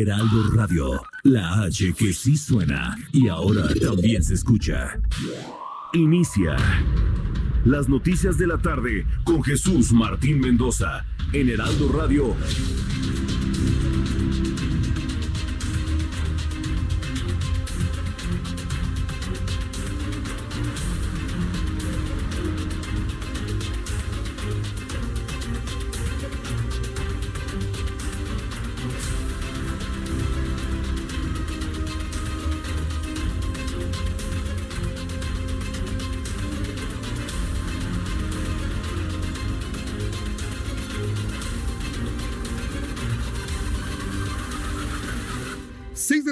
Heraldo Radio, la H que sí suena y ahora también se escucha. Inicia las noticias de la tarde con Jesús Martín Mendoza en Heraldo Radio.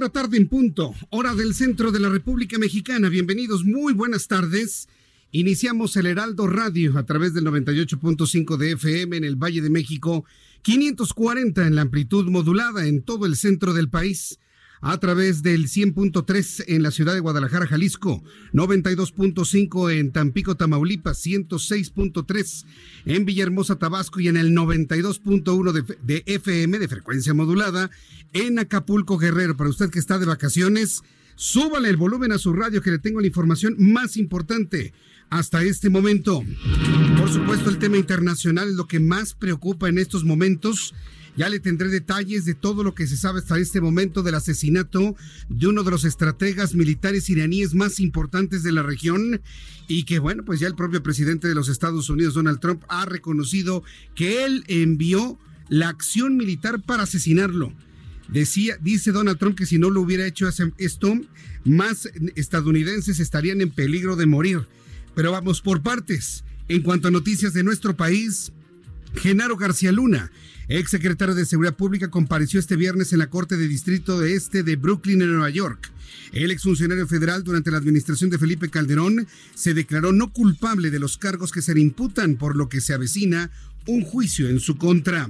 De tarde en punto, hora del centro de la República Mexicana. Bienvenidos, muy buenas tardes. Iniciamos el Heraldo Radio a través del 98.5 de FM en el Valle de México, 540 en la amplitud modulada en todo el centro del país a través del 100.3 en la ciudad de Guadalajara, Jalisco, 92.5 en Tampico, Tamaulipas, 106.3 en Villahermosa, Tabasco y en el 92.1 de, de, FM de frecuencia modulada en Acapulco, Guerrero. Para usted que está de vacaciones, súbale el volumen a su radio que le tengo la información más importante hasta este momento. Por supuesto, el tema internacional es lo que más preocupa en estos momentos. Ya le tendré detalles de todo lo que se sabe hasta este momento del asesinato de uno de los estrategas militares iraníes más importantes de la región y que bueno, pues ya el propio presidente de los Estados Unidos, Donald Trump, ha reconocido que él envió la acción militar para asesinarlo. Decía, dice Donald Trump que si no lo hubiera hecho esto, más estadounidenses estarían en peligro de morir. Pero vamos por partes. En cuanto a noticias de nuestro país, Genaro García Luna, ex secretario de Seguridad Pública, compareció este viernes en la Corte de Distrito de Este de Brooklyn, en Nueva York. El exfuncionario federal durante la administración de Felipe Calderón se declaró no culpable de los cargos que se le imputan, por lo que se avecina un juicio en su contra.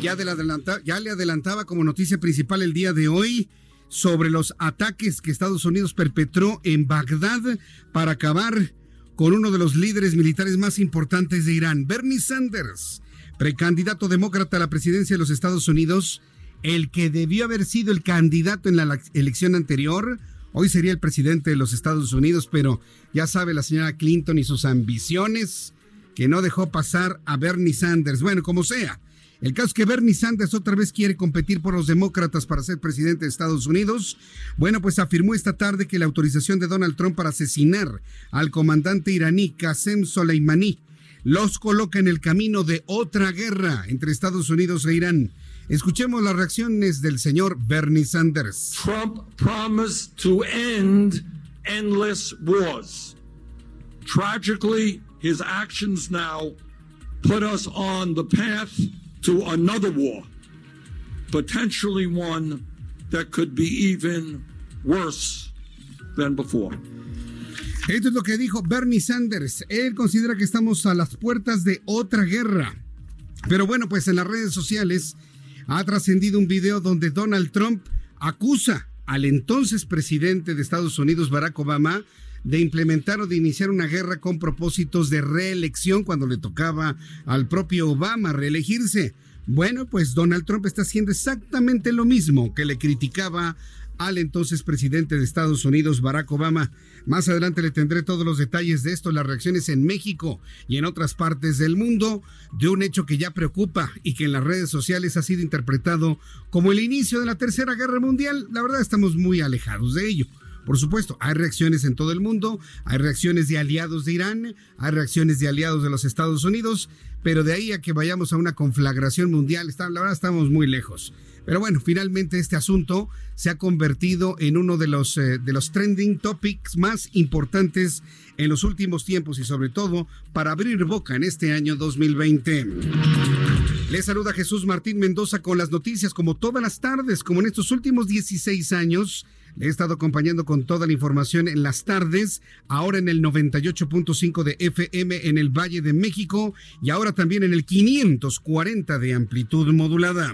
Ya, le adelanta, ya le adelantaba como noticia principal el día de hoy sobre los ataques que Estados Unidos perpetró en Bagdad para acabar con uno de los líderes militares más importantes de Irán, Bernie Sanders, precandidato demócrata a la presidencia de los Estados Unidos, el que debió haber sido el candidato en la elección anterior, hoy sería el presidente de los Estados Unidos, pero ya sabe la señora Clinton y sus ambiciones que no dejó pasar a Bernie Sanders. Bueno, como sea, el caso es que Bernie Sanders otra vez quiere competir por los demócratas para ser presidente de Estados Unidos. Bueno, pues afirmó esta tarde que la autorización de Donald Trump para asesinar al comandante iraní Qasem Soleimani los coloca en el camino de otra guerra entre Estados Unidos e Irán. Escuchemos las reacciones del señor Bernie Sanders. Trump promised to end endless wars. Tragically, his actions now put us on the path to another war, potentially one that could be even worse than before. Esto es lo que dijo Bernie Sanders. Él considera que estamos a las puertas de otra guerra. Pero bueno, pues en las redes sociales ha trascendido un video donde Donald Trump acusa al entonces presidente de Estados Unidos, Barack Obama, de implementar o de iniciar una guerra con propósitos de reelección cuando le tocaba al propio Obama reelegirse. Bueno, pues Donald Trump está haciendo exactamente lo mismo que le criticaba al entonces presidente de Estados Unidos, Barack Obama. Más adelante le tendré todos los detalles de esto, las reacciones en México y en otras partes del mundo de un hecho que ya preocupa y que en las redes sociales ha sido interpretado como el inicio de la Tercera Guerra Mundial. La verdad estamos muy alejados de ello. Por supuesto, hay reacciones en todo el mundo, hay reacciones de aliados de Irán, hay reacciones de aliados de los Estados Unidos, pero de ahí a que vayamos a una conflagración mundial, la verdad estamos muy lejos. Pero bueno, finalmente este asunto se ha convertido en uno de los, eh, de los trending topics más importantes en los últimos tiempos y sobre todo para abrir boca en este año 2020. Les saluda Jesús Martín Mendoza con las noticias como todas las tardes, como en estos últimos 16 años. Le he estado acompañando con toda la información en las tardes, ahora en el 98.5 de FM en el Valle de México y ahora también en el 540 de amplitud modulada.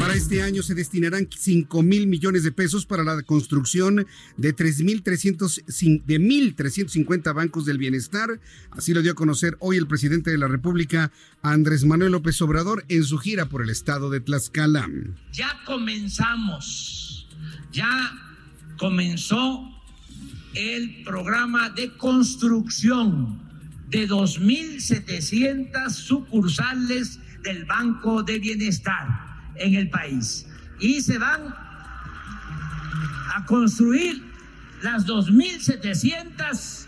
Para este año se destinarán 5 mil millones de pesos para la construcción de 3.300 de 1.350 bancos del bienestar. Así lo dio a conocer hoy el presidente de la República, Andrés Manuel López Obrador, en su gira por el estado de Tlaxcala. Ya comenzamos, ya comenzó el programa de construcción de 2.700 sucursales del Banco de Bienestar en el país. Y se van a construir las 2.700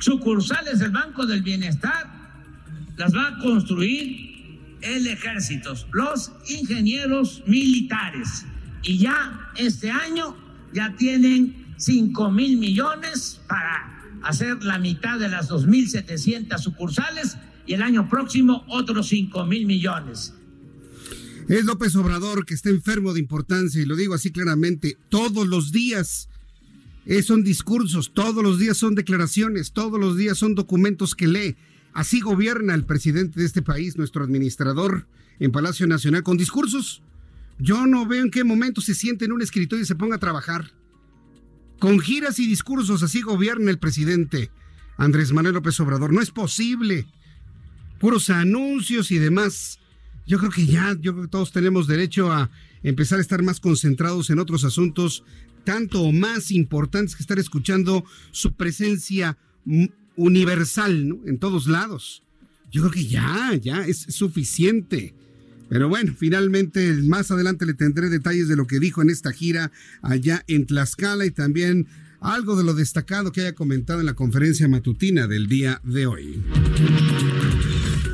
sucursales del Banco del Bienestar, las va a construir el ejército, los ingenieros militares. Y ya este año ya tienen 5 mil millones para hacer la mitad de las 2.700 sucursales y el año próximo otros 5 mil millones. Es López Obrador que está enfermo de importancia y lo digo así claramente, todos los días eh, son discursos, todos los días son declaraciones, todos los días son documentos que lee. Así gobierna el presidente de este país, nuestro administrador en Palacio Nacional, con discursos yo no veo en qué momento se siente en un escritorio y se ponga a trabajar. Con giras y discursos así gobierna el presidente Andrés Manuel López Obrador. No es posible. Puros anuncios y demás. Yo creo que ya, yo creo que todos tenemos derecho a empezar a estar más concentrados en otros asuntos, tanto o más importantes que estar escuchando su presencia universal, ¿no? En todos lados. Yo creo que ya, ya es suficiente. Pero bueno, finalmente más adelante le tendré detalles de lo que dijo en esta gira allá en Tlaxcala y también algo de lo destacado que haya comentado en la conferencia matutina del día de hoy.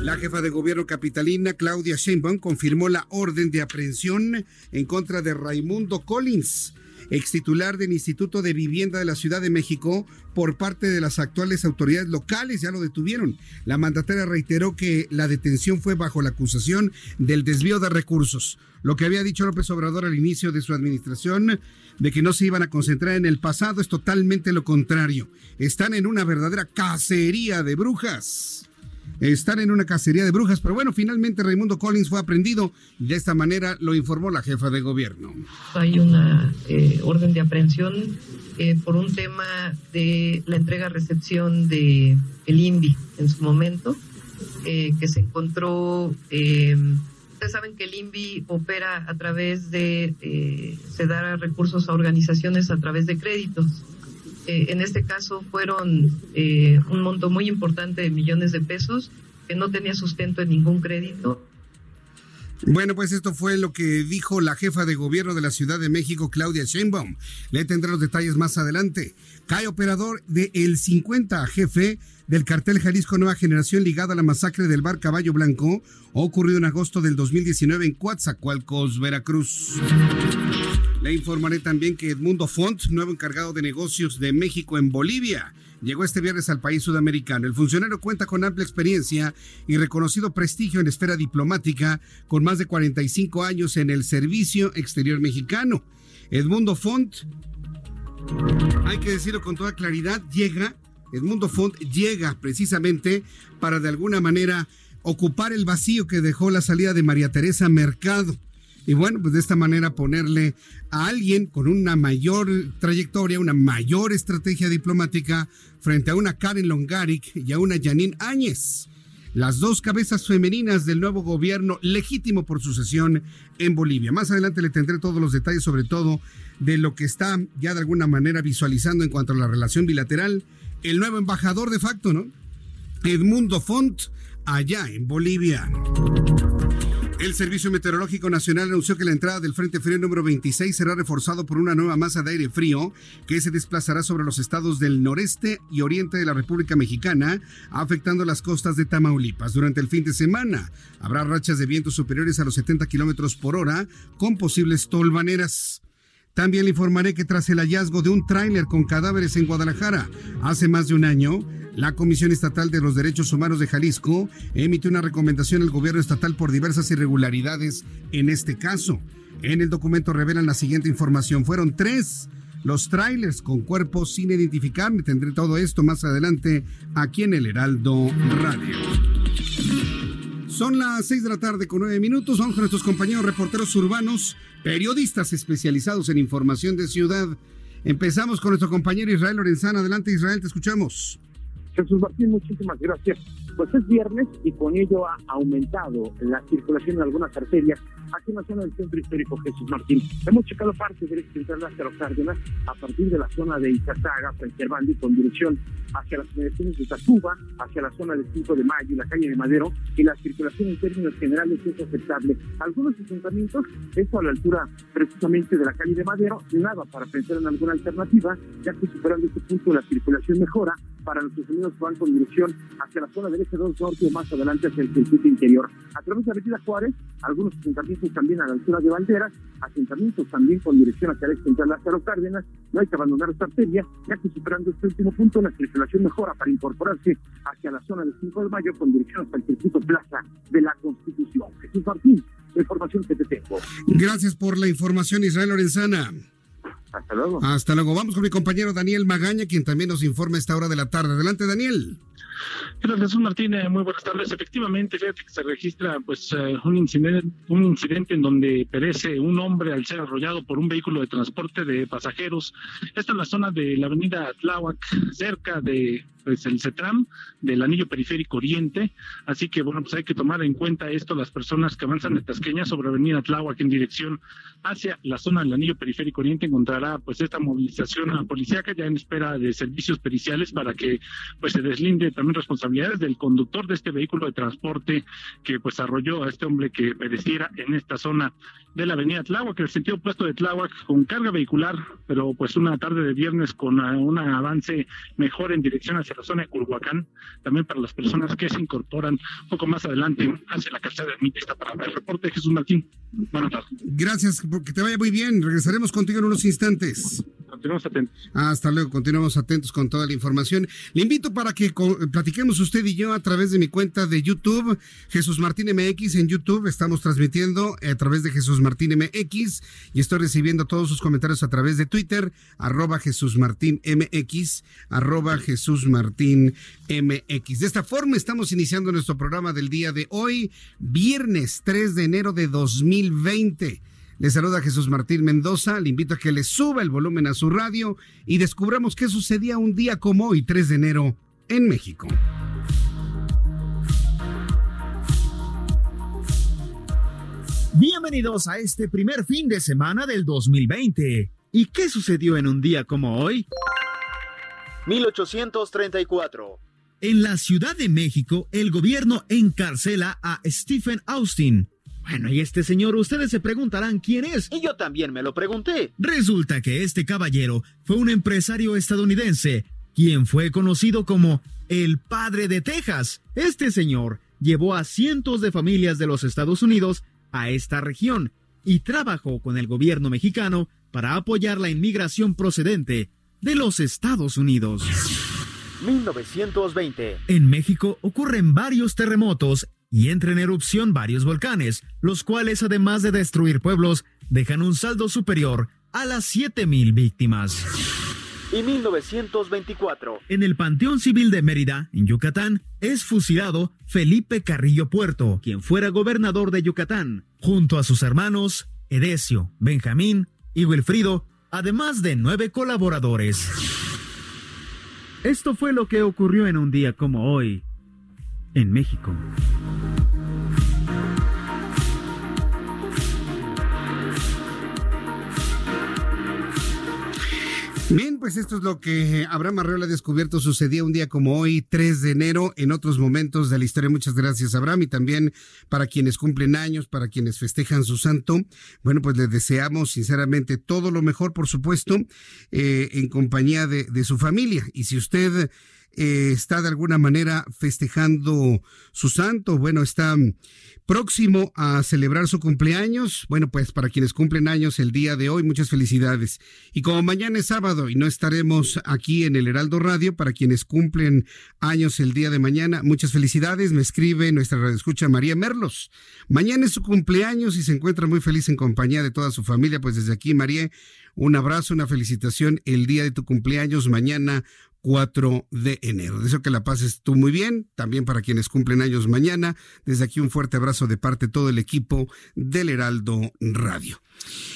La jefa de gobierno capitalina, Claudia Sheinbaum, confirmó la orden de aprehensión en contra de Raimundo Collins, ex titular del Instituto de Vivienda de la Ciudad de México, por parte de las actuales autoridades locales. Ya lo detuvieron. La mandataria reiteró que la detención fue bajo la acusación del desvío de recursos. Lo que había dicho López Obrador al inicio de su administración, de que no se iban a concentrar en el pasado, es totalmente lo contrario. Están en una verdadera cacería de brujas están en una cacería de brujas, pero bueno, finalmente Raimundo Collins fue aprendido y de esta manera lo informó la jefa de gobierno. Hay una eh, orden de aprehensión eh, por un tema de la entrega-recepción de el INVI en su momento, eh, que se encontró, ustedes saben que el INVI opera a través de, se da recursos a organizaciones a través de créditos. Eh, en este caso fueron eh, un monto muy importante de millones de pesos que no tenía sustento en ningún crédito. Bueno, pues esto fue lo que dijo la jefa de gobierno de la Ciudad de México, Claudia Sheinbaum. Le tendré los detalles más adelante. Cae operador de El 50 jefe del cartel Jalisco Nueva Generación ligado a la masacre del bar Caballo Blanco, ocurrido en agosto del 2019 en Coatzacoalcos, Veracruz. Le informaré también que Edmundo Font, nuevo encargado de negocios de México en Bolivia, llegó este viernes al país sudamericano. El funcionario cuenta con amplia experiencia y reconocido prestigio en esfera diplomática, con más de 45 años en el servicio exterior mexicano. Edmundo Font, hay que decirlo con toda claridad, llega, Edmundo Font llega precisamente para de alguna manera ocupar el vacío que dejó la salida de María Teresa Mercado y bueno, pues de esta manera ponerle a alguien con una mayor trayectoria, una mayor estrategia diplomática frente a una Karen Longaric y a una Janine Áñez, las dos cabezas femeninas del nuevo gobierno legítimo por sucesión en Bolivia. Más adelante le tendré todos los detalles, sobre todo de lo que está ya de alguna manera visualizando en cuanto a la relación bilateral el nuevo embajador de facto, ¿no? Edmundo Font, allá en Bolivia. El Servicio Meteorológico Nacional anunció que la entrada del Frente Frío número 26 será reforzado por una nueva masa de aire frío que se desplazará sobre los estados del noreste y oriente de la República Mexicana, afectando las costas de Tamaulipas. Durante el fin de semana habrá rachas de viento superiores a los 70 kilómetros por hora con posibles tolvaneras. También le informaré que tras el hallazgo de un tráiler con cadáveres en Guadalajara hace más de un año, la Comisión Estatal de los Derechos Humanos de Jalisco emitió una recomendación al gobierno estatal por diversas irregularidades en este caso. En el documento revelan la siguiente información. Fueron tres los trailers con cuerpos sin identificar. Me tendré todo esto más adelante aquí en el Heraldo Radio. Son las seis de la tarde con nueve minutos. Vamos con nuestros compañeros reporteros urbanos, periodistas especializados en información de ciudad. Empezamos con nuestro compañero Israel Lorenzana. Adelante, Israel, te escuchamos. Jesús Martín, muchísimas gracias. Pues es viernes y con ello ha aumentado la circulación en algunas arterias aquí en la zona del centro histórico Jesús Martín. Hemos checado parte de central los Cárdenas a partir de la zona de al Bandi, con dirección hacia las inmediaciones de Tacuba, hacia la zona del 5 de Mayo y la calle de Madero, y la circulación en términos generales es aceptable. Algunos asentamientos, esto a la altura precisamente de la calle de Madero, nada para pensar en alguna alternativa, ya que superando este punto la circulación mejora para nuestros amigos que van con dirección hacia la zona del 2 norte o más adelante hacia el circuito interior. A través de Avenida Juárez, algunos asentamientos también a la altura de Banderas, asentamientos también con dirección hacia el eje central Lázaro Cárdenas, no hay que abandonar esta arteria, ya que superando este último punto la circulación mejora para incorporarse hacia la zona del 5 de mayo con dirección hasta el circuito Plaza de la Constitución. Jesús Martín, la información que te tengo. Gracias por la información, Israel Lorenzana. Hasta luego. Hasta luego. Vamos con mi compañero Daniel Magaña, quien también nos informa a esta hora de la tarde. Adelante, Daniel. Gracias, Jesús Martínez. Muy buenas tardes. Efectivamente, fíjate que se registra pues eh, un incidente, un incidente en donde perece un hombre al ser arrollado por un vehículo de transporte de pasajeros. Esto en la zona de la avenida Tláhuac, cerca de pues el CETRAM del anillo periférico oriente, así que bueno, pues hay que tomar en cuenta esto las personas que avanzan de Tasqueña sobre Avenida Tláhuac en dirección hacia la zona del anillo periférico oriente encontrará pues esta movilización policíaca ya en espera de servicios periciales para que pues se deslinde también responsabilidades del conductor de este vehículo de transporte que pues arrolló a este hombre que pereciera en esta zona de la avenida Tláhuac, el sentido opuesto de Tláhuac con carga vehicular, pero pues una tarde de viernes con uh, un avance mejor en dirección hacia la zona de Culhuacán, también para las personas que se incorporan un poco más adelante hacia la calzada de Mitista para el reporte Jesús Martín. Buenas tardes. Gracias, que te vaya muy bien. Regresaremos contigo en unos instantes. Continuamos atentos. Hasta luego, continuamos atentos con toda la información. Le invito para que platiquemos usted y yo a través de mi cuenta de YouTube, Jesús Martín MX en YouTube. Estamos transmitiendo a través de Jesús Martín MX y estoy recibiendo todos sus comentarios a través de Twitter, arroba Jesús Martín MX, arroba Jesús Martín MX. De esta forma estamos iniciando nuestro programa del día de hoy, viernes 3 de enero de 2020. Le saluda Jesús Martín Mendoza. Le invito a que le suba el volumen a su radio y descubramos qué sucedía un día como hoy, 3 de enero, en México. Bienvenidos a este primer fin de semana del 2020. ¿Y qué sucedió en un día como hoy? 1834. En la Ciudad de México, el gobierno encarcela a Stephen Austin, bueno, y este señor, ustedes se preguntarán quién es. Y yo también me lo pregunté. Resulta que este caballero fue un empresario estadounidense, quien fue conocido como el padre de Texas. Este señor llevó a cientos de familias de los Estados Unidos a esta región y trabajó con el gobierno mexicano para apoyar la inmigración procedente de los Estados Unidos. 1920. En México ocurren varios terremotos y entran en erupción varios volcanes, los cuales además de destruir pueblos, dejan un saldo superior a las 7.000 víctimas. Y 1924. En el Panteón Civil de Mérida, en Yucatán, es fusilado Felipe Carrillo Puerto, quien fuera gobernador de Yucatán, junto a sus hermanos Edesio, Benjamín y Wilfrido, además de nueve colaboradores. Esto fue lo que ocurrió en un día como hoy, en México. Bien, pues esto es lo que Abraham Arreola ha descubierto sucedía un día como hoy, 3 de enero, en otros momentos de la historia. Muchas gracias, Abraham, y también para quienes cumplen años, para quienes festejan su santo. Bueno, pues les deseamos sinceramente todo lo mejor, por supuesto, eh, en compañía de, de su familia. Y si usted eh, está de alguna manera festejando su santo. Bueno, está próximo a celebrar su cumpleaños. Bueno, pues para quienes cumplen años el día de hoy, muchas felicidades. Y como mañana es sábado y no estaremos aquí en el Heraldo Radio, para quienes cumplen años el día de mañana, muchas felicidades. Me escribe nuestra radio escucha María Merlos. Mañana es su cumpleaños y se encuentra muy feliz en compañía de toda su familia. Pues desde aquí, María, un abrazo, una felicitación el día de tu cumpleaños mañana 4 de enero. Deseo que la pases tú muy bien, también para quienes cumplen años mañana. Desde aquí un fuerte abrazo de parte de todo el equipo del Heraldo Radio.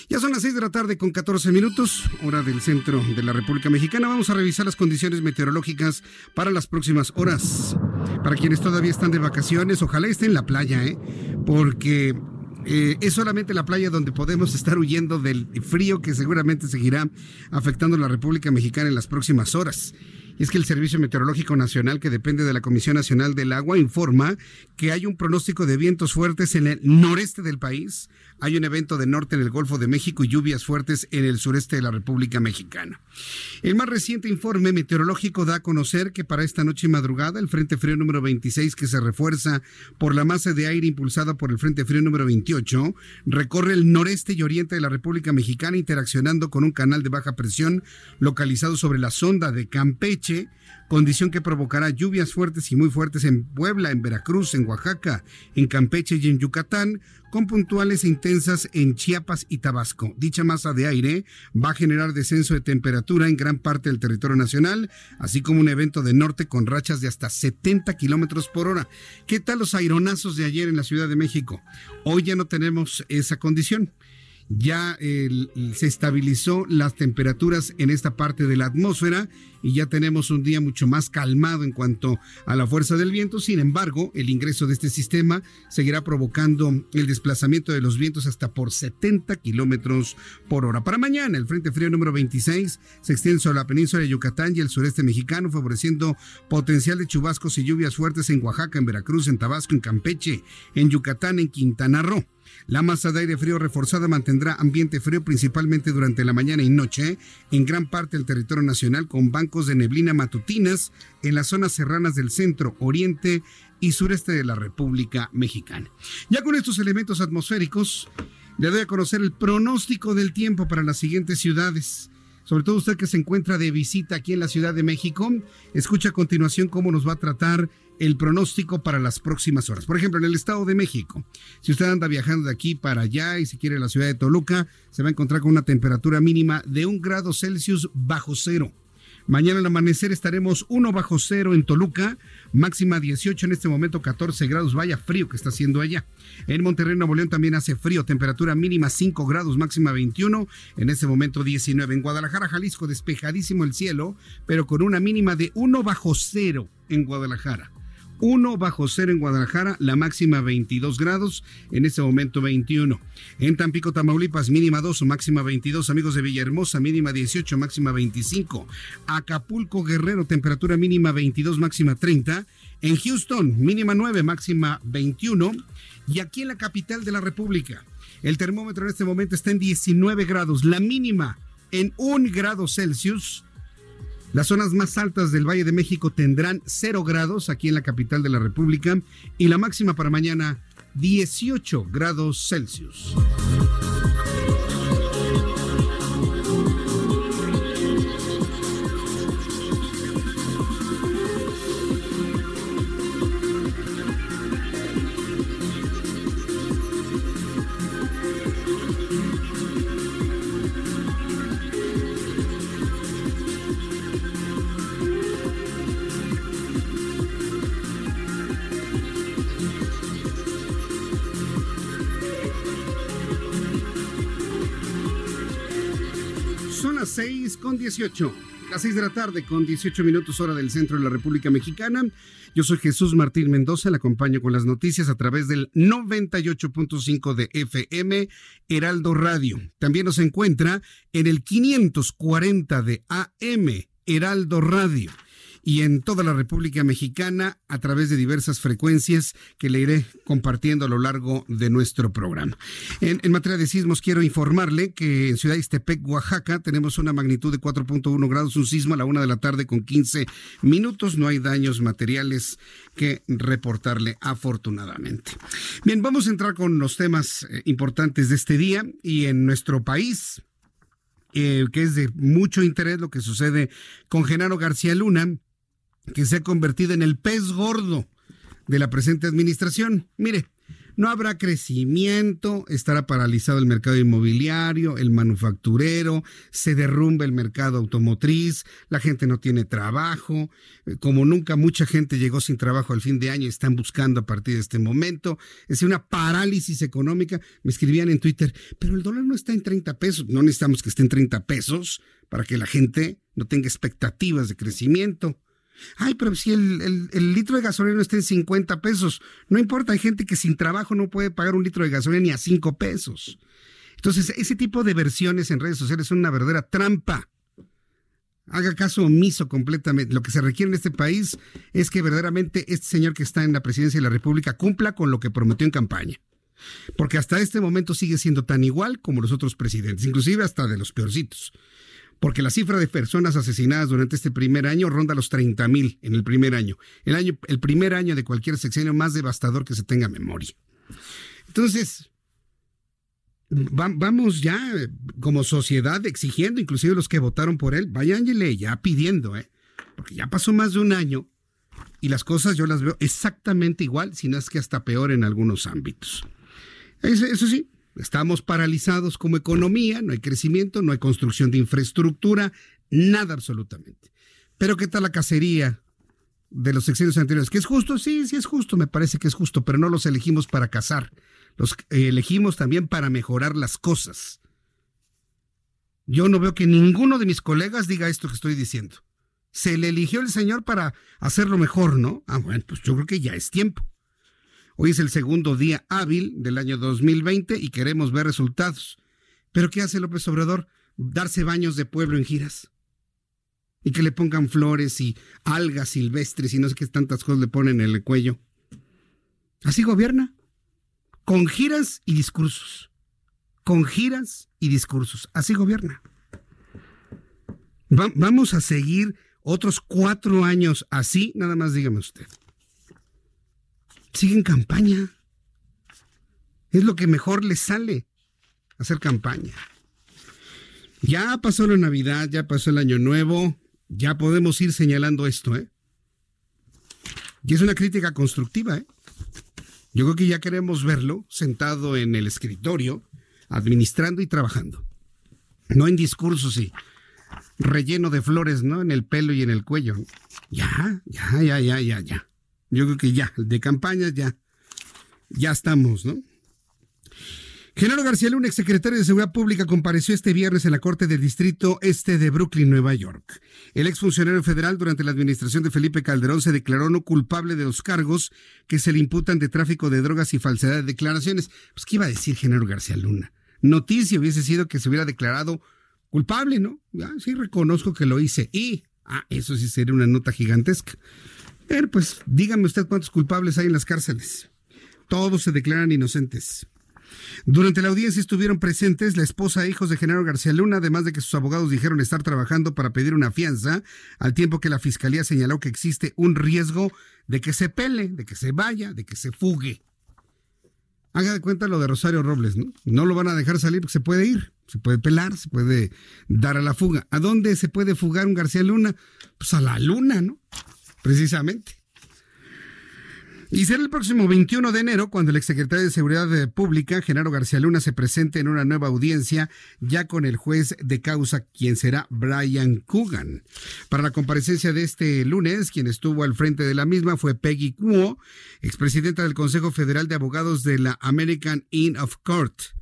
Ya son las 6 de la tarde con 14 minutos, hora del centro de la República Mexicana. Vamos a revisar las condiciones meteorológicas para las próximas horas. Para quienes todavía están de vacaciones, ojalá estén en la playa, ¿eh? porque eh, es solamente la playa donde podemos estar huyendo del frío que seguramente seguirá afectando a la República Mexicana en las próximas horas. Y es que el Servicio Meteorológico Nacional, que depende de la Comisión Nacional del Agua, informa que hay un pronóstico de vientos fuertes en el noreste del país, hay un evento de norte en el Golfo de México y lluvias fuertes en el sureste de la República Mexicana. El más reciente informe meteorológico da a conocer que para esta noche y madrugada el Frente Frío número 26, que se refuerza por la masa de aire impulsada por el Frente Frío número 28, recorre el noreste y oriente de la República Mexicana interaccionando con un canal de baja presión localizado sobre la sonda de Campeche condición que provocará lluvias fuertes y muy fuertes en Puebla, en Veracruz, en Oaxaca, en Campeche y en Yucatán, con puntuales e intensas en Chiapas y Tabasco. Dicha masa de aire va a generar descenso de temperatura en gran parte del territorio nacional, así como un evento de norte con rachas de hasta 70 kilómetros por hora. ¿Qué tal los aironazos de ayer en la Ciudad de México? Hoy ya no tenemos esa condición ya se estabilizó las temperaturas en esta parte de la atmósfera y ya tenemos un día mucho más calmado en cuanto a la fuerza del viento. Sin embargo, el ingreso de este sistema seguirá provocando el desplazamiento de los vientos hasta por 70 kilómetros por hora. Para mañana, el Frente Frío número 26 se extiende sobre la península de Yucatán y el sureste mexicano, favoreciendo potencial de chubascos y lluvias fuertes en Oaxaca, en Veracruz, en Tabasco, en Campeche, en Yucatán, en Quintana Roo. La masa de aire frío reforzada mantendrá ambiente frío principalmente durante la mañana y noche en gran parte del territorio nacional con bancos de neblina matutinas en las zonas serranas del centro, oriente y sureste de la República Mexicana. Ya con estos elementos atmosféricos, le doy a conocer el pronóstico del tiempo para las siguientes ciudades sobre todo usted que se encuentra de visita aquí en la Ciudad de México, escucha a continuación cómo nos va a tratar el pronóstico para las próximas horas. Por ejemplo, en el Estado de México, si usted anda viajando de aquí para allá y si quiere la ciudad de Toluca, se va a encontrar con una temperatura mínima de un grado Celsius bajo cero. Mañana al amanecer estaremos 1 bajo cero en Toluca, máxima 18, en este momento 14 grados, vaya frío que está haciendo allá. En Monterrey, Nuevo León también hace frío, temperatura mínima 5 grados, máxima 21, en este momento 19. En Guadalajara, Jalisco, despejadísimo el cielo, pero con una mínima de 1 bajo cero en Guadalajara. 1 bajo cero en Guadalajara, la máxima 22 grados, en este momento 21. En Tampico, Tamaulipas, mínima 2, máxima 22. Amigos de Villahermosa, mínima 18, máxima 25. Acapulco, Guerrero, temperatura mínima 22, máxima 30. En Houston, mínima 9, máxima 21. Y aquí en la capital de la República, el termómetro en este momento está en 19 grados, la mínima en 1 grado Celsius las zonas más altas del Valle de México tendrán 0 grados aquí en la capital de la República y la máxima para mañana 18 grados Celsius. Con 18. Las 6 de la tarde con 18 minutos hora del centro de la República Mexicana. Yo soy Jesús Martín Mendoza, le acompaño con las noticias a través del 98.5 de FM Heraldo Radio. También nos encuentra en el 540 de AM Heraldo Radio. Y en toda la República Mexicana a través de diversas frecuencias que le iré compartiendo a lo largo de nuestro programa. En, materia de sismos, quiero informarle que en Ciudad Istepec, Oaxaca, tenemos una magnitud de 4.1 grados, un sismo a la una de la tarde con 15 minutos. No hay daños materiales que reportarle, afortunadamente. Bien, vamos a entrar con los temas eh, importantes de este día y en nuestro país. Eh, que es de mucho interés lo que sucede con Genaro García Luna, que se ha convertido en el pez gordo de la presente administración. Mire, no habrá crecimiento, estará paralizado el mercado inmobiliario, el manufacturero, se derrumba el mercado automotriz, la gente no tiene trabajo, eh, como nunca mucha gente llegó sin trabajo al fin de año, están buscando a partir de este momento, es una parálisis económica, me escribían en Twitter, pero el dólar no está en 30 pesos, no necesitamos que esté en 30 pesos para que la gente no tenga expectativas de crecimiento. Ay, pero si el, litro de gasolina está en 50 pesos, no importa, hay gente que sin trabajo no puede pagar un litro de gasolina ni a 5 pesos. Entonces, ese tipo de versiones en redes sociales son una verdadera trampa. Haga caso omiso completamente. Lo que se requiere en este país es que verdaderamente este señor que está en la presidencia de la República cumpla con lo que prometió en campaña. Porque hasta este momento sigue siendo tan igual como los otros presidentes, inclusive hasta de los peorcitos porque la cifra de personas asesinadas durante este primer año ronda los 30 mil en el primer año. El, año. el primer año de cualquier sexenio más devastador que se tenga memoria. Entonces, vamos ya como sociedad exigiendo, inclusive los que votaron por él, váyanle ya pidiendo, ¿eh? porque ya pasó más de un año y las cosas yo las veo exactamente igual, si no es que hasta peor en algunos ámbitos. eso sí, Estamos paralizados como economía, no hay crecimiento, no hay construcción de infraestructura, nada absolutamente. Pero ¿qué tal la cacería de los sexenios anteriores? ¿Que es justo? Sí, sí es justo, me parece que es justo, pero no los elegimos para cazar, los eh, elegimos también para mejorar las cosas. Yo no veo que ninguno de mis colegas diga esto que estoy diciendo. Se le eligió el Señor para hacerlo mejor, ¿no? Ah, bueno, pues yo creo que ya es tiempo. Hoy es el segundo día hábil del año 2020 y queremos ver resultados. Pero ¿qué hace López Obrador? Darse baños de pueblo en giras. Y que le pongan flores y algas silvestres y no sé qué tantas cosas le ponen en el cuello. Así gobierna. Con giras y discursos. Con giras y discursos. Así gobierna. vamos a seguir otros cuatro años así, nada más dígame usted sigue en campaña. Es lo que mejor le sale, hacer campaña. Ya pasó la Navidad, ya pasó el Año Nuevo, ya podemos ir señalando esto, ¿eh? Y es una crítica constructiva, ¿eh? Yo creo que ya queremos verlo sentado en el escritorio, administrando y trabajando. No en discursos y relleno de flores, ¿no? En el pelo y en el cuello. Ya, ya, ya, ya, ya, ya. Yo creo que ya, de campaña ya, ya estamos, ¿no? Genaro García Luna, exsecretario de Seguridad Pública, compareció este viernes en la Corte del Distrito Este de Brooklyn, Nueva York. El exfuncionario federal durante la administración de Felipe Calderón se declaró no culpable de los cargos que se le imputan de tráfico de drogas y falsedad de declaraciones. Pues, ¿qué iba a decir Genaro García Luna? Noticia hubiese sido que se hubiera declarado culpable, ¿no? Ya, sí, reconozco que lo hice. Y, ah, eso sí sería una nota gigantesca. Pero pues dígame usted cuántos culpables hay en las cárceles. Todos se declaran inocentes. Durante la audiencia estuvieron presentes la esposa e hijos de Genaro García Luna, además de que sus abogados dijeron estar trabajando para pedir una fianza, al tiempo que la fiscalía señaló que existe un riesgo de que se pele, de que se vaya, de que se fugue. Haga de cuenta lo de Rosario Robles, ¿no? No lo van a dejar salir porque se puede ir, se puede pelar, se puede dar a la fuga. ¿A dónde se puede fugar un García Luna? Pues a la luna, ¿no? Precisamente. Y será el próximo 21 de enero cuando el exsecretario de Seguridad Pública, Genaro García Luna, se presente en una nueva audiencia ya con el juez de causa, quien será Brian Coogan. Para la comparecencia de este lunes, quien estuvo al frente de la misma fue Peggy Kuo, expresidenta del Consejo Federal de Abogados de la American Inn of Court.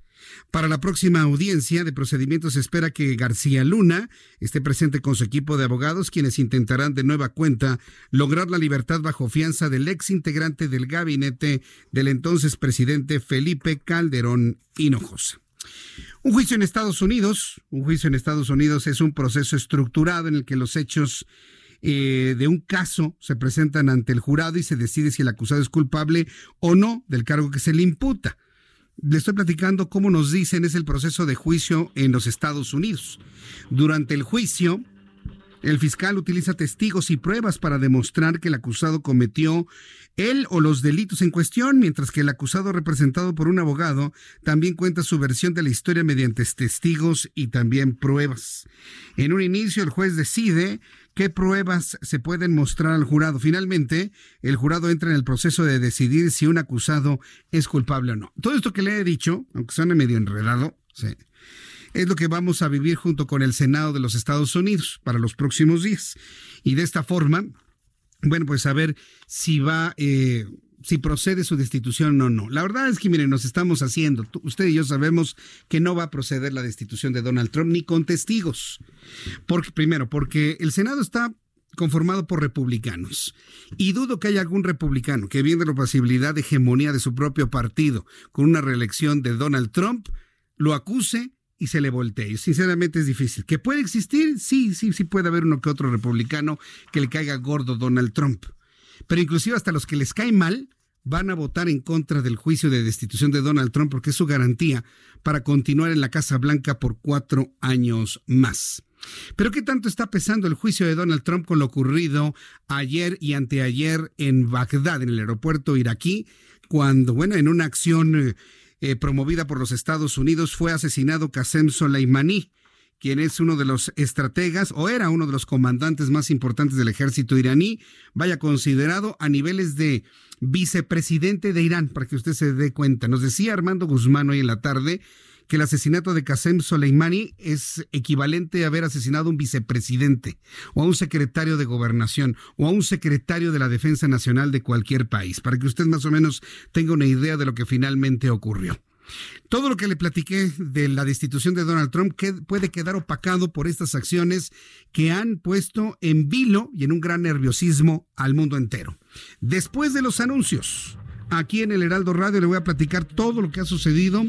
Para la próxima audiencia de procedimientos se espera que García Luna esté presente con su equipo de abogados, quienes intentarán de nueva cuenta lograr la libertad bajo fianza del ex integrante del gabinete del entonces presidente Felipe Calderón Hinojosa. Un juicio en Estados Unidos, un juicio en Estados Unidos es un proceso estructurado en el que los hechos eh, de un caso se presentan ante el jurado y se decide si el acusado es culpable o no del cargo que se le imputa. Le estoy platicando cómo nos dicen es el proceso de juicio en los Estados Unidos. Durante el juicio, el fiscal utiliza testigos y pruebas para demostrar que el acusado cometió él o los delitos en cuestión, mientras que el acusado representado por un abogado también cuenta su versión de la historia mediante testigos y también pruebas. En un inicio el juez decide qué pruebas se pueden mostrar al jurado. Finalmente, el jurado entra en el proceso de decidir si un acusado es culpable o no. Todo esto que le he dicho, aunque suene medio enredado, sí, es lo que vamos a vivir junto con el Senado de los Estados Unidos para los próximos días. Y de esta forma, bueno, pues a ver si va, eh, si procede su destitución o no. La verdad es que, miren, nos estamos haciendo, usted y yo sabemos que no va a proceder la destitución de Donald Trump ni con testigos. Porque, primero, porque el Senado está conformado por republicanos. Y dudo que haya algún republicano que, viendo la posibilidad de hegemonía de su propio partido con una reelección de Donald Trump, lo acuse y se le voltee. Sinceramente es difícil. ¿Que puede existir? Sí, sí, sí puede haber uno que otro republicano que le caiga gordo Donald Trump. Pero inclusive hasta los que les cae mal van a votar en contra del juicio de destitución de Donald Trump porque es su garantía para continuar en la Casa Blanca por cuatro años más. Pero ¿qué tanto está pesando el juicio de Donald Trump con lo ocurrido ayer y anteayer en Bagdad, en el aeropuerto iraquí, cuando, bueno, en una acción eh, promovida por los Estados Unidos, fue asesinado Qasem Soleimani, quien es uno de los estrategas o era uno de los comandantes más importantes del ejército iraní, vaya considerado a niveles de vicepresidente de Irán, para que usted se dé cuenta. Nos decía Armando Guzmán hoy en la tarde que el asesinato de Qasem Soleimani es equivalente a haber asesinado a un vicepresidente o a un secretario de gobernación o a un secretario de la defensa nacional de cualquier país, para que usted más o menos tenga una idea de lo que finalmente ocurrió. Todo lo que le platiqué de la destitución de Donald Trump puede quedar opacado por estas acciones que han puesto en vilo y en un gran nerviosismo al mundo entero. Después de los anuncios, aquí en el Heraldo Radio le voy a platicar todo lo que ha sucedido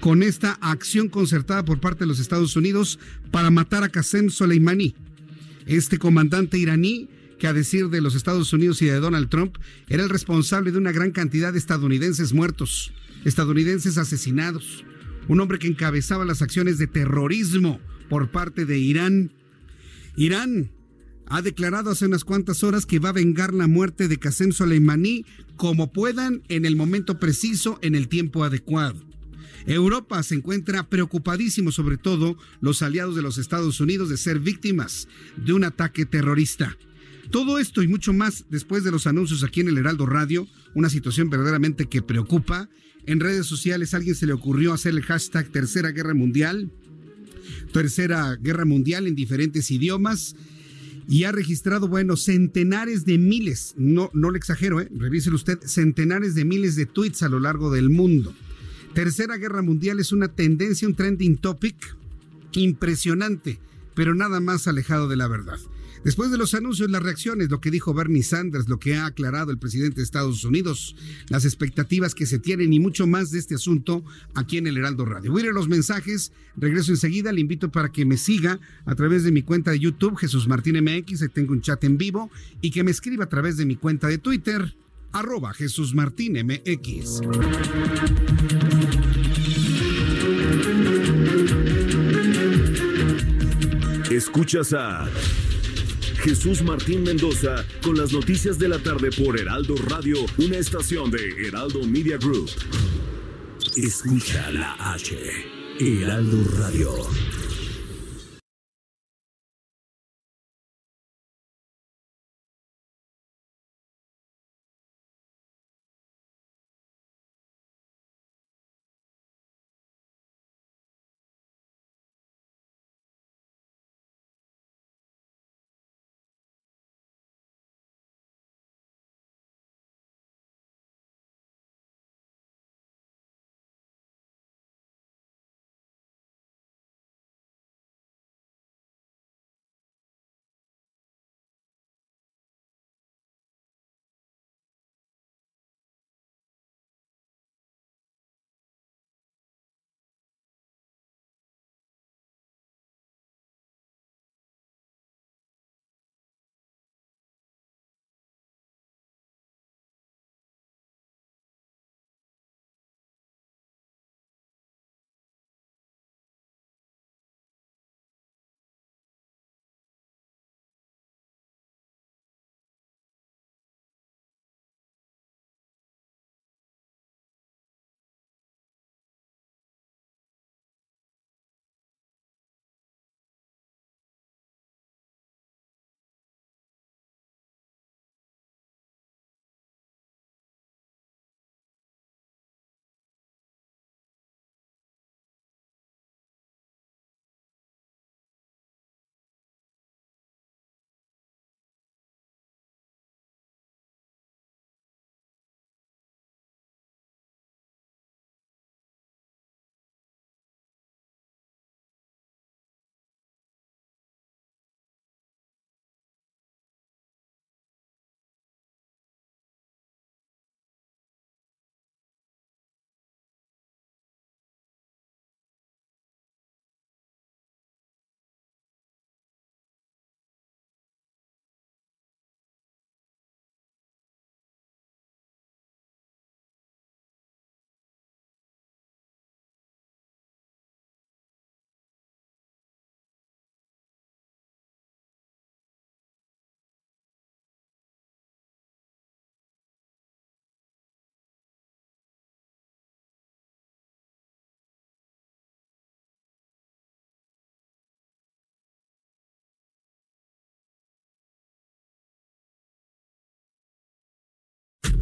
con esta acción concertada por parte de los Estados Unidos para matar a Qasem Soleimani, este comandante iraní que a decir de los Estados Unidos y de Donald Trump era el responsable de una gran cantidad de estadounidenses muertos, estadounidenses asesinados, un hombre que encabezaba las acciones de terrorismo por parte de Irán. Irán ha declarado hace unas cuantas horas que va a vengar la muerte de Qasem Soleimani como puedan en el momento preciso, en el tiempo adecuado. Europa se encuentra preocupadísimo, sobre todo los aliados de los Estados Unidos, de ser víctimas de un ataque terrorista. Todo esto y mucho más después de los anuncios aquí en el Heraldo Radio, una situación verdaderamente que preocupa. En redes sociales alguien se le ocurrió hacer el hashtag Tercera Guerra Mundial, Tercera Guerra Mundial en diferentes idiomas y ha registrado, bueno, centenares de miles, no, no le exagero, ¿eh? revíselo usted, centenares de miles de tweets a lo largo del mundo. Tercera Guerra Mundial es una tendencia, un trending topic impresionante, pero nada más alejado de la verdad. Después de los anuncios, las reacciones, lo que dijo Bernie Sanders, lo que ha aclarado el presidente de Estados Unidos, las expectativas que se tienen y mucho más de este asunto aquí en el Heraldo Radio. Voy a ir a los mensajes, regreso enseguida, le invito para que me siga a través de mi cuenta de YouTube, Jesús Martín MX, tengo un chat en vivo, y que me escriba a través de mi cuenta de Twitter, arroba Jesús Martín MX. Escuchas a Jesús Martín Mendoza con las noticias de la tarde por Heraldo Radio, una estación de Heraldo Media Group. Escucha la H, Heraldo Radio.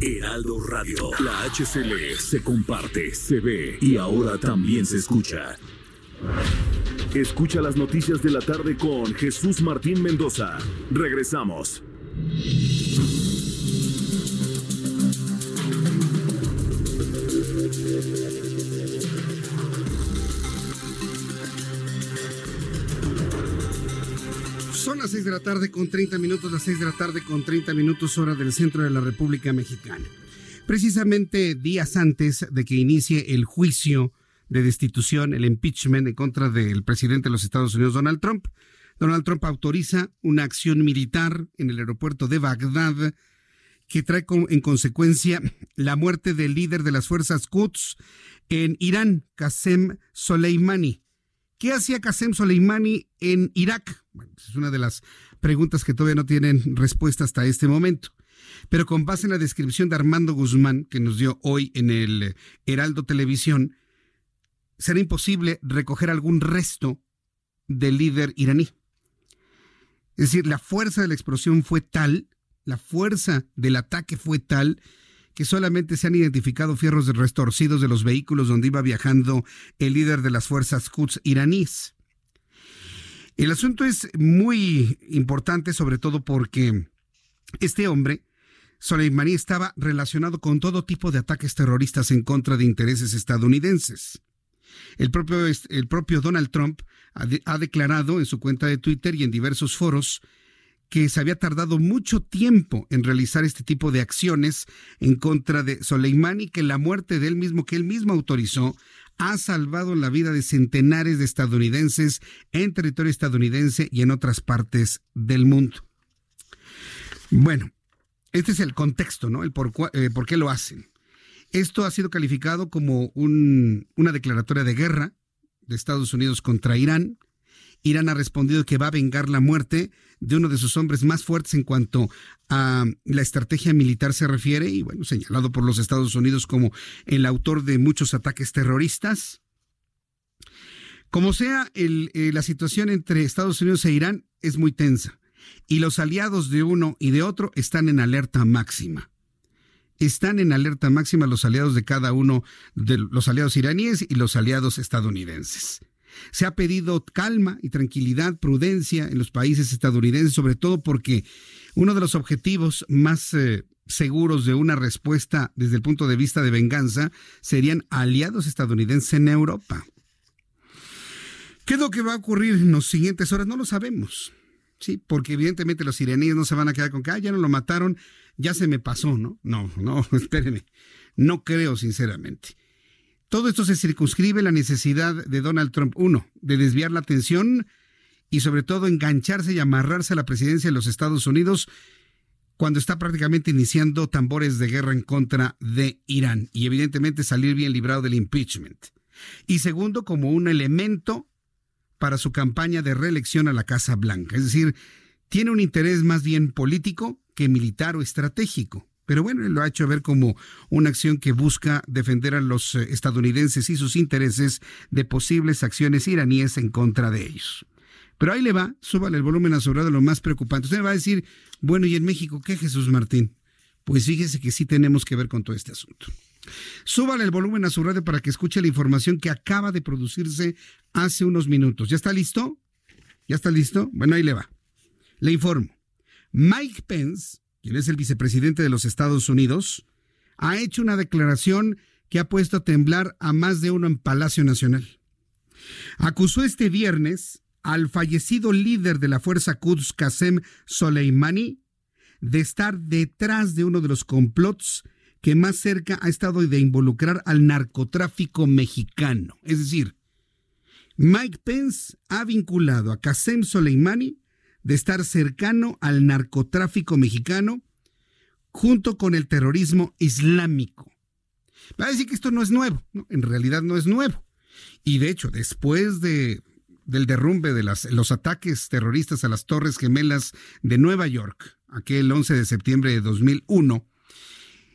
Heraldo Radio. La HCL se comparte, se ve y ahora también se escucha. Escucha las noticias de la tarde con Jesús Martín Mendoza. Regresamos. Las 6 de la tarde con 30 minutos, las 6 de la tarde con 30 minutos hora del centro de la República Mexicana. Precisamente días antes de que inicie el juicio de destitución, el impeachment en contra del presidente de los Estados Unidos, Donald Trump, Donald Trump autoriza una acción militar en el aeropuerto de Bagdad que trae en consecuencia la muerte del líder de las fuerzas Quds en Irán, Qasem Soleimani. ¿Qué hacía Qasem Soleimani en Irak? Bueno, es una de las preguntas que todavía no tienen respuesta hasta este momento. Pero con base en la descripción de Armando Guzmán, que nos dio hoy en el Heraldo Televisión, será imposible recoger algún resto del líder iraní. Es decir, la fuerza de la explosión fue tal, la fuerza del ataque fue tal, que solamente se han identificado fierros restorcidos de los vehículos donde iba viajando el líder de las fuerzas Quds iraníes. El asunto es muy importante, sobre todo porque este hombre, Soleimani, estaba relacionado con todo tipo de ataques terroristas en contra de intereses estadounidenses. El propio, el propio Donald Trump ha, de, ha declarado en su cuenta de Twitter y en diversos foros que se había tardado mucho tiempo en realizar este tipo de acciones en contra de Soleimani, que la muerte de él mismo, que él mismo autorizó, ha salvado la vida de centenares de estadounidenses en territorio estadounidense y en otras partes del mundo. Bueno, este es el contexto, ¿no? El por, eh, por qué lo hacen. Esto ha sido calificado como un, una declaratoria de guerra de Estados Unidos contra Irán. Irán ha respondido que va a vengar la muerte de uno de sus hombres más fuertes en cuanto a la estrategia militar se refiere, y bueno, señalado por los Estados Unidos como el autor de muchos ataques terroristas. Como sea, eh, la situación entre Estados Unidos e Irán es muy tensa, y los aliados de uno y de otro están en alerta máxima. Están en alerta máxima los aliados de cada uno de los aliados iraníes y los aliados estadounidenses. Se ha pedido calma y tranquilidad, prudencia en los países estadounidenses, sobre todo porque uno de los objetivos más eh, seguros de una respuesta desde el punto de vista de venganza serían aliados estadounidenses en Europa. ¿Qué es lo que va a ocurrir en las siguientes horas? No lo sabemos. Sí, porque evidentemente los iraníes no se van a quedar con que ah, ya no lo mataron, ya se me pasó, ¿no? No, no, espérenme. No creo, sinceramente. Todo esto se circunscribe la necesidad de Donald Trump, uno, de desviar la atención y sobre todo engancharse y amarrarse a la presidencia de los Estados Unidos cuando está prácticamente iniciando tambores de guerra en contra de Irán y evidentemente salir bien librado del impeachment. Y segundo, como un elemento para su campaña de reelección a la Casa Blanca. Es decir, tiene un interés más bien político que militar o estratégico. Pero bueno, él lo ha hecho ver como una acción que busca defender a los eh, estadounidenses y sus intereses de posibles acciones iraníes en contra de ellos. Pero ahí le va, súbale el volumen a su radio lo más preocupante. Usted me va a decir, bueno, ¿y en México qué, Jesús Martín? Pues fíjese que sí tenemos que ver con todo este asunto. Súbale el volumen a su radio para que escuche la información que acaba de producirse hace unos minutos. ¿Ya está listo? ¿Ya está listo? Bueno, ahí le va. Le informo. Mike Pence, quien es el vicepresidente de los Estados Unidos, ha hecho una declaración que ha puesto a temblar a más de uno en Palacio Nacional. Acusó este viernes al fallecido líder de la fuerza Quds, Qasem Soleimani, de estar detrás de uno de los complots que más cerca ha estado de involucrar al narcotráfico mexicano. Es decir, Mike Pence ha vinculado a Qasem Soleimani de estar cercano al narcotráfico mexicano junto con el terrorismo islámico. Va a decir que esto no es nuevo, en realidad no es nuevo. Y de hecho, después de, del derrumbe de las, los ataques terroristas a las Torres Gemelas de Nueva York, aquel 11 de septiembre de 2001,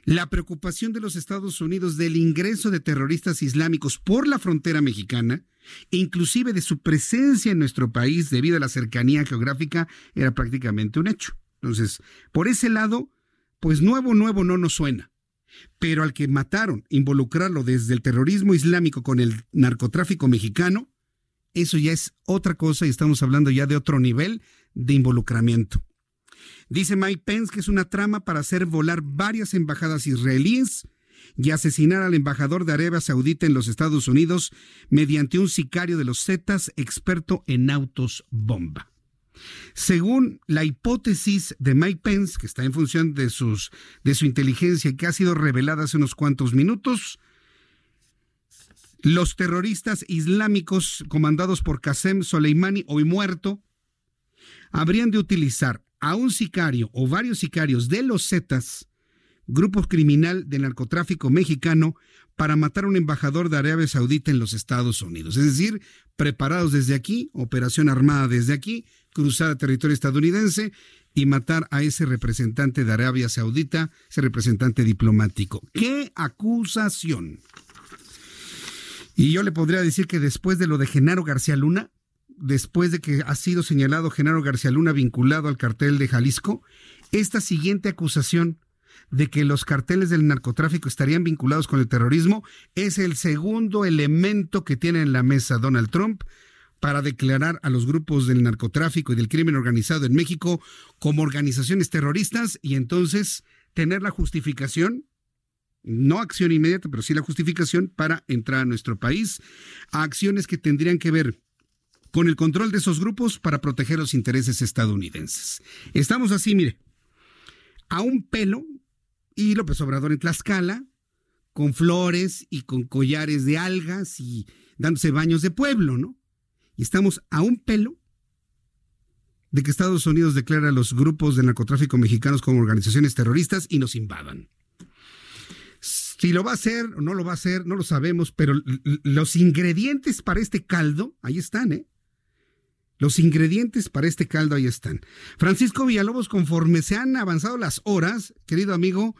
la preocupación de los Estados Unidos del ingreso de terroristas islámicos por la frontera mexicana, e inclusive de su presencia en nuestro país debido a la cercanía geográfica, era prácticamente un hecho. Entonces, por ese lado, pues nuevo, nuevo no nos suena. Pero al que mataron, involucrarlo desde el terrorismo islámico con el narcotráfico mexicano, eso ya es otra cosa y estamos hablando ya de otro nivel de involucramiento. Dice Mike Pence que es una trama para hacer volar varias embajadas israelíes y asesinar al embajador de Arabia Saudita en los Estados Unidos mediante un sicario de los Zetas experto en autos bomba. Según la hipótesis de Mike Pence, que está en función de, sus, de su inteligencia y que ha sido revelada hace unos cuantos minutos, los terroristas islámicos comandados por Qasem Soleimani, hoy muerto, habrían de utilizar a un sicario o varios sicarios de los Zetas, grupo criminal de narcotráfico mexicano, para matar a un embajador de Arabia Saudita en los Estados Unidos. Es decir, preparados desde aquí, operación armada desde aquí, cruzar a territorio estadounidense y matar a ese representante de Arabia Saudita, ese representante diplomático. ¡Qué acusación! Y yo le podría decir que después de lo de Genaro García Luna, después de que ha sido señalado Genaro García Luna vinculado al cartel de Jalisco, esta siguiente acusación de que los carteles del narcotráfico estarían vinculados con el terrorismo es el segundo elemento que tiene en la mesa Donald Trump para declarar a los grupos del narcotráfico y del crimen organizado en México como organizaciones terroristas y entonces tener la justificación, no acción inmediata, pero sí la justificación para entrar a nuestro país, a acciones que tendrían que ver con el control de esos grupos para proteger los intereses estadounidenses. Estamos así, mire, a un pelo y López Obrador en Tlaxcala, con flores y con collares de algas y dándose baños de pueblo, ¿no? Y estamos a un pelo de que Estados Unidos declara a los grupos de narcotráfico mexicanos como organizaciones terroristas y nos invadan. Si lo va a hacer o no lo va a hacer, no lo sabemos, pero los ingredientes para este caldo, ahí están, ¿eh? Los ingredientes para este caldo ahí están. Francisco Villalobos, conforme se han avanzado las horas, querido amigo,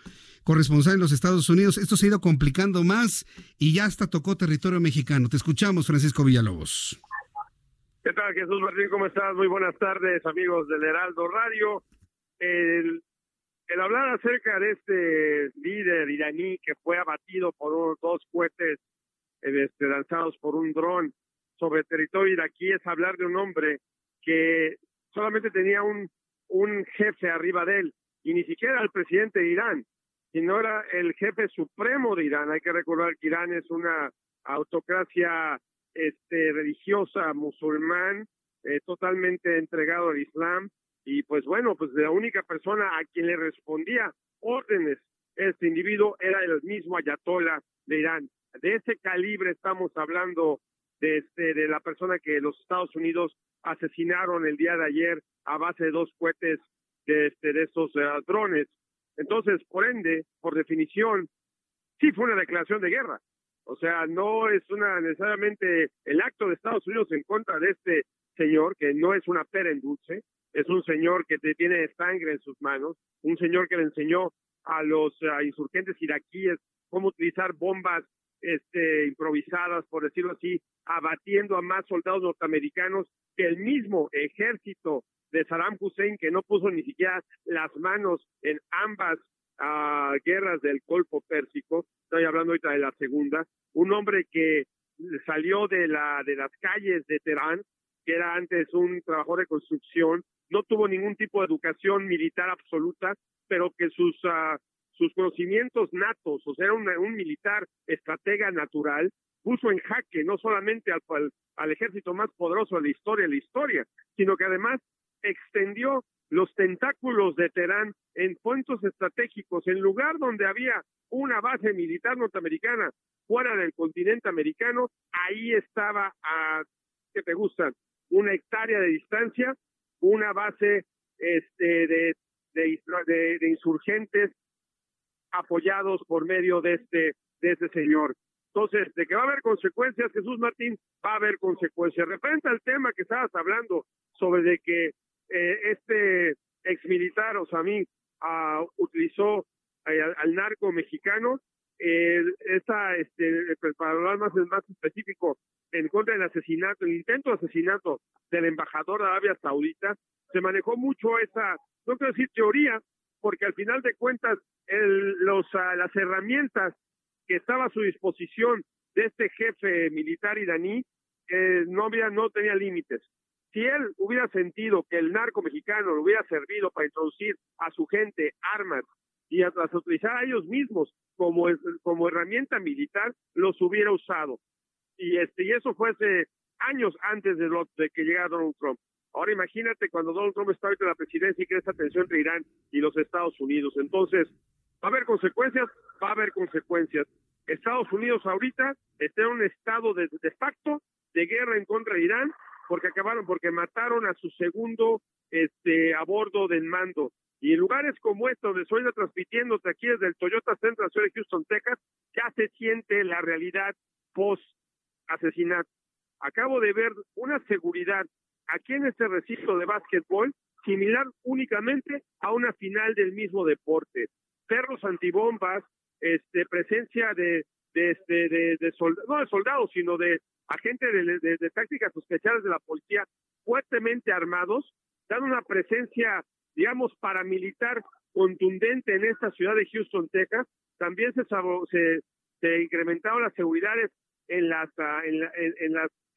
corresponsal en los Estados Unidos, esto se ha ido complicando más y ya hasta tocó territorio mexicano. Te escuchamos, Francisco Villalobos. ¿Qué tal, Jesús Martín? ¿Cómo estás? Muy buenas tardes, amigos del Heraldo Radio. El, hablar acerca de este líder iraní que fue abatido por dos cohetes eh, este, lanzados por un dron sobre territorio iraquí es hablar de un hombre que solamente tenía un, un jefe arriba de él, y ni siquiera el presidente de Irán, sino era el jefe supremo de Irán. Hay que recordar que Irán es una autocracia este, religiosa musulmán, eh, totalmente entregado al Islam, y pues bueno, pues la única persona a quien le respondía órdenes este individuo era el mismo ayatollah de Irán. De ese calibre estamos hablando de, este, de la persona que los Estados Unidos asesinaron el día de ayer a base de dos cohetes de, este, de esos eh, drones. Entonces, por ende, por definición, sí fue una declaración de guerra. O sea, no es necesariamente el acto de Estados Unidos en contra de este señor, que no es una pera en dulce, es un señor que tiene sangre en sus manos, un señor que le enseñó a los insurgentes iraquíes cómo utilizar bombas este, improvisadas, por decirlo así, abatiendo a más soldados norteamericanos que el mismo ejército de Saddam Hussein, que no puso ni siquiera las manos en ambas a guerras del Golfo Pérsico, estoy hablando ahorita de la segunda, un hombre que salió de la de las calles de Teherán, que era antes un trabajador de construcción, no tuvo ningún tipo de educación militar absoluta, pero que sus uh, sus conocimientos natos, o sea, un, militar estratega natural, puso en jaque no solamente al, ejército más poderoso de la historia, la historia, sino que además extendió los tentáculos de Teherán en puntos estratégicos, en lugar donde había una base militar norteamericana fuera del continente americano, ahí estaba a, ¿qué te gusta? Una hectárea de distancia, una base este, de insurgentes apoyados por medio de este, de este señor. Entonces, de que va a haber consecuencias, Jesús Martín, va a haber consecuencias. Referente al tema que estabas hablando sobre de que eh, este ex militar, o sea, a mí, uh, utilizó eh, al narco mexicano. Eh, esta, este, para hablar más, más específico, en contra del asesinato, el intento de asesinato del embajador de Arabia Saudita, se manejó mucho esa, no quiero decir teoría, porque al final de cuentas el, los, uh, las herramientas que estaba a su disposición de este jefe militar iraní eh, no había no tenía límites. Si él hubiera sentido que el narco mexicano lo hubiera servido para introducir a su gente armas y a utilizar a ellos mismos como, como herramienta militar, los hubiera usado. Y, este, y eso fue hace años antes de, lo, de que llegara Donald Trump. Ahora imagínate cuando Donald Trump está ahorita en la presidencia y crea esta tensión entre Irán y los Estados Unidos. Entonces, va a haber consecuencias, va a haber consecuencias. Estados Unidos ahorita está en un estado de, de facto de guerra en contra de Irán porque acabaron, porque mataron a su segundo este, a bordo del mando. Y en lugares como este, donde estoy transmitiéndote aquí desde el Toyota Ciudad de Houston, Texas, ya se siente la realidad post-asesinato. Acabo de ver una seguridad aquí en este recinto de básquetbol similar únicamente a una final del mismo deporte. Perros antibombas, este, presencia de, este, soldados, no de soldados, sino de agentes de, tácticas especiales de la policía fuertemente armados, dan una presencia, digamos, paramilitar contundente en esta ciudad de Houston, Texas. También se, se, se incrementaron las seguridades en las, en,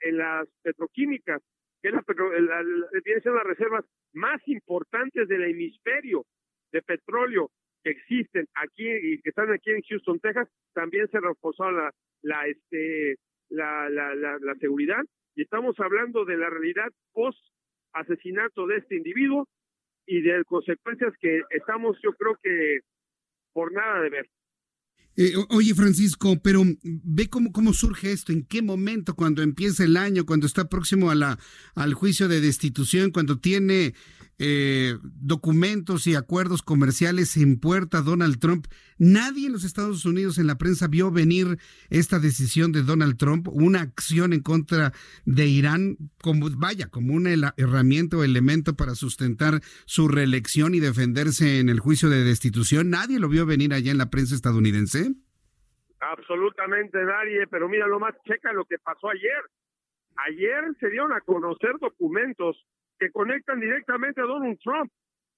en las petroquímicas, que es la, la, la, siendo las reservas más importantes del hemisferio de petróleo que existen aquí y que están aquí en Houston, Texas, también se reforzó la, la, este, la, la, la, la seguridad y estamos hablando de la realidad post asesinato de este individuo y de consecuencias que estamos, yo creo que por nada de ver. Eh, oye, Francisco, pero ve cómo, cómo surge esto, en qué momento, cuando empieza el año, cuando está próximo a la, al juicio de destitución, cuando tiene eh, documentos y acuerdos comerciales en puerta Donald Trump. Nadie en los Estados Unidos en la prensa vio venir esta decisión de Donald Trump, una acción en contra de Irán, como vaya, como una herramienta o elemento para sustentar su reelección y defenderse en el juicio de destitución. Nadie lo vio venir allá en la prensa estadounidense. Absolutamente nadie, pero mira lo más, checa lo que pasó ayer. Ayer se dieron a conocer documentos que conectan directamente a Donald Trump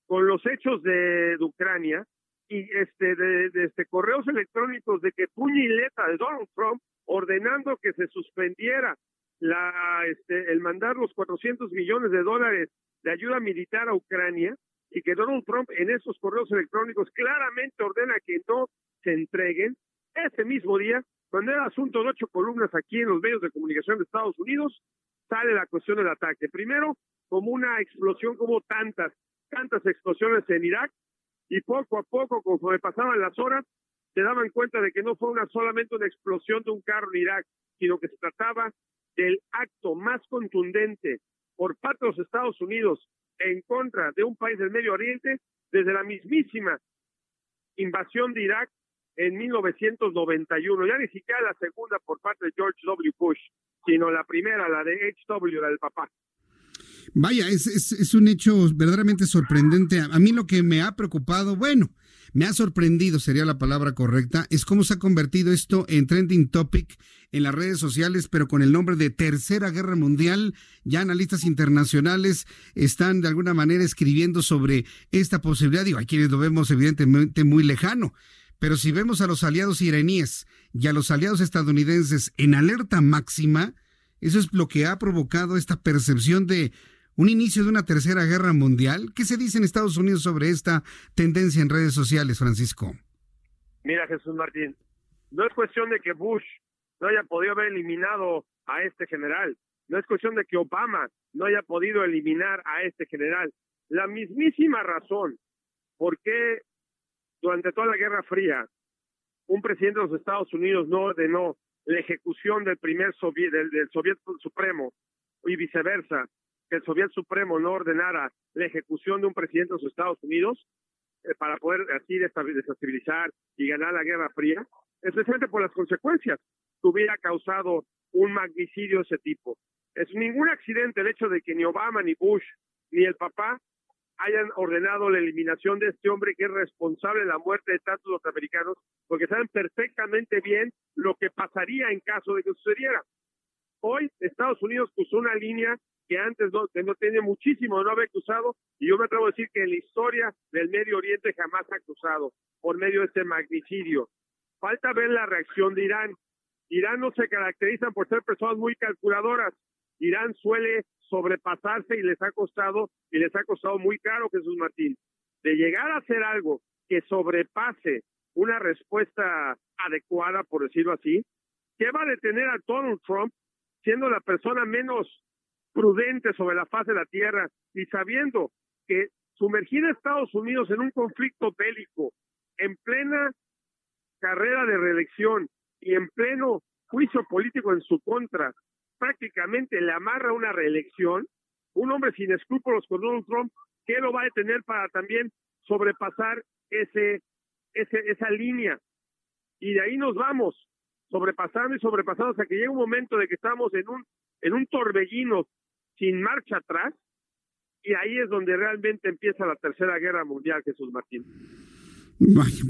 con los hechos de, Ucrania y este de, este correos electrónicos de que letra de Donald Trump ordenando que se suspendiera la este el mandar los 400 millones de dólares de ayuda militar a Ucrania y que Donald Trump en esos correos electrónicos claramente ordena que no se entreguen ese mismo día cuando era asunto de ocho columnas aquí en los medios de comunicación de Estados Unidos sale la cuestión del ataque. Primero como una explosión como tantas, tantas explosiones en Irak y poco a poco, conforme pasaban las horas, se daban cuenta de que no fue una solamente una explosión de un carro en Irak, sino que se trataba del acto más contundente por parte de los Estados Unidos en contra de un país del Medio Oriente desde la mismísima invasión de Irak en 1991, ya ni siquiera la segunda por parte de George W. Bush, sino la primera, la de H.W., la del papá. Vaya, es, es, un hecho verdaderamente sorprendente. A mí lo que me ha preocupado, bueno, me ha sorprendido, sería la palabra correcta, es cómo se ha convertido esto en trending topic en las redes sociales, pero con el nombre de Tercera Guerra Mundial. Ya analistas internacionales están de alguna manera escribiendo sobre esta posibilidad. Digo, hay quienes lo vemos evidentemente muy lejano. Pero si vemos a los aliados iraníes y a los aliados estadounidenses en alerta máxima, eso es lo que ha provocado esta percepción de un inicio de una tercera guerra mundial. ¿Qué se dice en Estados Unidos sobre esta tendencia en redes sociales, Francisco? Mira, Jesús Martín, no es cuestión de que Bush no haya podido haber eliminado a este general, no es cuestión de que Obama no haya podido eliminar a este general. La mismísima razón por qué durante toda la Guerra Fría un presidente de los Estados Unidos no ordenó la ejecución del primer soviet, del, del soviet supremo y viceversa, que el Soviet Supremo no ordenara la ejecución de un presidente de los Estados Unidos eh, para poder así desestabilizar y ganar la Guerra Fría, especialmente por las consecuencias que hubiera causado un magnicidio de ese tipo. Es ningún accidente el hecho de que ni Obama, ni Bush, ni el papá hayan ordenado la eliminación de este hombre que es responsable de la muerte de tantos norteamericanos, porque saben perfectamente bien lo que pasaría en caso de que sucediera. Hoy Estados Unidos puso una línea que antes no, que no tiene muchísimo no haber cruzado, y yo me atrevo a decir que en la historia del Medio Oriente jamás ha cruzado por medio de este magnicidio. Falta ver la reacción de Irán. Irán no se caracteriza por ser personas muy calculadoras. Irán suele sobrepasarse y les ha costado, y les ha costado muy caro, Jesús Martín. De llegar a hacer algo que sobrepase una respuesta adecuada, por decirlo así, que va a detener a Donald Trump siendo la persona menos prudente sobre la faz de la tierra y sabiendo que sumergir a Estados Unidos en un conflicto bélico en plena carrera de reelección y en pleno juicio político en su contra, prácticamente le amarra una reelección, un hombre sin escrúpulos con Donald Trump, ¿qué lo va a detener para también sobrepasar ese, ese, esa línea? Y de ahí nos vamos, sobrepasando y sobrepasando hasta que llega un momento de que estamos en un, en un torbellino sin marcha atrás, y ahí es donde realmente empieza la tercera guerra mundial, Jesús Martín.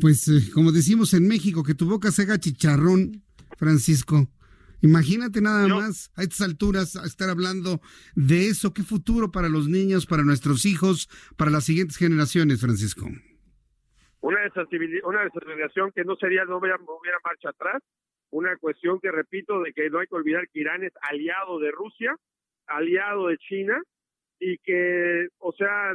Pues eh, como decimos en México, que tu boca se haga chicharrón, Francisco. Imagínate nada más a estas alturas a estar hablando de eso. ¿Qué futuro para los niños, para nuestros hijos, para las siguientes generaciones, Francisco? Una desestabilización que no sería, no hubiera, no hubiera marcha atrás. Una cuestión que repito de que no hay que olvidar que Irán es aliado de Rusia, aliado de China y que, o sea,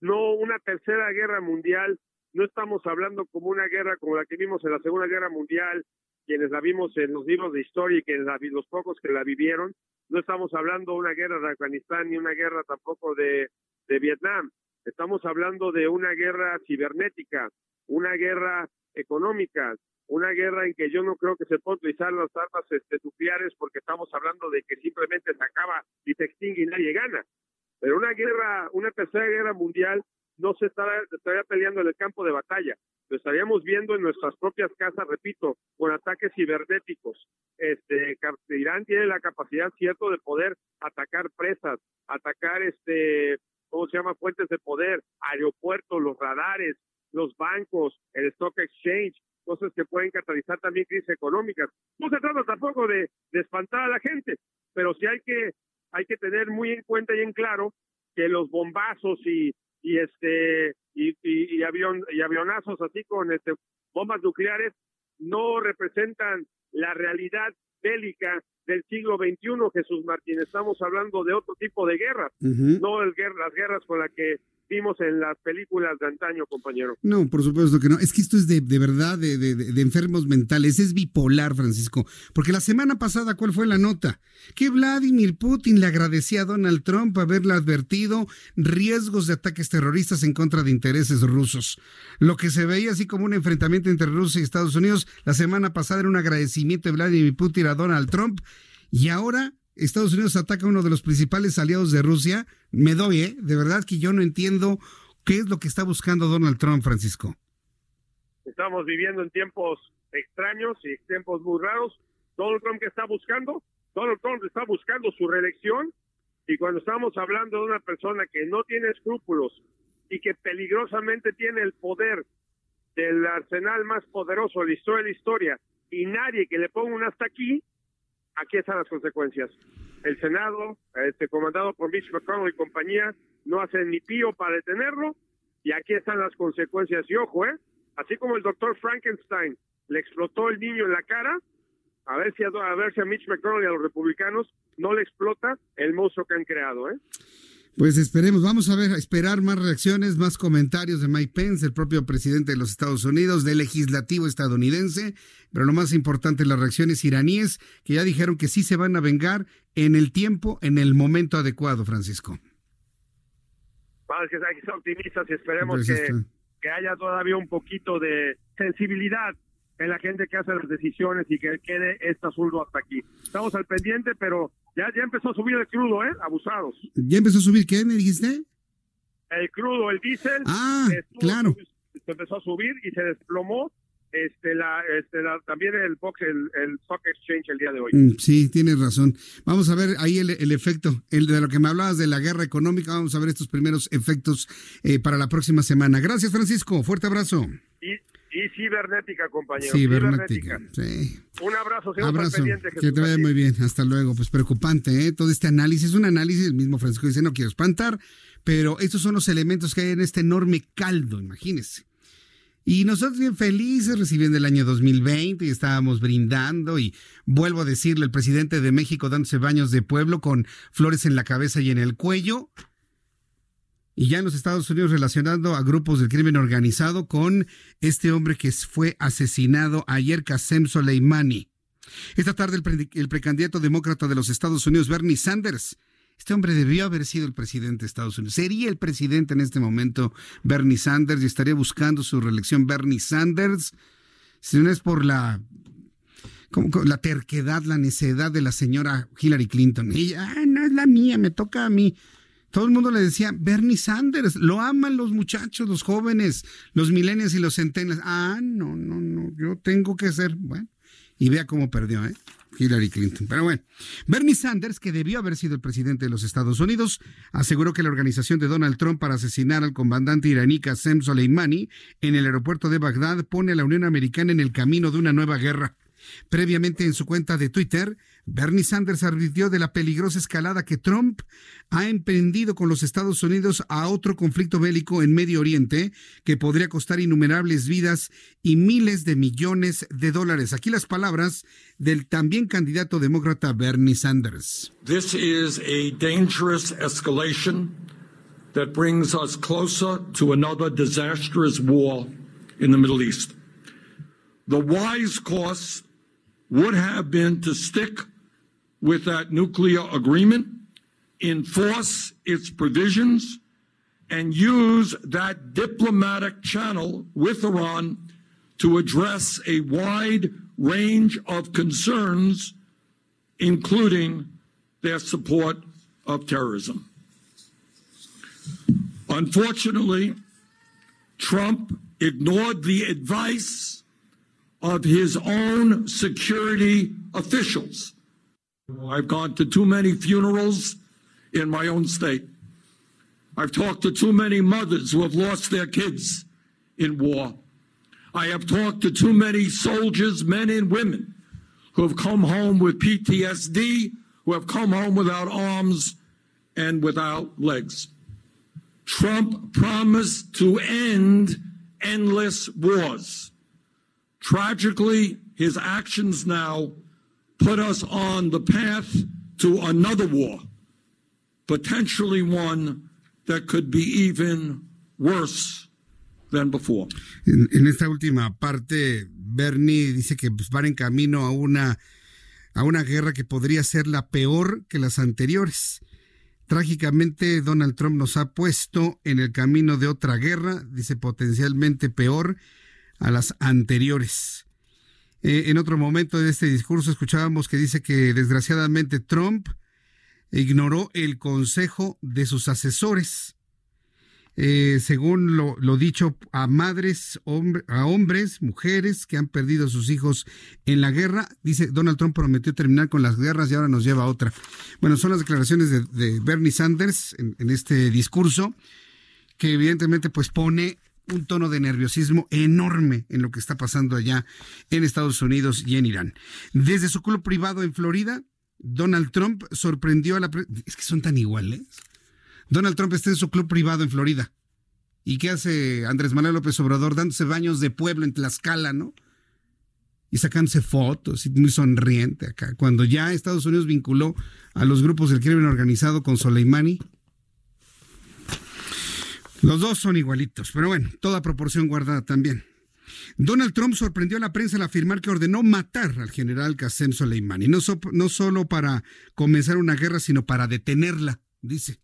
no una tercera guerra mundial no estamos hablando como una guerra como la que vimos en la Segunda Guerra Mundial, quienes la vimos en los libros de historia y que los pocos que la vivieron. No estamos hablando de una guerra de Afganistán ni una guerra tampoco de, de Vietnam. Estamos hablando de una guerra cibernética, una guerra económica, una guerra en que yo no creo que se pueda utilizar las armas este, nucleares porque estamos hablando de que simplemente se acaba y se extingue y nadie gana. Pero una guerra, una tercera guerra mundial no se estaría peleando en el campo de batalla, lo estaríamos viendo en nuestras propias casas, repito, con ataques cibernéticos. Este, Irán tiene la capacidad, cierto, de poder atacar presas, atacar, este, ¿cómo se llama? Fuentes de poder, aeropuertos, los radares, los bancos, el stock exchange, cosas que pueden catalizar también crisis económicas. No se trata tampoco de, espantar a la gente, pero sí hay que, tener muy en cuenta y en claro que los bombazos y este y, y, avión y avionazos así con este bombas nucleares no representan la realidad bélica del siglo XXI, Jesús Martín. Estamos hablando de otro tipo de guerras, no el, las guerras con las que vimos en las películas de antaño, compañero. No, por supuesto que no. Es que esto es de, de verdad de, de, de, enfermos mentales. Es bipolar, Francisco. Porque la semana pasada, ¿cuál fue la nota? Que Vladimir Putin le agradecía a Donald Trump haberle advertido riesgos de ataques terroristas en contra de intereses rusos. Lo que se veía así como un enfrentamiento entre Rusia y Estados Unidos, la semana pasada era un agradecimiento de Vladimir Putin a Donald Trump. Y ahora Estados Unidos ataca a uno de los principales aliados de Rusia, me doy, ¿eh? De verdad que yo no entiendo qué es lo que está buscando Donald Trump, Francisco. Estamos viviendo en tiempos extraños y tiempos muy raros. Donald Trump que está buscando, Donald Trump está buscando su reelección y cuando estamos hablando de una persona que no tiene escrúpulos y que peligrosamente tiene el poder del arsenal más poderoso de la historia la historia y nadie que le ponga un hasta aquí, aquí están las consecuencias. El Senado, este, comandado por Mitch McConnell y compañía, no hacen ni pío para detenerlo y aquí están las consecuencias. Y ojo, ¿eh? Así como el doctor Frankenstein le explotó el niño en la cara, a ver si a, a ver si a Mitch McConnell y a los republicanos no le explota el monstruo que han creado, ¿eh? Pues esperemos, vamos a ver, a esperar más reacciones, más comentarios de Mike Pence, el propio presidente de los Estados Unidos, del legislativo estadounidense, pero lo más importante, las reacciones iraníes, que ya dijeron que sí se van a vengar en el tiempo, en el momento adecuado, Francisco. Vamos, que hay que ser optimistas y esperemos que, que haya todavía un poquito de sensibilidad en la gente que hace las decisiones y que quede este asunto hasta aquí. Estamos al pendiente, pero ya, ya empezó a subir el crudo, ¿eh? Abusados. ¿Ya empezó a subir qué, me dijiste? El crudo, el diésel. Ah, claro. Se empezó a subir y se desplomó este la, este la, también el box el, el stock exchange el día de hoy mm, sí tienes razón vamos a ver ahí el, el, efecto el de lo que me hablabas de la guerra económica vamos a ver estos primeros efectos eh, para la próxima semana gracias Francisco fuerte abrazo y, y cibernética, compañero. Cibernética, sí. Un abrazo, señor Abrazo, que te vaya muy bien, hasta luego. Pues preocupante, ¿eh? Todo este análisis, un análisis, el mismo Francisco dice, no quiero espantar, pero estos son los elementos que hay en este enorme caldo, imagínense. Y nosotros bien felices recibiendo el año 2020 y estábamos brindando y vuelvo a decirle, el presidente de México dándose baños de pueblo con flores en la cabeza y en el cuello. Y ya en los Estados Unidos relacionando a grupos del crimen organizado con este hombre que fue asesinado ayer, Qasem Soleimani. Esta tarde el, precandidato demócrata de los Estados Unidos, Bernie Sanders, este hombre debió haber sido el presidente de Estados Unidos. Sería el presidente en este momento Bernie Sanders y estaría buscando su reelección Bernie Sanders. Si no es por la, la terquedad, la necedad de la señora Hillary Clinton. Ella, no es la mía, me toca a mí. Todo el mundo le decía, Bernie Sanders, lo aman los muchachos, los jóvenes, los milenios y los centenarios. Ah, no, no, no, yo tengo que ser, bueno, y vea cómo perdió, ¿eh? Hillary Clinton. Pero bueno, Bernie Sanders, que debió haber sido el presidente de los Estados Unidos, aseguró que la organización de Donald Trump para asesinar al comandante iraní Qasem Soleimani en el aeropuerto de Bagdad pone a la Unión Americana en el camino de una nueva guerra. Previamente en su cuenta de Twitter, Bernie Sanders advirtió de la peligrosa escalada que Trump ha emprendido con los Estados Unidos a otro conflicto bélico en Medio Oriente que podría costar innumerables vidas y miles de millones de dólares. Aquí las palabras del también candidato demócrata Bernie Sanders. This is a dangerous escalation that brings us closer to another disastrous war in the Middle East. The wise course would have been to stick with that nuclear agreement, enforce its provisions, and use that diplomatic channel with Iran to address a wide range of concerns, including their support of terrorism. Unfortunately, Trump ignored the advice of his own security officials. I've gone to too many funerals in my own state. I've talked to too many mothers who have lost their kids in war. I have talked to too many soldiers, men and women, who have come home with PTSD, who have come home without arms and without legs. Trump promised to end endless wars. Tragically, his actions now put us on the path to another war, potentially one that could be even worse than before. En, esta última parte, Bernie dice que pues, van en camino a una, a una guerra que podría ser la peor que las anteriores. Trágicamente, Donald Trump nos ha puesto en el camino de otra guerra, dice potencialmente peor a las anteriores. Eh, en otro momento de este discurso escuchábamos que dice que desgraciadamente Trump ignoró el consejo de sus asesores. Eh, según lo, dicho a madres, a hombres, mujeres que han perdido a sus hijos en la guerra, dice Donald Trump prometió terminar con las guerras y ahora nos lleva a otra. Bueno, son las declaraciones de, de Bernie Sanders en, en, este discurso que evidentemente pues pone un tono de nerviosismo enorme en lo que está pasando allá en Estados Unidos y en Irán. Desde su club privado en Florida, Donald Trump sorprendió a la... Es que son tan iguales. Donald Trump está en su club privado en Florida. ¿Y qué hace Andrés Manuel López Obrador dándose baños de pueblo en Tlaxcala, no? Y sacándose fotos muy sonriente acá. Cuando ya Estados Unidos vinculó a los grupos del crimen organizado con Soleimani, los dos son igualitos, pero bueno, toda proporción guardada también. Donald Trump sorprendió a la prensa al afirmar que ordenó matar al general Qasem Soleimani, no, no solo para comenzar una guerra, sino para detenerla, dice.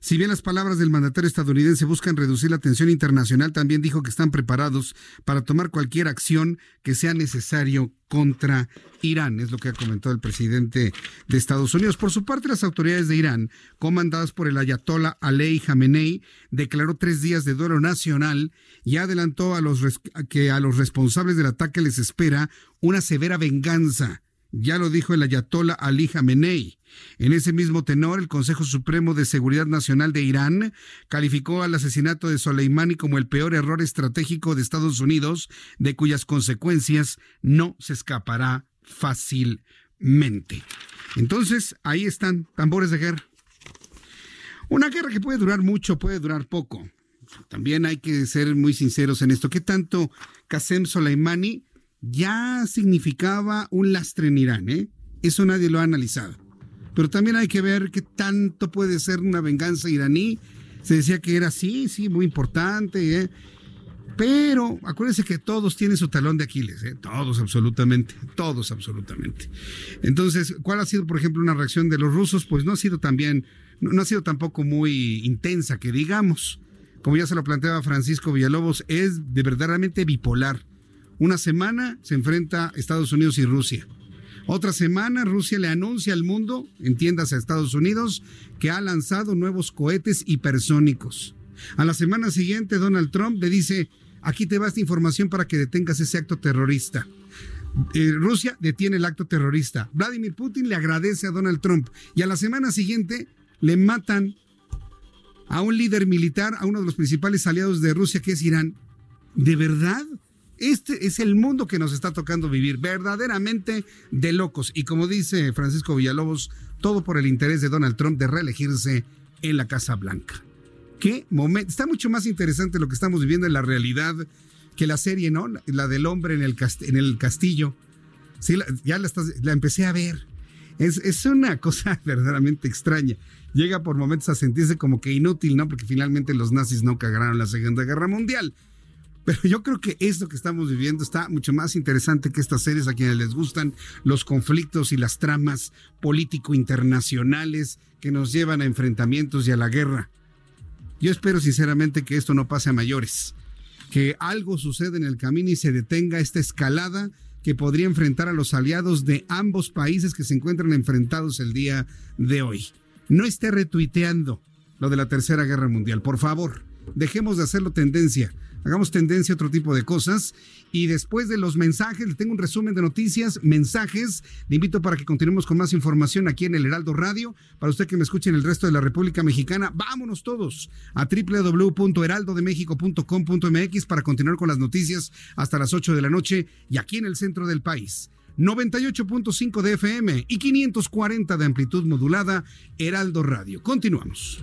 Si bien las palabras del mandatario estadounidense buscan reducir la tensión internacional, también dijo que están preparados para tomar cualquier acción que sea necesario contra Irán, es lo que ha comentado el presidente de Estados Unidos. Por su parte, las autoridades de Irán, comandadas por el ayatollah Alei Khamenei, declaró tres días de duelo nacional y adelantó a los que a los responsables del ataque les espera una severa venganza ya lo dijo el ayatollah Ali Khamenei. En ese mismo tenor, el Consejo Supremo de Seguridad Nacional de Irán calificó al asesinato de Soleimani como el peor error estratégico de Estados Unidos, de cuyas consecuencias no se escapará fácilmente. Entonces, ahí están tambores de guerra. Una guerra que puede durar mucho, puede durar poco. También hay que ser muy sinceros en esto. ¿Qué tanto Qasem Soleimani ya significaba un lastre en Irán? Eh? Eso nadie lo ha analizado. Pero también hay que ver qué tanto puede ser una venganza iraní. Se decía que era así, sí, muy importante. ¿eh? Pero acuérdense que todos tienen su talón de Aquiles, ¿eh? todos absolutamente, todos absolutamente. Entonces, ¿cuál ha sido, por ejemplo, una reacción de los rusos? Pues no ha sido también, no, no ha sido tampoco muy intensa, que digamos. Como ya se lo planteaba Francisco Villalobos, es de verdaderamente bipolar. Una semana se enfrenta Estados Unidos y Rusia. Otra semana Rusia le anuncia al mundo, entiéndase a Estados Unidos, que ha lanzado nuevos cohetes hipersónicos. A la semana siguiente Donald Trump le dice, aquí te va esta información para que detengas ese acto terrorista. Eh, Rusia detiene el acto terrorista. Vladimir Putin le agradece a Donald Trump y a la semana siguiente le matan a un líder militar, a uno de los principales aliados de Rusia, que es Irán. ¿De verdad? Este es el mundo que nos está tocando vivir, verdaderamente de locos. Y como dice Francisco Villalobos, todo por el interés de Donald Trump de reelegirse en la Casa Blanca. ¿Qué momento? Está mucho más interesante lo que estamos viviendo en la realidad que la serie, ¿no? La del hombre en el, castillo. Sí, ya la, la empecé a ver. Es, es, una cosa verdaderamente extraña. Llega por momentos a sentirse como que inútil, ¿no? Porque finalmente los nazis no cagaron la Segunda Guerra Mundial. Pero yo creo que esto que estamos viviendo está mucho más interesante que estas series a quienes les gustan los conflictos y las tramas político-internacionales que nos llevan a enfrentamientos y a la guerra. Yo espero sinceramente que esto no pase a mayores, que algo suceda en el camino y se detenga esta escalada que podría enfrentar a los aliados de ambos países que se encuentran enfrentados el día de hoy. No esté retuiteando lo de la Tercera Guerra Mundial, por favor, dejemos de hacerlo tendencia hagamos tendencia a otro tipo de cosas. Y después de los mensajes, le tengo un resumen de noticias, mensajes. Le invito para que continuemos con más información aquí en el Heraldo Radio. Para usted que me escuche en el resto de la República Mexicana, vámonos todos a www.heraldodemexico.com.mx para continuar con las noticias hasta las 8 de la noche y aquí en el centro del país. 98.5 de FM y 540 de amplitud modulada, Heraldo Radio. Continuamos.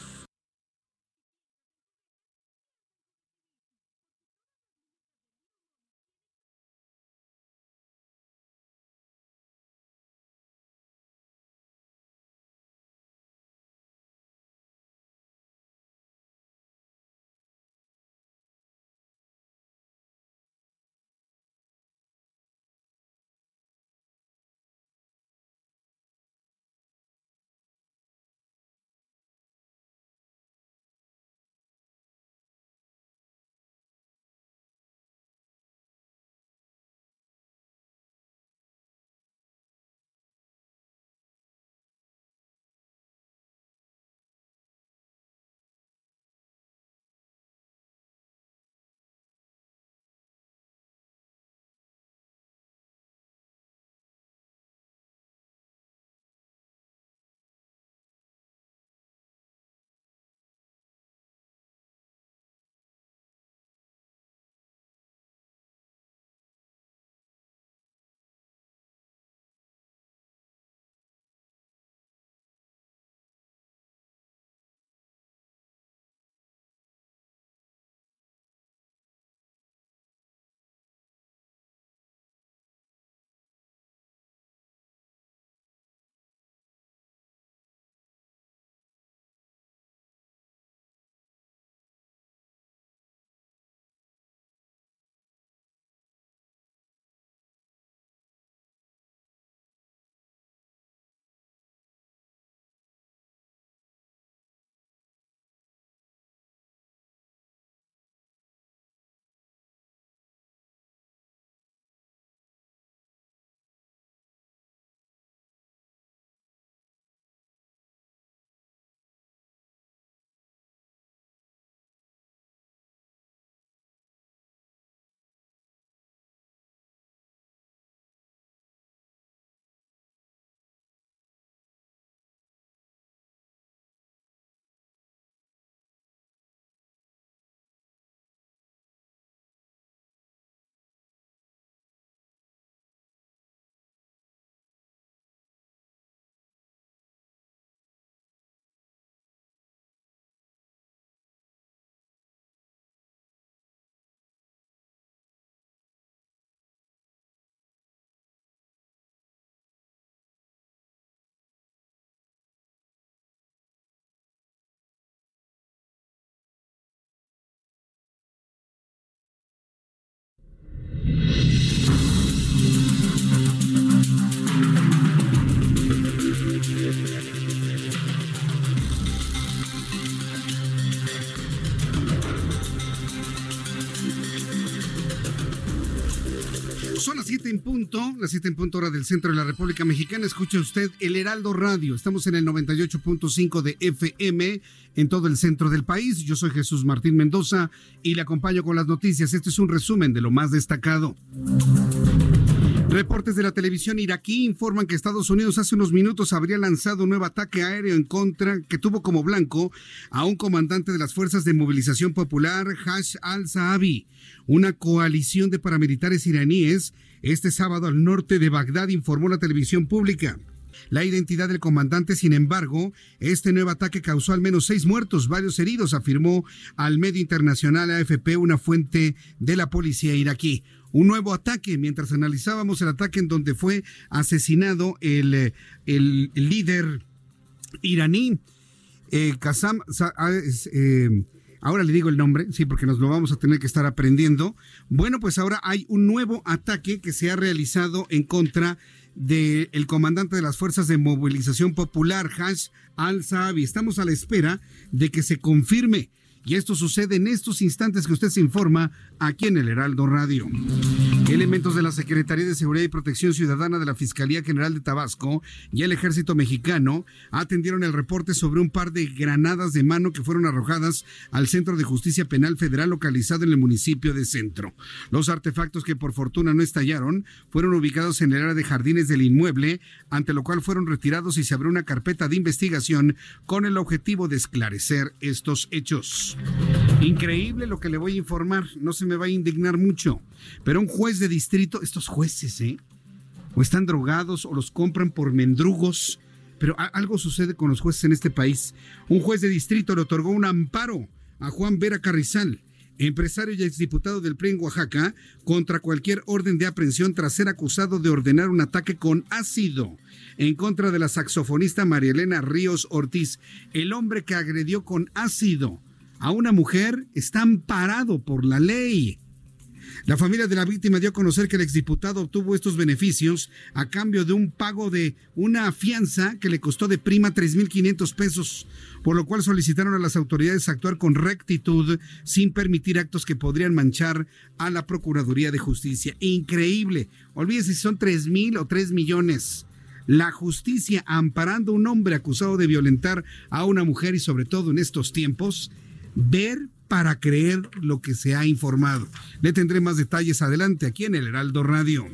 Punto, las siete en punto hora del centro de la República Mexicana, escucha usted el Heraldo Radio. Estamos en el 98.5 de FM en todo el centro del país. Yo soy Jesús Martín Mendoza y le acompaño con las noticias. Este es un resumen de lo más destacado. Reportes de la televisión iraquí informan que Estados Unidos hace unos minutos habría lanzado un nuevo ataque aéreo en contra que tuvo como blanco a un comandante de las Fuerzas de Movilización Popular, Hash al-Saabi. Una coalición de paramilitares iraníes este sábado al norte de Bagdad, informó la televisión pública. La identidad del comandante, sin embargo, este nuevo ataque causó al menos seis muertos, varios heridos, afirmó al medio internacional AFP una fuente de la policía iraquí un nuevo ataque mientras analizábamos el ataque en donde fue asesinado el, el, líder iraní, eh, ah, eh, ahora le digo el nombre, sí, porque nos lo vamos a tener que estar aprendiendo. Bueno, pues ahora hay un nuevo ataque que se ha realizado en contra del comandante de las Fuerzas de Movilización Popular, Hash al-Saabi. Estamos a la espera de que se confirme y esto sucede en estos instantes que usted se informa aquí en el Heraldo Radio. Elementos de la Secretaría de Seguridad y Protección Ciudadana de la Fiscalía General de Tabasco y el Ejército Mexicano atendieron el reporte sobre un par de granadas de mano que fueron arrojadas al Centro de Justicia Penal Federal localizado en el municipio de Centro. Los artefactos que por fortuna no estallaron fueron ubicados en el área de jardines del inmueble, ante lo cual fueron retirados y se abrió una carpeta de investigación con el objetivo de esclarecer estos hechos. Increíble lo que le voy a informar, no se me va a indignar mucho, pero un juez de distrito, estos jueces, ¿eh? O están drogados o los compran por mendrugos, pero algo sucede con los jueces en este país. Un juez de distrito le otorgó un amparo a Juan Vera Carrizal, empresario y exdiputado del PRI en Oaxaca, contra cualquier orden de aprehensión tras ser acusado de ordenar un ataque con ácido en contra de la saxofonista María Elena Ríos Ortiz, el hombre que agredió con ácido a una mujer está amparado por la ley. La familia de la víctima dio a conocer que el exdiputado obtuvo estos beneficios a cambio de un pago de una fianza que le costó de prima 3.500 pesos, por lo cual solicitaron a las autoridades actuar con rectitud sin permitir actos que podrían manchar a la Procuraduría de Justicia. Increíble. Olvídese si son 3.000 o 3 millones. La justicia amparando a un hombre acusado de violentar a una mujer y sobre todo en estos tiempos ver para creer lo que se ha informado. Le tendré más detalles adelante aquí en el Heraldo Radio.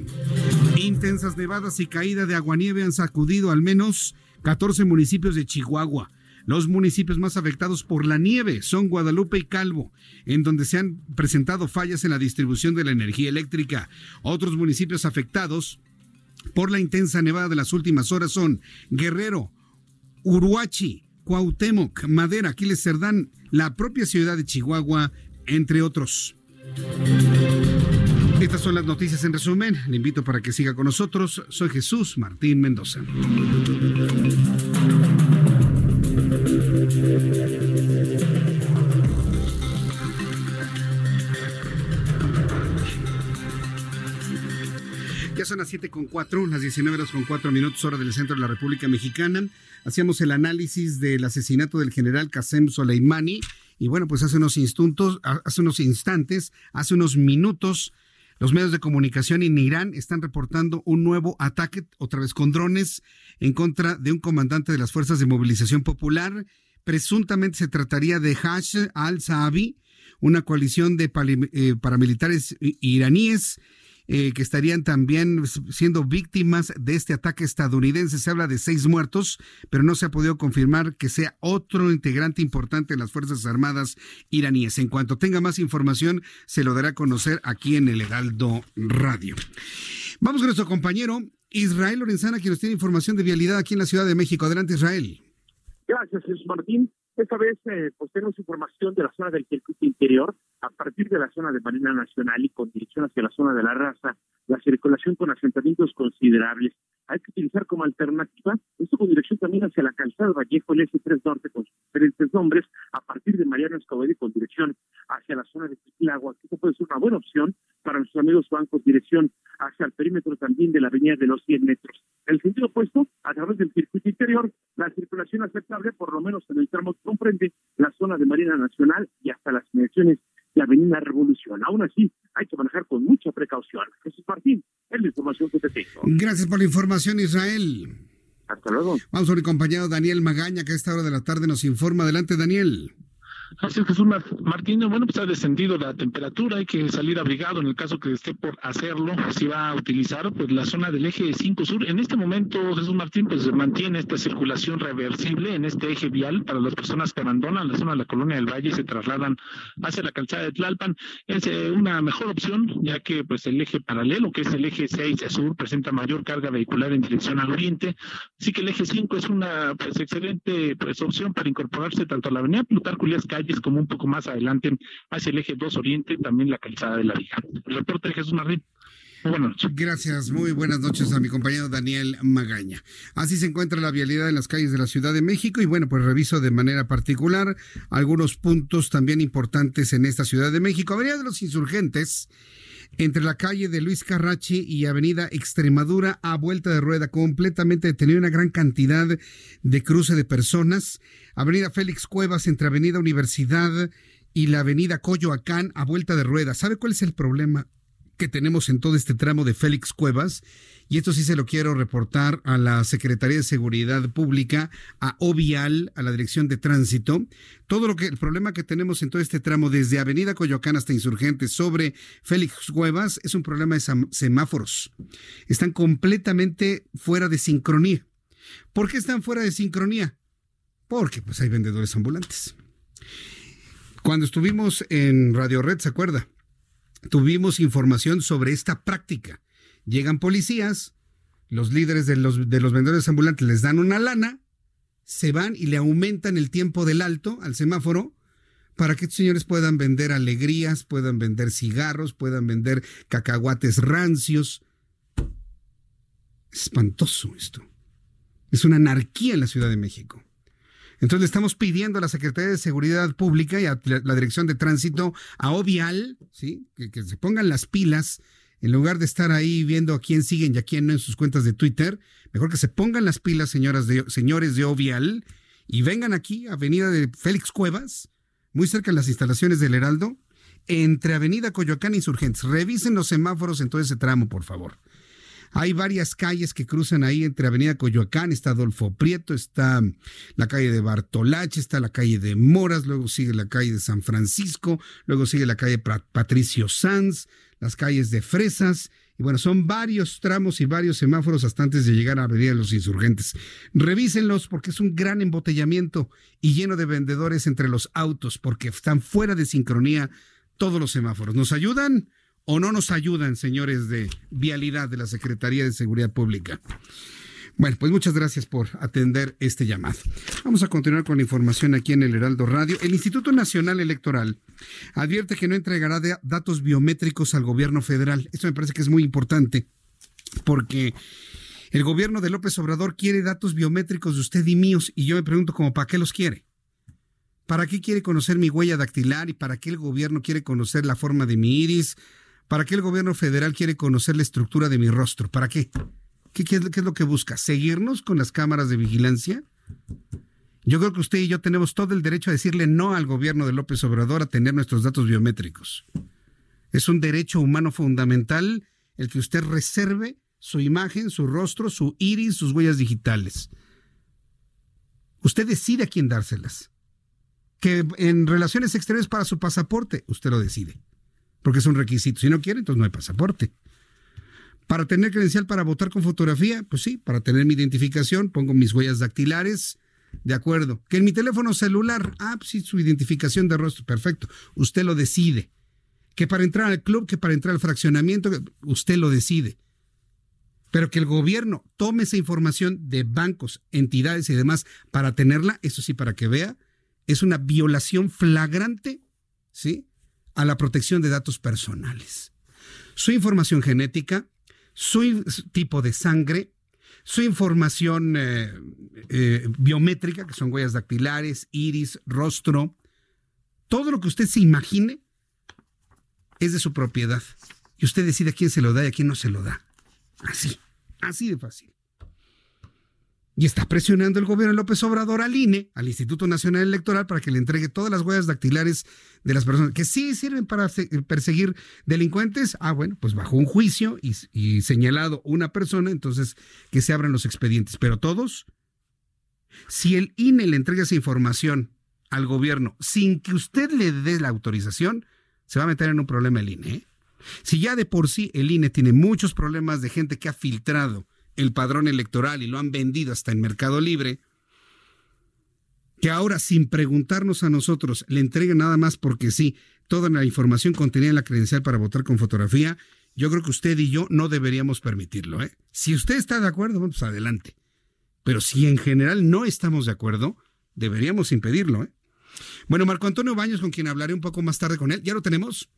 Intensas nevadas y caída de aguanieve han sacudido al menos 14 municipios de Chihuahua. Los municipios más afectados por la nieve son Guadalupe y Calvo, en donde se han presentado fallas en la distribución de la energía eléctrica. Otros municipios afectados por la intensa nevada de las últimas horas son Guerrero, Uruachi, Cuauhtémoc, Madera, Aquiles Cerdán, la propia ciudad de Chihuahua, entre otros. Estas son las noticias en resumen. Le invito para que siga con nosotros. Soy Jesús Martín Mendoza. Ya son las 7 con 4, las 19 horas con 4 minutos, hora del centro de la República Mexicana. Hacíamos el análisis del asesinato del general Qasem Soleimani. Y bueno, pues hace unos, instantes, hace unos instantes, hace unos minutos, los medios de comunicación en Irán están reportando un nuevo ataque, otra vez con drones, en contra de un comandante de las Fuerzas de Movilización Popular. Presuntamente se trataría de Hash al-Saabi, una coalición de eh, paramilitares iraníes eh, que estarían también siendo víctimas de este ataque estadounidense. Se habla de seis muertos, pero no se ha podido confirmar que sea otro integrante importante de las Fuerzas Armadas iraníes. En cuanto tenga más información, se lo dará a conocer aquí en el Heraldo Radio. Vamos con nuestro compañero Israel Lorenzana, quien nos tiene información de vialidad aquí en la Ciudad de México. Adelante, Israel. Gracias, Jesús Martín. Esta vez eh, pues tenemos información de la zona del circuito interior a partir de la zona de Marina Nacional y con dirección hacia la zona de la raza, la circulación con asentamientos considerables. Hay que utilizar como alternativa esto con dirección también hacia la calzada Vallejo, el S3 Norte con diferentes nombres, a partir de Mariano Escobedo y con dirección hacia la zona de Pitlagua. Esto puede ser una buena opción para nuestros amigos bancos, dirección hacia el perímetro también de la avenida de los 100 metros. El sentido opuesto, a través del circuito interior, la circulación aceptable, por lo menos en el tramo comprende la zona de Marina Nacional y hasta las mediciones de Avenida Revolución. Aún así, hay que manejar con mucha precaución. Jesús Martín, Es la información que te tengo. Gracias por la información, Israel. Hasta luego. Vamos con mi compañero Daniel Magaña, que a esta hora de la tarde nos informa. Adelante, Daniel. Así es, Jesús Martín. Bueno, pues ha descendido la temperatura, hay que salir abrigado en el caso que esté por hacerlo. Si va a utilizar pues la zona del eje 5 sur. En este momento, Jesús Martín, pues mantiene esta circulación reversible en este eje vial para las personas que abandonan la zona de la colonia del Valle y se trasladan hacia la calzada de Tlalpan. Es eh, una mejor opción, ya que pues el eje paralelo, que es el eje 6 sur, presenta mayor carga vehicular en dirección al oriente. Así que el eje 5 es una pues excelente pues opción para incorporarse tanto a la avenida Plutarco Elías calles como un poco más adelante hacia el eje 2 Oriente, también la calzada de la Viga. Reporte de Jesús Martín. Gracias, muy buenas noches a mi compañero Daniel Magaña. Así se encuentra la vialidad en las calles de la Ciudad de México y bueno, pues reviso de manera particular algunos puntos también importantes en esta Ciudad de México. Avenida de los Insurgentes, entre la calle de Luis Carrachi y Avenida Extremadura a vuelta de rueda, completamente detenida una gran cantidad de cruce de personas. Avenida Félix Cuevas entre Avenida Universidad y la Avenida Coyoacán a vuelta de rueda. ¿Sabe cuál es el problema que tenemos en todo este tramo de Félix Cuevas? Y esto sí se lo quiero reportar a la Secretaría de Seguridad Pública, a OVIAL, a la Dirección de Tránsito. Todo lo que, el problema que tenemos en todo este tramo, desde Avenida Coyoacán hasta Insurgentes sobre Félix Cuevas, es un problema de semáforos. Están completamente fuera de sincronía. ¿Por qué están fuera de sincronía? Porque pues hay vendedores ambulantes. Cuando estuvimos en Radio Red, ¿se acuerda? Tuvimos información sobre esta práctica. Llegan policías, los líderes de los, de los vendedores ambulantes les dan una lana, se van y le aumentan el tiempo del alto al semáforo para que estos señores puedan vender alegrías, puedan vender cigarros, puedan vender cacahuates rancios. Espantoso esto. Es una anarquía en la Ciudad de México. Entonces le estamos pidiendo a la Secretaría de Seguridad Pública y a la Dirección de Tránsito, a Ovial, ¿sí? que, se pongan las pilas, en lugar de estar ahí viendo a quién siguen y a quién no en sus cuentas de Twitter, mejor que se pongan las pilas, señoras de, señores de Ovial, y vengan aquí, Avenida de Félix Cuevas, muy cerca de las instalaciones del Heraldo, entre Avenida Coyoacán e Insurgentes. Revisen los semáforos en todo ese tramo, por favor. Hay varias calles que cruzan ahí entre Avenida Coyoacán, está Adolfo Prieto, está la calle de Bartolache, está la calle de Moras, luego sigue la calle de San Francisco, luego sigue la calle Patricio Sanz, las calles de Fresas. Y bueno, son varios tramos y varios semáforos hasta antes de llegar a Avenida de los Insurgentes. Revísenlos porque es un gran embotellamiento y lleno de vendedores entre los autos porque están fuera de sincronía todos los semáforos. ¿Nos ayudan? O no nos ayudan, señores de Vialidad de la Secretaría de Seguridad Pública. Bueno, pues muchas gracias por atender este llamado. Vamos a continuar con la información aquí en el Heraldo Radio. El Instituto Nacional Electoral advierte que no entregará datos biométricos al gobierno federal. Esto me parece que es muy importante porque el gobierno de López Obrador quiere datos biométricos de usted y míos y yo me pregunto como para qué los quiere. ¿Para qué quiere conocer mi huella dactilar y para qué el gobierno quiere conocer la forma de mi iris, ¿Para qué el gobierno federal quiere conocer la estructura de mi rostro? ¿Para qué? ¿Qué, es, lo que busca? ¿Seguirnos con las cámaras de vigilancia? Yo creo que usted y yo tenemos todo el derecho a decirle no al gobierno de López Obrador a tener nuestros datos biométricos. Es un derecho humano fundamental el que usted reserve su imagen, su rostro, su iris, sus huellas digitales. Usted decide a quién dárselas. Que en relaciones exteriores para su pasaporte, usted lo decide porque es un requisito. Si no quiere, entonces no hay pasaporte. Para tener credencial para votar con fotografía, pues sí, para tener mi identificación, pongo mis huellas dactilares, de acuerdo. Que en mi teléfono celular, ah, pues sí, su identificación de rostro, perfecto. Usted lo decide. Que para entrar al club, que para entrar al fraccionamiento, usted lo decide. Pero que el gobierno tome esa información de bancos, entidades y demás para tenerla, eso sí, para que vea, es una violación flagrante, ¿sí? A la protección de datos personales. Su información genética, su tipo de sangre, su información eh, eh, biométrica, que son huellas dactilares, iris, rostro, todo lo que usted se imagine es de su propiedad. Y usted decide a quién se lo da y a quién no se lo da. Así, así de fácil. Y está presionando el gobierno de López Obrador al INE, al Instituto Nacional Electoral, para que le entregue todas las huellas dactilares de las personas que sí sirven para perseguir delincuentes. Ah, bueno, pues bajo un juicio y, señalado una persona, entonces que se abran los expedientes. Pero todos, si el INE le entrega esa información al gobierno sin que usted le dé la autorización, se va a meter en un problema el INE. ¿eh? Si ya de por sí el INE tiene muchos problemas de gente que ha filtrado el padrón electoral y lo han vendido hasta en Mercado Libre, que ahora sin preguntarnos a nosotros le entreguen nada más porque sí, toda la información contenida en la credencial para votar con fotografía, yo creo que usted y yo no deberíamos permitirlo. ¿eh? Si usted está de acuerdo, pues adelante. Pero si en general no estamos de acuerdo, deberíamos impedirlo. ¿eh? Bueno, Marco Antonio Baños, con quien hablaré un poco más tarde con él, ¿ya lo tenemos?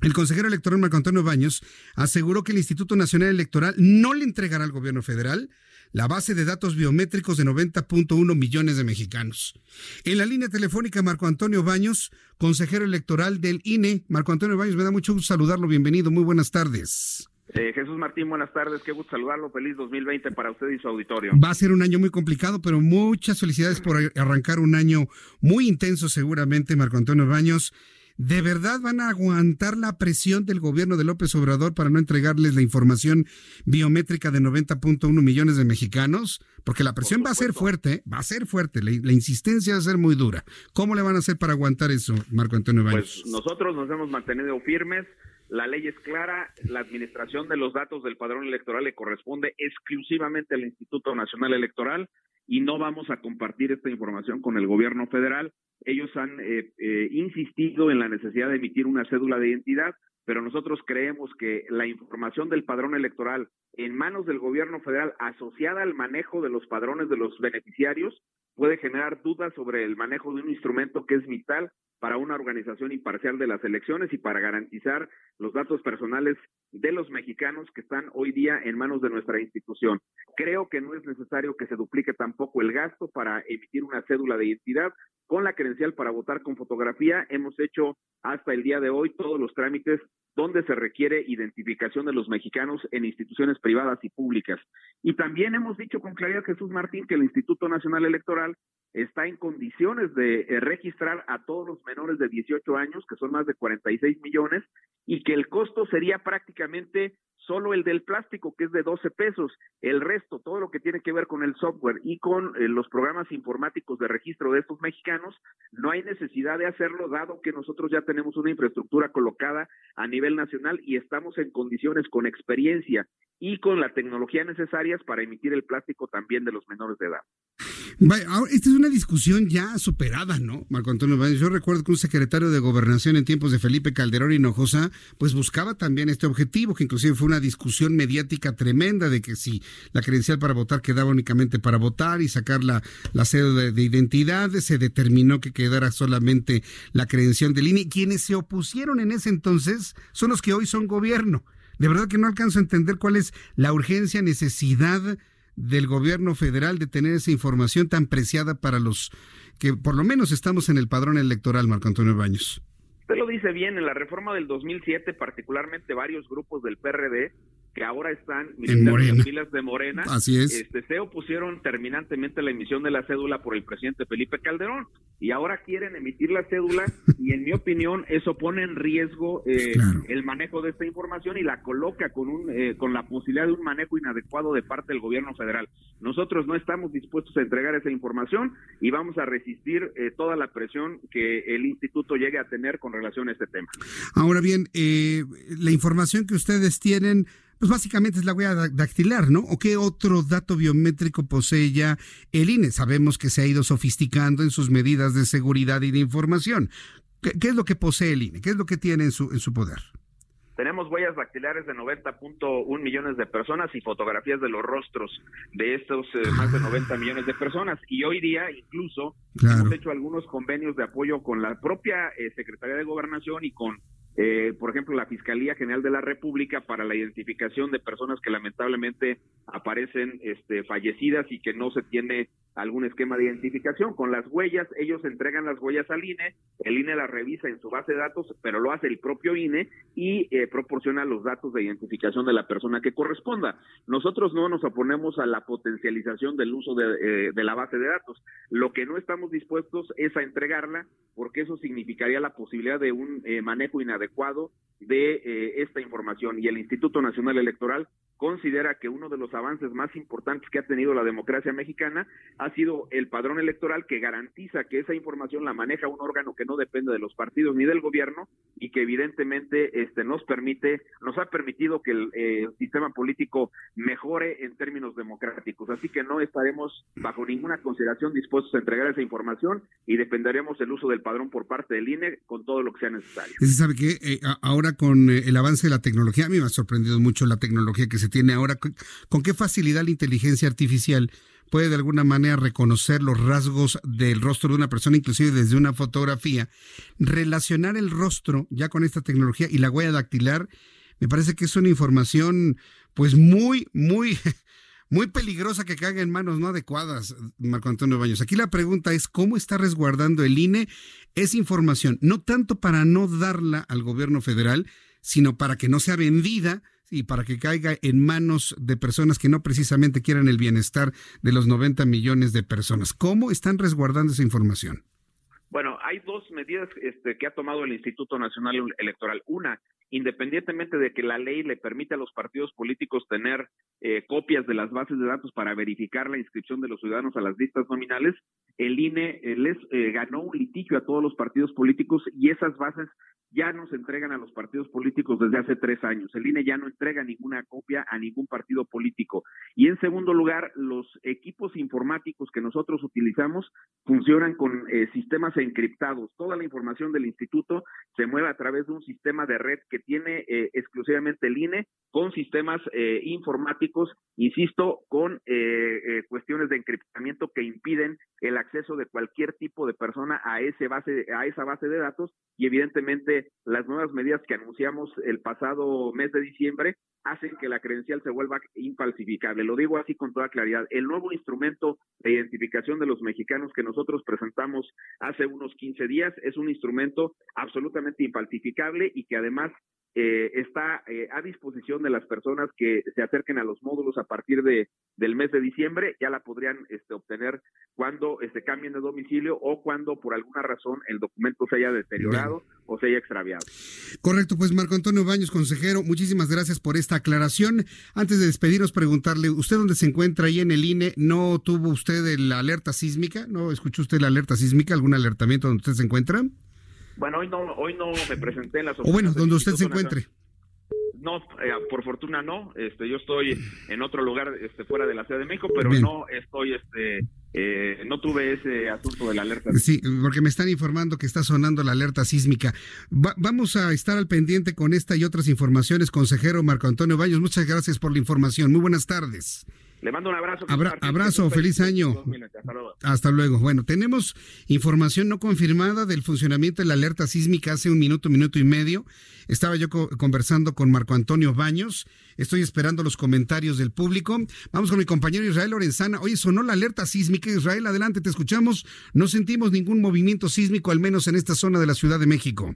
El consejero electoral Marco Antonio Baños aseguró que el Instituto Nacional Electoral no le entregará al gobierno federal la base de datos biométricos de 90.1 millones de mexicanos. En la línea telefónica, Marco Antonio Baños, consejero electoral del INE. Marco Antonio Baños, me da mucho gusto saludarlo. Bienvenido, muy buenas tardes. Eh, Jesús Martín, buenas tardes, qué gusto saludarlo, feliz 2020 para usted y su auditorio. Va a ser un año muy complicado, pero muchas felicidades por arrancar un año muy intenso seguramente, Marco Antonio Baños. ¿De verdad van a aguantar la presión del gobierno de López Obrador para no entregarles la información biométrica de 90.1 millones de mexicanos? Porque la presión va a ser fuerte, va a ser fuerte, la, insistencia va a ser muy dura. ¿Cómo le van a hacer para aguantar eso, Marco Antonio Baños? Pues nosotros nos hemos mantenido firmes, la ley es clara, la administración de los datos del padrón electoral le corresponde exclusivamente al Instituto Nacional Electoral y no vamos a compartir esta información con el gobierno federal. Ellos han eh, eh, insistido en la necesidad de emitir una cédula de identidad, pero nosotros creemos que la información del padrón electoral en manos del gobierno federal asociada al manejo de los padrones de los beneficiarios puede generar dudas sobre el manejo de un instrumento que es vital para una organización imparcial de las elecciones y para garantizar los datos personales de los mexicanos que están hoy día en manos de nuestra institución. Creo que no es necesario que se duplique tampoco el gasto para emitir una cédula de identidad. Con la credencial para votar con fotografía hemos hecho hasta el día de hoy todos los trámites donde se requiere identificación de los mexicanos en instituciones privadas y públicas. Y también hemos dicho con claridad, Jesús Martín, que el Instituto Nacional Electoral está en condiciones de eh, registrar a todos los menores de 18 años, que son más de 46 millones, y que el costo sería prácticamente solo el del plástico, que es de 12 pesos. El resto, todo lo que tiene que ver con el software y con eh, los programas informáticos de registro de estos mexicanos, no hay necesidad de hacerlo, dado que nosotros ya tenemos una infraestructura colocada a nivel nacional y estamos en condiciones con experiencia y con la tecnología necesarias para emitir el plástico también de los menores de edad. esta es una discusión ya superada, ¿no, Marco Antonio Yo recuerdo que un secretario de Gobernación en tiempos de Felipe Calderón Hinojosa, pues buscaba también este objetivo, que inclusive fue una discusión mediática tremenda de que si la credencial para votar quedaba únicamente para votar y sacar la, la cédula de, identidad, se determinó que quedara solamente la credencial del INE. Quienes se opusieron en ese entonces son los que hoy son gobierno. De verdad que no alcanzo a entender cuál es la urgencia, necesidad del gobierno federal de tener esa información tan preciada para los que por lo menos estamos en el padrón electoral, Marco Antonio Baños. Usted lo dice bien, en la reforma del 2007, particularmente varios grupos del PRD que ahora están en las filas de Morena, Así es. Este, se opusieron terminantemente a la emisión de la cédula por el presidente Felipe Calderón y ahora quieren emitir la cédula y en mi opinión eso pone en riesgo eh, el manejo de esta información y la coloca con un eh, con la posibilidad de un manejo inadecuado de parte del gobierno federal. Nosotros no estamos dispuestos a entregar esa información y vamos a resistir eh, toda la presión que el instituto llegue a tener con relación a este tema. Ahora bien, la información que ustedes tienen pues básicamente es la huella dactilar, ¿no? ¿O qué otro dato biométrico posee ya el INE? Sabemos que se ha ido sofisticando en sus medidas de seguridad y de información. ¿Qué, es lo que posee el INE? ¿Qué es lo que tiene en su, en su poder? Tenemos huellas dactilares de 90.1 millones de personas y fotografías de los rostros de estos eh, más de 90 millones de personas. Y hoy día incluso hemos hecho algunos convenios de apoyo con la propia eh, Secretaría de Gobernación y con eh, por ejemplo, la Fiscalía General de la República para la identificación de personas que lamentablemente aparecen este, fallecidas y que no se tiene algún esquema de identificación. Con las huellas, ellos entregan las huellas al INE, el INE las revisa en su base de datos, pero lo hace el propio INE y eh, proporciona los datos de identificación de la persona que corresponda. Nosotros no nos oponemos a la potencialización del uso de, eh, la base de datos. Lo que no estamos dispuestos es a entregarla porque eso significaría la posibilidad de un eh, manejo inadecuado de esta información y el Instituto Nacional Electoral considera que uno de los avances más importantes que ha tenido la democracia mexicana ha sido el padrón electoral que garantiza que esa información la maneja un órgano que no depende de los partidos ni del gobierno y que evidentemente este nos permite nos ha permitido que el eh, sistema político mejore en términos democráticos. Así que no estaremos bajo ninguna consideración dispuestos a entregar esa información y dependeremos del uso del padrón por parte del INE con todo lo que sea necesario. Se sabe que eh, ahora con eh, el avance de la tecnología a mí me ha sorprendido mucho la tecnología que se tiene ahora, con qué facilidad la inteligencia artificial puede de alguna manera reconocer los rasgos del rostro de una persona, inclusive desde una fotografía, relacionar el rostro ya con esta tecnología y la huella dactilar, me parece que es una información pues muy, muy, muy peligrosa que caiga en manos no adecuadas, Marco Antonio Baños. Aquí la pregunta es, ¿cómo está resguardando el INE esa información? No tanto para no darla al gobierno federal, sino para que no sea vendida y para que caiga en manos de personas que no precisamente quieran el bienestar de los 90 millones de personas. ¿Cómo están resguardando esa información? Bueno, hay dos medidas este, que ha tomado el Instituto Nacional Electoral. Una, independientemente de que la ley le permite a los partidos políticos tener eh, copias de las bases de datos para verificar la inscripción de los ciudadanos a las listas nominales, el INE eh, les eh, ganó un litigio a todos los partidos políticos y esas bases ya no se entregan a los partidos políticos desde hace tres años. El INE ya no entrega ninguna copia a ningún partido político. Y en segundo lugar, los equipos informáticos que nosotros utilizamos funcionan con sistemas encriptados. Toda la información del instituto se mueve a través de un sistema de red que tiene eh, exclusivamente el INE con sistemas eh, informáticos, insisto, con eh, cuestiones de encriptamiento que impiden el acceso de cualquier tipo de persona a ese base a esa base de datos. Y evidentemente las nuevas medidas que anunciamos el pasado mes de diciembre hacen que la credencial se vuelva infalsificable. Lo digo así con toda claridad. El nuevo instrumento de identificación de los mexicanos que nosotros presentamos hace unos 15 días es un instrumento absolutamente infalsificable y que además eh, está eh, a disposición de las personas que se acerquen a los módulos a partir de del mes de diciembre, ya la podrían este, obtener cuando este, cambien de domicilio o cuando por alguna razón el documento se haya deteriorado o se haya extraviado. Correcto, pues Marco Antonio Baños, consejero, muchísimas gracias por esta aclaración. Antes de despedirnos, preguntarle, ¿usted dónde se encuentra ahí en el INE? ¿No tuvo usted la alerta sísmica? ¿No escuchó usted la alerta sísmica? ¿Algún alertamiento donde usted se encuentra? Bueno, hoy no, hoy no me presenté en las O bueno, donde usted se encuentre. No, eh, por fortuna no. Este, yo estoy en otro lugar, este, fuera de la Ciudad de México, pero no estoy, este, eh, no tuve ese asunto de la alerta. Sí, porque me están informando que está sonando la alerta sísmica. vamos a estar al pendiente con esta y otras informaciones, consejero Marco Antonio Baños. Muchas gracias por la información. Muy buenas tardes. Le mando un abrazo. abrazo, feliz año. Hasta luego. Bueno, tenemos información no confirmada del funcionamiento de la alerta sísmica hace un minuto, minuto y medio. Estaba yo conversando con Marco Antonio Baños. Estoy esperando los comentarios del público. Vamos con mi compañero Israel Lorenzana. Oye, sonó la alerta sísmica. Israel, adelante, te escuchamos. No sentimos ningún movimiento sísmico, al menos en esta zona de la Ciudad de México.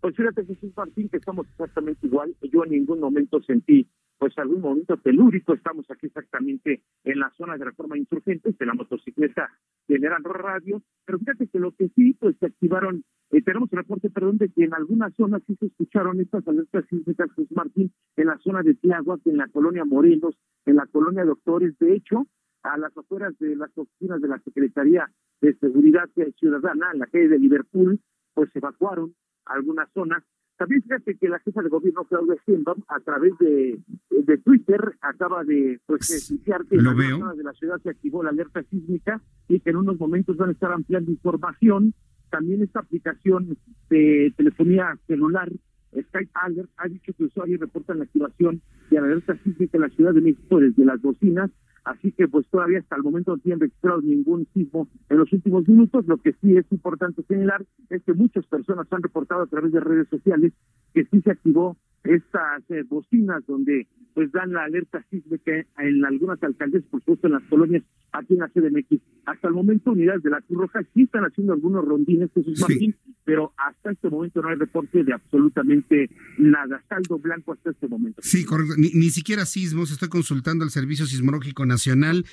Pues fíjate, Jesús Martín, que estamos exactamente igual. Yo en ningún momento sentí pues algún momento telúrico. Estamos aquí exactamente en la zona de reforma insurgente, de la motocicleta general radio. Pero fíjate que lo que sí, pues se activaron, eh, tenemos un reporte, perdón, de que en algunas zonas sí se escucharon estas alertas sísmicas, Jesús Martín, en la zona de Tiaguas, en la colonia Morelos, en la colonia Doctores. De hecho, a las afueras de las oficinas de la Secretaría de Seguridad Ciudadana, en la calle de Liverpool, pues se evacuaron algunas zonas también fíjate que la jefa de gobierno, Claudia Sheinbaum, a través de, de Twitter, acaba de pues, que en la zona de la ciudad se activó la alerta sísmica y que en unos momentos van a estar ampliando información. También esta aplicación de telefonía celular, Skype Alert, ha dicho que usuarios reportan la activación de la alerta sísmica en la Ciudad de México desde las bocinas Así que pues todavía hasta el momento no tienen registrado ningún sismo en los últimos minutos. Lo que sí es importante señalar es que muchas personas han reportado a través de redes sociales que sí se activó estas eh, bocinas donde pues dan la alerta sísmica en algunas alcaldías, por supuesto en las colonias aquí en la CDMX. Hasta el momento, unidades de la Cruz Roja sí están haciendo algunos rondines, Jesús Martín, pero hasta este momento no hay reporte de absolutamente nada. Saldo blanco hasta este momento. Sí, correcto. Ni, ni siquiera sismos. Estoy consultando al Servicio Sismológico Nacional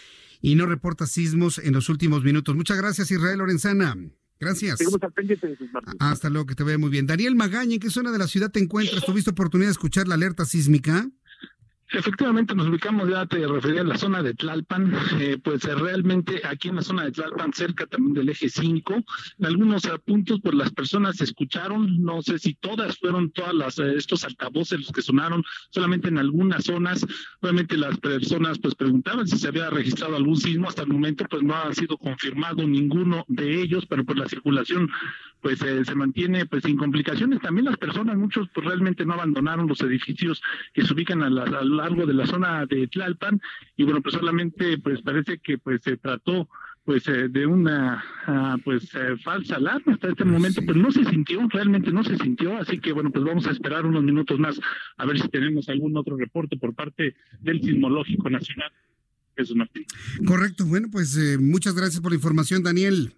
y no reporta sismos en los últimos minutos. Muchas gracias, Israel Lorenzana. Gracias. Seguimos al pendiente, Jesús Martín. Hasta luego, que te vea muy bien. Daniel Magaña, ¿en qué zona de la ciudad te encuentras? ¿Tuviste oportunidad de escuchar la alerta sísmica? Efectivamente, nos ubicamos, ya te refería a la zona de Tlalpan, eh, pues eh, realmente aquí en la zona de Tlalpan, cerca también del eje 5, en algunos eh, puntos, pues las personas escucharon, no sé si todas fueron todas las estos altavoces los que sonaron, solamente en algunas zonas, obviamente las personas pues preguntaban si se había registrado algún sismo, hasta el momento pues no ha sido confirmado ninguno de ellos, pero pues la circulación pues se mantiene pues sin complicaciones, también las personas, muchos pues realmente no abandonaron los edificios que se ubican a la, a largo de la zona de Tlalpan. Y bueno pues solamente pues parece que pues se trató pues eh, de una uh, pues eh, falsa alarma hasta este momento. Pues no se sintió realmente no se sintió. Así que bueno pues vamos a esperar unos minutos más a ver si tenemos algún otro reporte por parte del sismológico nacional Jesús Martín. Correcto, bueno pues eh, muchas gracias por la información Daniel.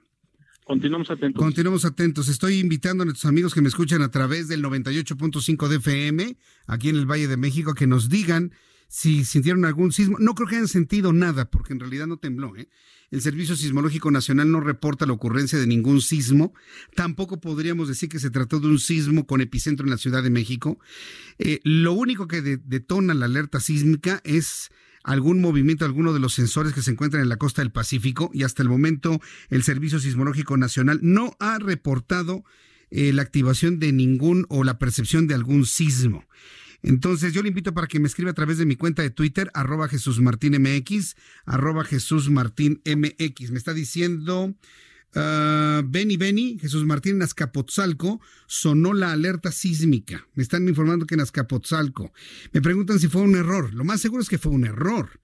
Continuamos atentos. Continuamos atentos. Estoy invitando a nuestros amigos que me escuchan a través del 98.5 de FM, aquí en el Valle de México, que nos digan si sintieron algún sismo. No creo que hayan sentido nada, porque en realidad no tembló. ¿eh? El Servicio Sismológico Nacional no reporta la ocurrencia de ningún sismo. Tampoco podríamos decir que se trató de un sismo con epicentro en la Ciudad de México. Eh, lo único que de detona la alerta sísmica es algún movimiento, alguno de los sensores que se encuentran en la costa del Pacífico y hasta el momento el Servicio Sismológico Nacional no ha reportado eh, la activación de ningún o la percepción de algún sismo. Entonces yo le invito para que me escriba a través de mi cuenta de Twitter, arroba Jesús Martín MX, arroba Jesús Martín. Me está diciendo uh, Benny Benny, Jesús Martín en Azcapotzalco, sonó la alerta sísmica. Me están informando que en Azcapotzalco. Me preguntan si fue un error. Lo más seguro es que fue un error.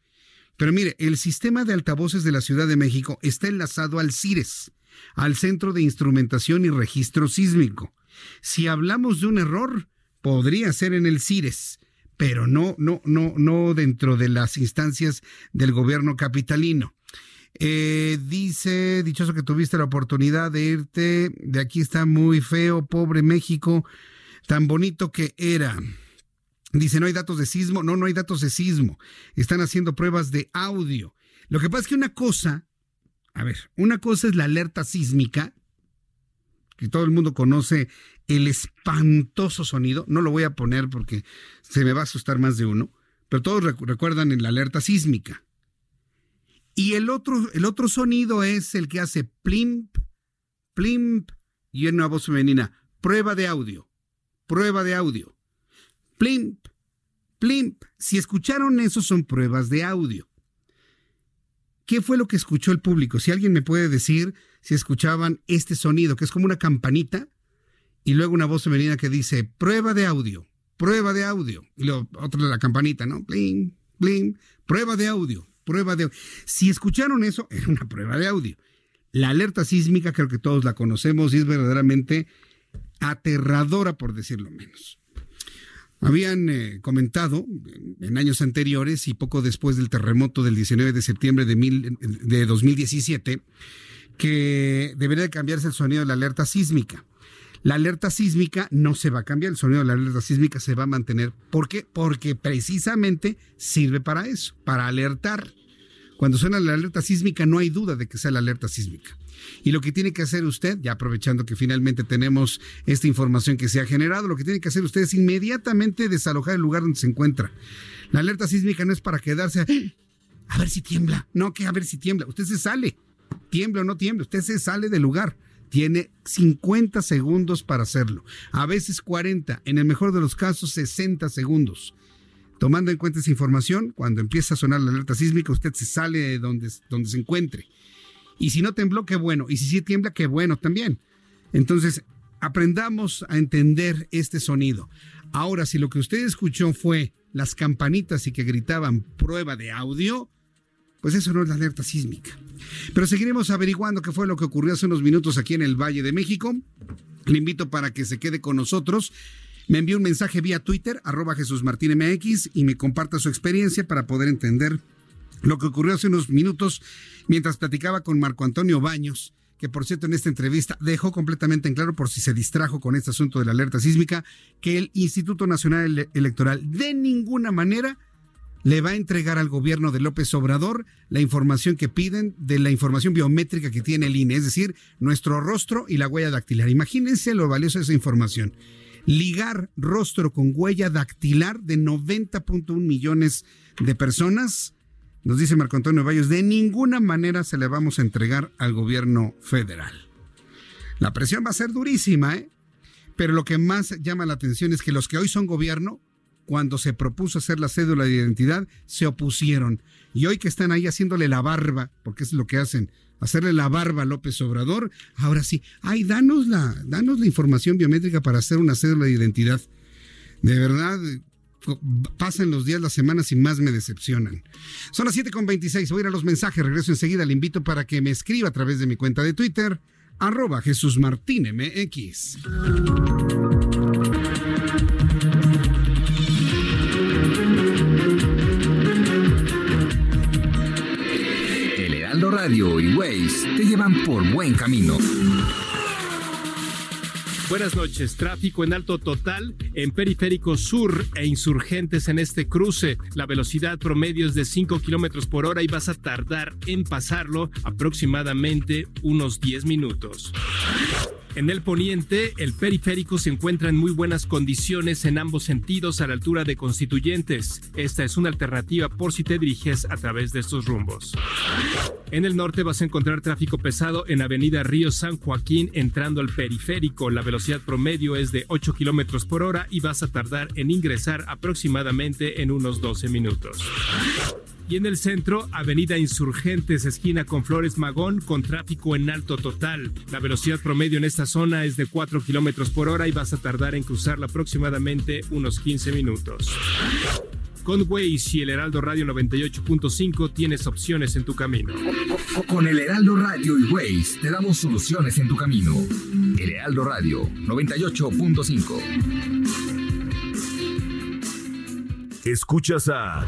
Pero mire, el sistema de altavoces de la Ciudad de México está enlazado al CIRES, al Centro de Instrumentación y Registro Sísmico. Si hablamos de un error, podría ser en el CIRES, pero no, no, no, no dentro de las instancias del gobierno capitalino. Eh, dice, dichoso que tuviste la oportunidad de irte, de aquí está muy feo, pobre México, tan bonito que era. Dice, no hay datos de sismo, no, no hay datos de sismo, están haciendo pruebas de audio. Lo que pasa es que una cosa, a ver, una cosa es la alerta sísmica, que todo el mundo conoce el espantoso sonido, no lo voy a poner porque se me va a asustar más de uno, pero todos recuerdan la alerta sísmica. Y el otro, el otro sonido es el que hace plimp, plimp, y en una voz femenina, prueba de audio, prueba de audio, plimp, plimp. Si escucharon eso son pruebas de audio. ¿Qué fue lo que escuchó el público? Si alguien me puede decir si escuchaban este sonido, que es como una campanita, y luego una voz femenina que dice, prueba de audio, prueba de audio, y luego otra la campanita, ¿no? Blim, blim, prueba de audio, prueba de audio. Si escucharon eso, era una prueba de audio. La alerta sísmica creo que todos la conocemos y es verdaderamente aterradora, por decirlo menos. Habían eh, comentado en años anteriores y poco después del terremoto del 19 de septiembre de, mil, de 2017 que debería de cambiarse el sonido de la alerta sísmica. La alerta sísmica no se va a cambiar, el sonido de la alerta sísmica se va a mantener. ¿Por qué? Porque precisamente sirve para eso, para alertar. Cuando suena la alerta sísmica no hay duda de que sea la alerta sísmica. Y lo que tiene que hacer usted, ya aprovechando que finalmente tenemos esta información que se ha generado, lo que tiene que hacer usted es inmediatamente desalojar el lugar donde se encuentra. La alerta sísmica no es para quedarse a, a ver si tiembla, no que a ver si tiembla, usted se sale, tiembla o no tiembla, usted se sale del lugar. Tiene 50 segundos para hacerlo, a veces 40, en el mejor de los casos 60 segundos. Tomando en cuenta esa información, cuando empieza a sonar la alerta sísmica, usted se sale de donde, donde se encuentre. Y si no tembló, qué bueno. Y si sí tiembla, qué bueno también. Entonces, aprendamos a entender este sonido. Ahora, si lo que usted escuchó fue las campanitas y que gritaban prueba de audio, pues eso no es la alerta sísmica. Pero seguiremos averiguando qué fue lo que ocurrió hace unos minutos aquí en el Valle de México. Le invito para que se quede con nosotros. Me envíe un mensaje vía Twitter, arroba Jesús Martín MX, y me comparta su experiencia para poder entender lo que ocurrió hace unos minutos mientras platicaba con Marco Antonio Baños, que por cierto en esta entrevista dejó completamente en claro, por si se distrajo con este asunto de la alerta sísmica, que el Instituto Nacional Electoral de ninguna manera le va a entregar al gobierno de López Obrador la información que piden de la información biométrica que tiene el INE, es decir, nuestro rostro y la huella dactilar. Imagínense lo valioso de esa información. Ligar rostro con huella dactilar de 90.1 millones de personas, nos dice Marco Antonio Bayos, de ninguna manera se le vamos a entregar al gobierno federal. La presión va a ser durísima, ¿eh? Pero lo que más llama la atención es que los que hoy son gobierno cuando se propuso hacer la cédula de identidad, se opusieron. Y hoy que están ahí haciéndole la barba, porque es lo que hacen, hacerle la barba a López Obrador, ahora sí, ay, danos la, danos la información biométrica para hacer una cédula de identidad. De verdad, pasan los días, las semanas y más me decepcionan. Son las 7.26, voy a ir a los mensajes, regreso enseguida, le invito para que me escriba a través de mi cuenta de Twitter, arroba Jesús Martín MX. Radio y Waze te llevan por buen camino. Buenas noches. Tráfico en alto total en Periférico Sur e insurgentes en este cruce. La velocidad promedio es de 5 kilómetros por hora y vas a tardar en pasarlo aproximadamente unos 10 minutos. En el poniente, el periférico se encuentra en muy buenas condiciones en ambos sentidos a la altura de constituyentes. Esta es una alternativa por si te diriges a través de estos rumbos. En el norte vas a encontrar tráfico pesado en Avenida Río San Joaquín entrando al periférico. La velocidad promedio es de 8 kilómetros por hora y vas a tardar en ingresar aproximadamente en unos 12 minutos. Y en el centro, Avenida Insurgentes, esquina con Flores Magón, con tráfico en alto total. La velocidad promedio en esta zona es de 4 kilómetros por hora y vas a tardar en cruzarla aproximadamente unos 15 minutos. Con Waze y el Heraldo Radio 98.5 tienes opciones en tu camino. Con el Heraldo Radio y Waze te damos soluciones en tu camino. El Heraldo Radio 98.5. Escuchas a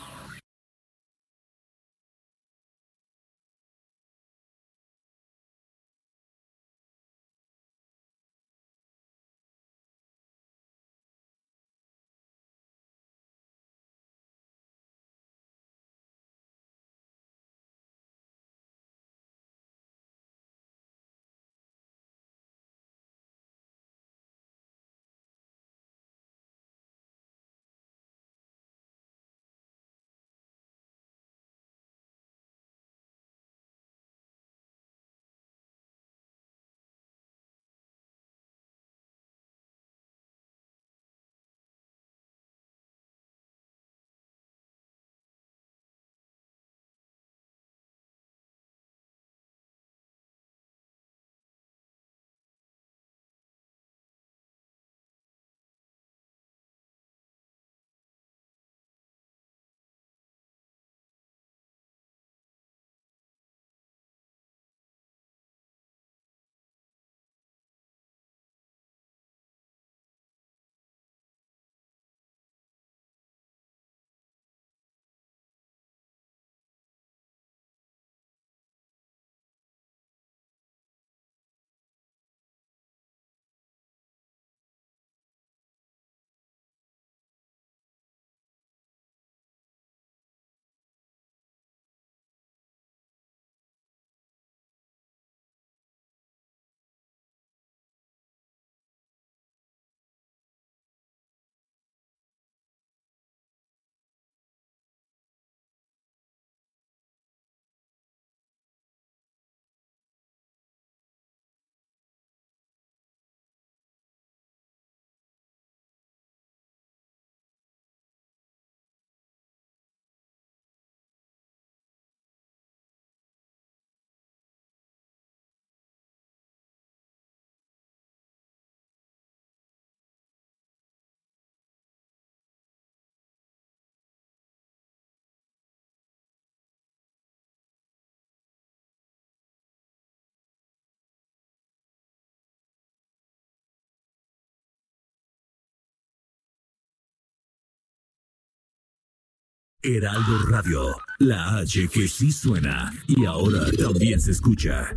Heraldo Radio, la H que sí suena y ahora también se escucha.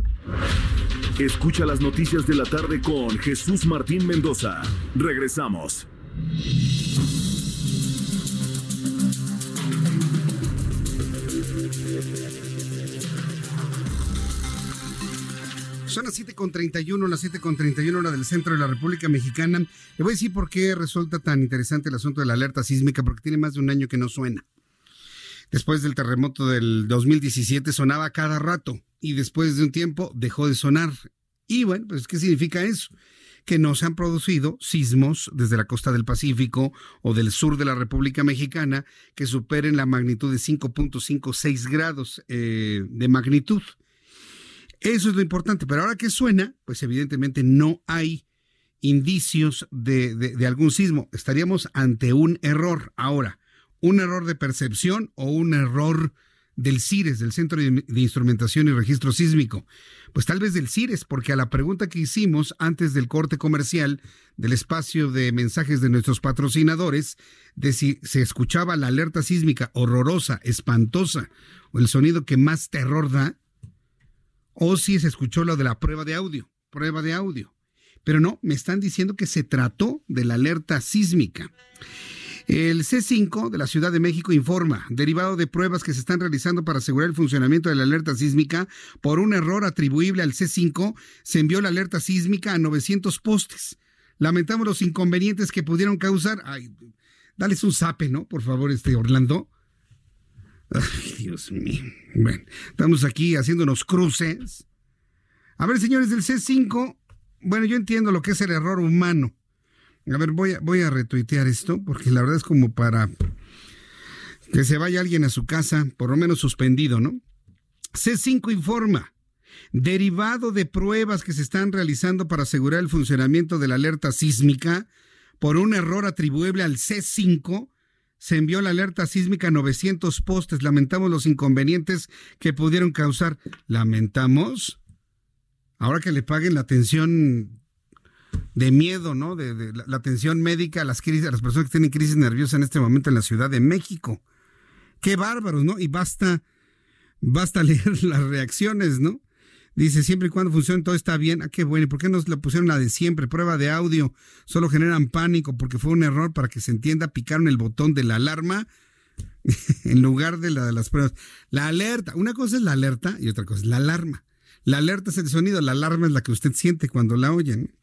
Escucha las noticias de la tarde con Jesús Martín Mendoza. Regresamos. Son las 7.31, las 7.31 hora del centro de la República Mexicana. Le voy a decir por qué resulta tan interesante el asunto de la alerta sísmica, porque tiene más de un año que no suena. Después del terremoto del 2017 sonaba cada rato y después de un tiempo dejó de sonar. Y bueno, pues ¿qué significa eso? Que no se han producido sismos desde la costa del Pacífico o del sur de la República Mexicana que superen la magnitud de 5.56 grados eh, de magnitud. Eso es lo importante, pero ahora que suena, pues evidentemente no hay indicios de, de, de algún sismo. Estaríamos ante un error ahora un error de percepción o un error del CIRES, del Centro de Instrumentación y Registro Sísmico. Pues tal vez del CIRES, porque a la pregunta que hicimos antes del corte comercial del espacio de mensajes de nuestros patrocinadores, de si se escuchaba la alerta sísmica horrorosa, espantosa, o el sonido que más terror da, o si se escuchó lo de la prueba de audio, prueba de audio. Pero no, me están diciendo que se trató de la alerta sísmica. El C5 de la Ciudad de México informa, derivado de pruebas que se están realizando para asegurar el funcionamiento de la alerta sísmica, por un error atribuible al C5, se envió la alerta sísmica a 900 postes. Lamentamos los inconvenientes que pudieron causar. Ay, dales un zape, ¿no? Por favor, este Orlando. Ay, Dios mío. Bueno, estamos aquí haciéndonos cruces. A ver, señores del C5, bueno, yo entiendo lo que es el error humano a ver, voy a, voy a retuitear esto porque la verdad es como para que se vaya alguien a su casa, por lo menos suspendido, ¿no? C5 informa. Derivado de pruebas que se están realizando para asegurar el funcionamiento de la alerta sísmica, por un error atribuible al C5, se envió la alerta sísmica a 900 postes. Lamentamos los inconvenientes que pudieron causar. Lamentamos. Ahora que le paguen la atención de miedo, ¿no? De, la, atención médica a las crisis, a las personas que tienen crisis nerviosa en este momento en la Ciudad de México. Qué bárbaros, ¿no? Y basta, basta leer las reacciones, ¿no? Dice, siempre y cuando funcione todo está bien. Ah, qué bueno. ¿Y por qué no la pusieron la de siempre? Prueba de audio. Solo generan pánico porque fue un error para que se entienda. Picaron el botón de la alarma en lugar de la de las pruebas. La alerta. Una cosa es la alerta y otra cosa es la alarma. La alerta es el sonido, la alarma es la que usted siente cuando la oyen.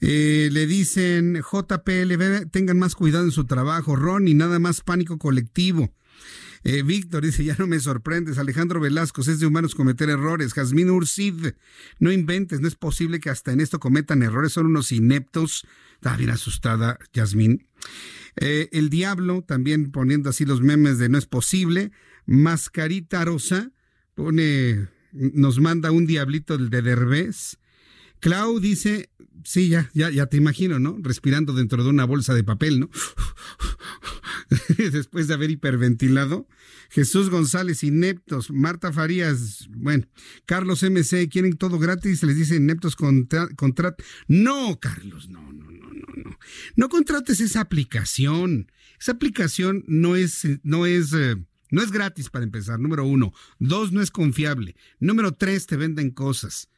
Eh, le dicen JPLB, tengan más cuidado en su trabajo. Ron, y nada más pánico colectivo. Eh, Víctor dice, ya no me sorprendes. Alejandro Velasco, es de humanos cometer errores. Jazmín Ursid, no inventes, no es posible que hasta en esto cometan errores, son unos ineptos. Está bien asustada, Yasmín. Eh, el Diablo, también poniendo así los memes de no es posible. Mascarita Rosa, pone, nos manda un diablito de Derbez. Clau dice, sí, ya, ya, ya te imagino, ¿no? Respirando dentro de una bolsa de papel, ¿no? Después de haber hiperventilado. Jesús González, ineptos. Marta Farías, bueno. Carlos MC, quieren todo gratis, les dice ineptos. Contra... No, Carlos, no, no, no, no, no. No contrates esa aplicación. Esa aplicación no es, no es, eh, no es gratis para empezar, número uno. Dos, no es confiable. Número tres, te venden cosas.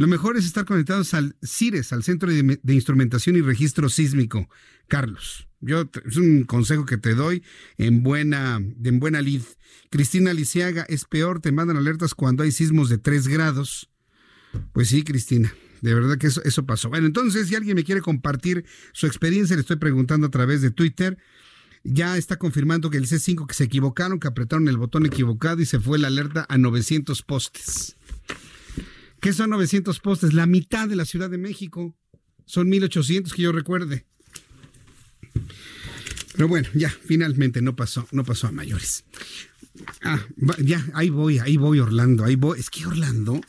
Lo mejor es estar conectados al CIRES, al Centro de, Instrumentación y Registro Sísmico. Carlos, yo es un consejo que te doy en buena, en buena lid. Cristina Lisiaga, es peor, te mandan alertas cuando hay sismos de 3 grados. Pues sí, Cristina, de verdad que eso, eso pasó. Bueno, entonces, si alguien me quiere compartir su experiencia, le estoy preguntando a través de Twitter. Ya está confirmando que el C5 que se equivocaron, que apretaron el botón equivocado y se fue la alerta a 900 postes. ¿Qué son 900 postes? La mitad de la Ciudad de México. Son 1800 que yo recuerde. Pero bueno, ya, finalmente no pasó, no pasó a mayores. Ah, ya, ahí voy, ahí voy, Orlando, ahí voy. Es que Orlando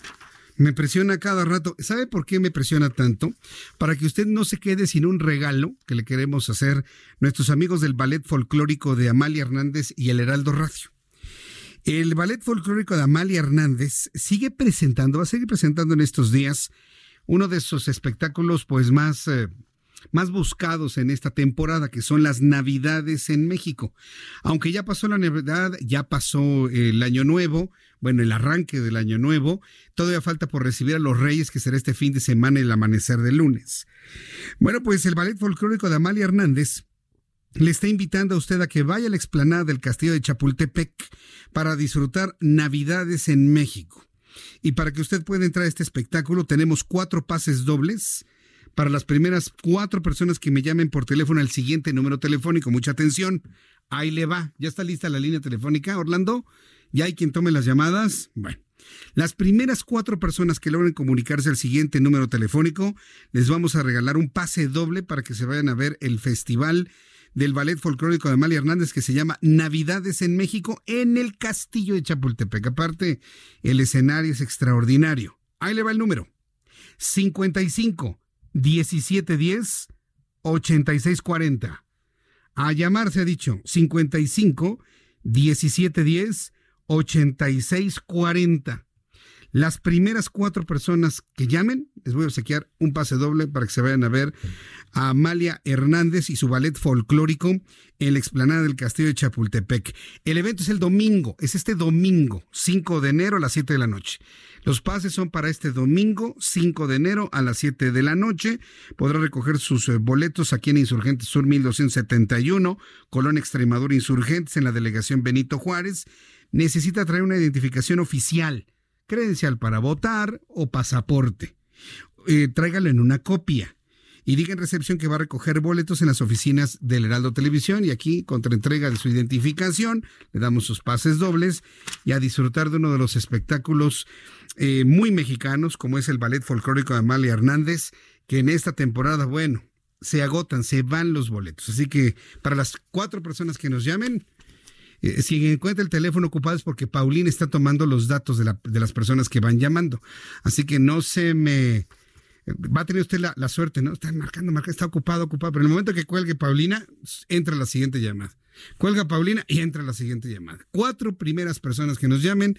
me presiona cada rato. ¿Sabe por qué me presiona tanto? Para que usted no se quede sin un regalo que le queremos hacer nuestros amigos del Ballet Folclórico de Amalia Hernández y el Heraldo Radio. El Ballet Folclórico de Amalia Hernández sigue presentando, va a seguir presentando en estos días uno de sus espectáculos pues más, eh, más buscados en esta temporada, que son las Navidades en México. Aunque ya pasó la Navidad, ya pasó el Año Nuevo, bueno, el arranque del Año Nuevo, todavía falta por recibir a los Reyes, que será este fin de semana, el amanecer del lunes. Bueno, pues el Ballet Folclórico de Amalia Hernández le está invitando a usted a que vaya a la explanada del Castillo de Chapultepec para disfrutar Navidades en México. Y para que usted pueda entrar a este espectáculo, tenemos cuatro pases dobles para las primeras cuatro personas que me llamen por teléfono al siguiente número telefónico. Mucha atención. Ahí le va. ¿Ya está lista la línea telefónica, Orlando? ¿Ya hay quien tome las llamadas? Bueno. Las primeras cuatro personas que logren comunicarse al siguiente número telefónico, les vamos a regalar un pase doble para que se vayan a ver el festival del Ballet Folclórico de Amalia Hernández que se llama Navidades en México en el Castillo de Chapultepec. Aparte, el escenario es extraordinario. Ahí le va el número. 55 1710 8640. A llamar se ha dicho 55 1710 8640. Las primeras cuatro personas que llamen, les voy a obsequiar un pase doble para que se vayan a ver a Amalia Hernández y su ballet folclórico en la explanada del Castillo de Chapultepec. El evento es el domingo, es este domingo, 5 de enero a las 7 de la noche. Los pases son para este domingo, 5 de enero a las 7 de la noche. Podrá recoger sus eh, boletos aquí en Insurgentes Sur 1271, Colón Extremadura Insurgentes, en la delegación Benito Juárez. Necesita traer una identificación oficial credencial para votar o pasaporte. Eh, tráigalo en una copia y diga en recepción que va a recoger boletos en las oficinas del Heraldo Televisión y aquí, contra entrega de su identificación, le damos sus pases dobles y a disfrutar de uno de los espectáculos eh, muy mexicanos, como es el Ballet Folclórico de Amalia Hernández, que en esta temporada, bueno, se agotan, se van los boletos. Así que para las cuatro personas que nos llamen, eh, si encuentra el teléfono ocupado es porque Paulina está tomando los datos de, las personas que van llamando. Así que no se me... Va a tener usted la, suerte, ¿no? Está marcando, marcando, está ocupado, ocupado. Pero en el momento que cuelgue Paulina, entra la siguiente llamada. Cuelga Paulina y entra la siguiente llamada. Cuatro primeras personas que nos llamen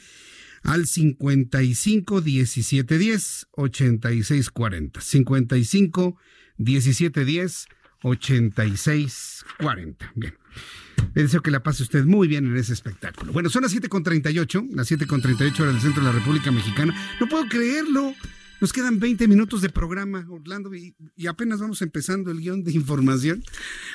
al 55 17 10 86 40. 55 17 10 86 40. Bien. Le deseo que la pase usted muy bien en ese espectáculo. Bueno, son las 7.38, las 7.38 horas del centro de la República Mexicana. No puedo creerlo. Nos quedan 20 minutos de programa, Orlando, y, apenas vamos empezando el guion de información.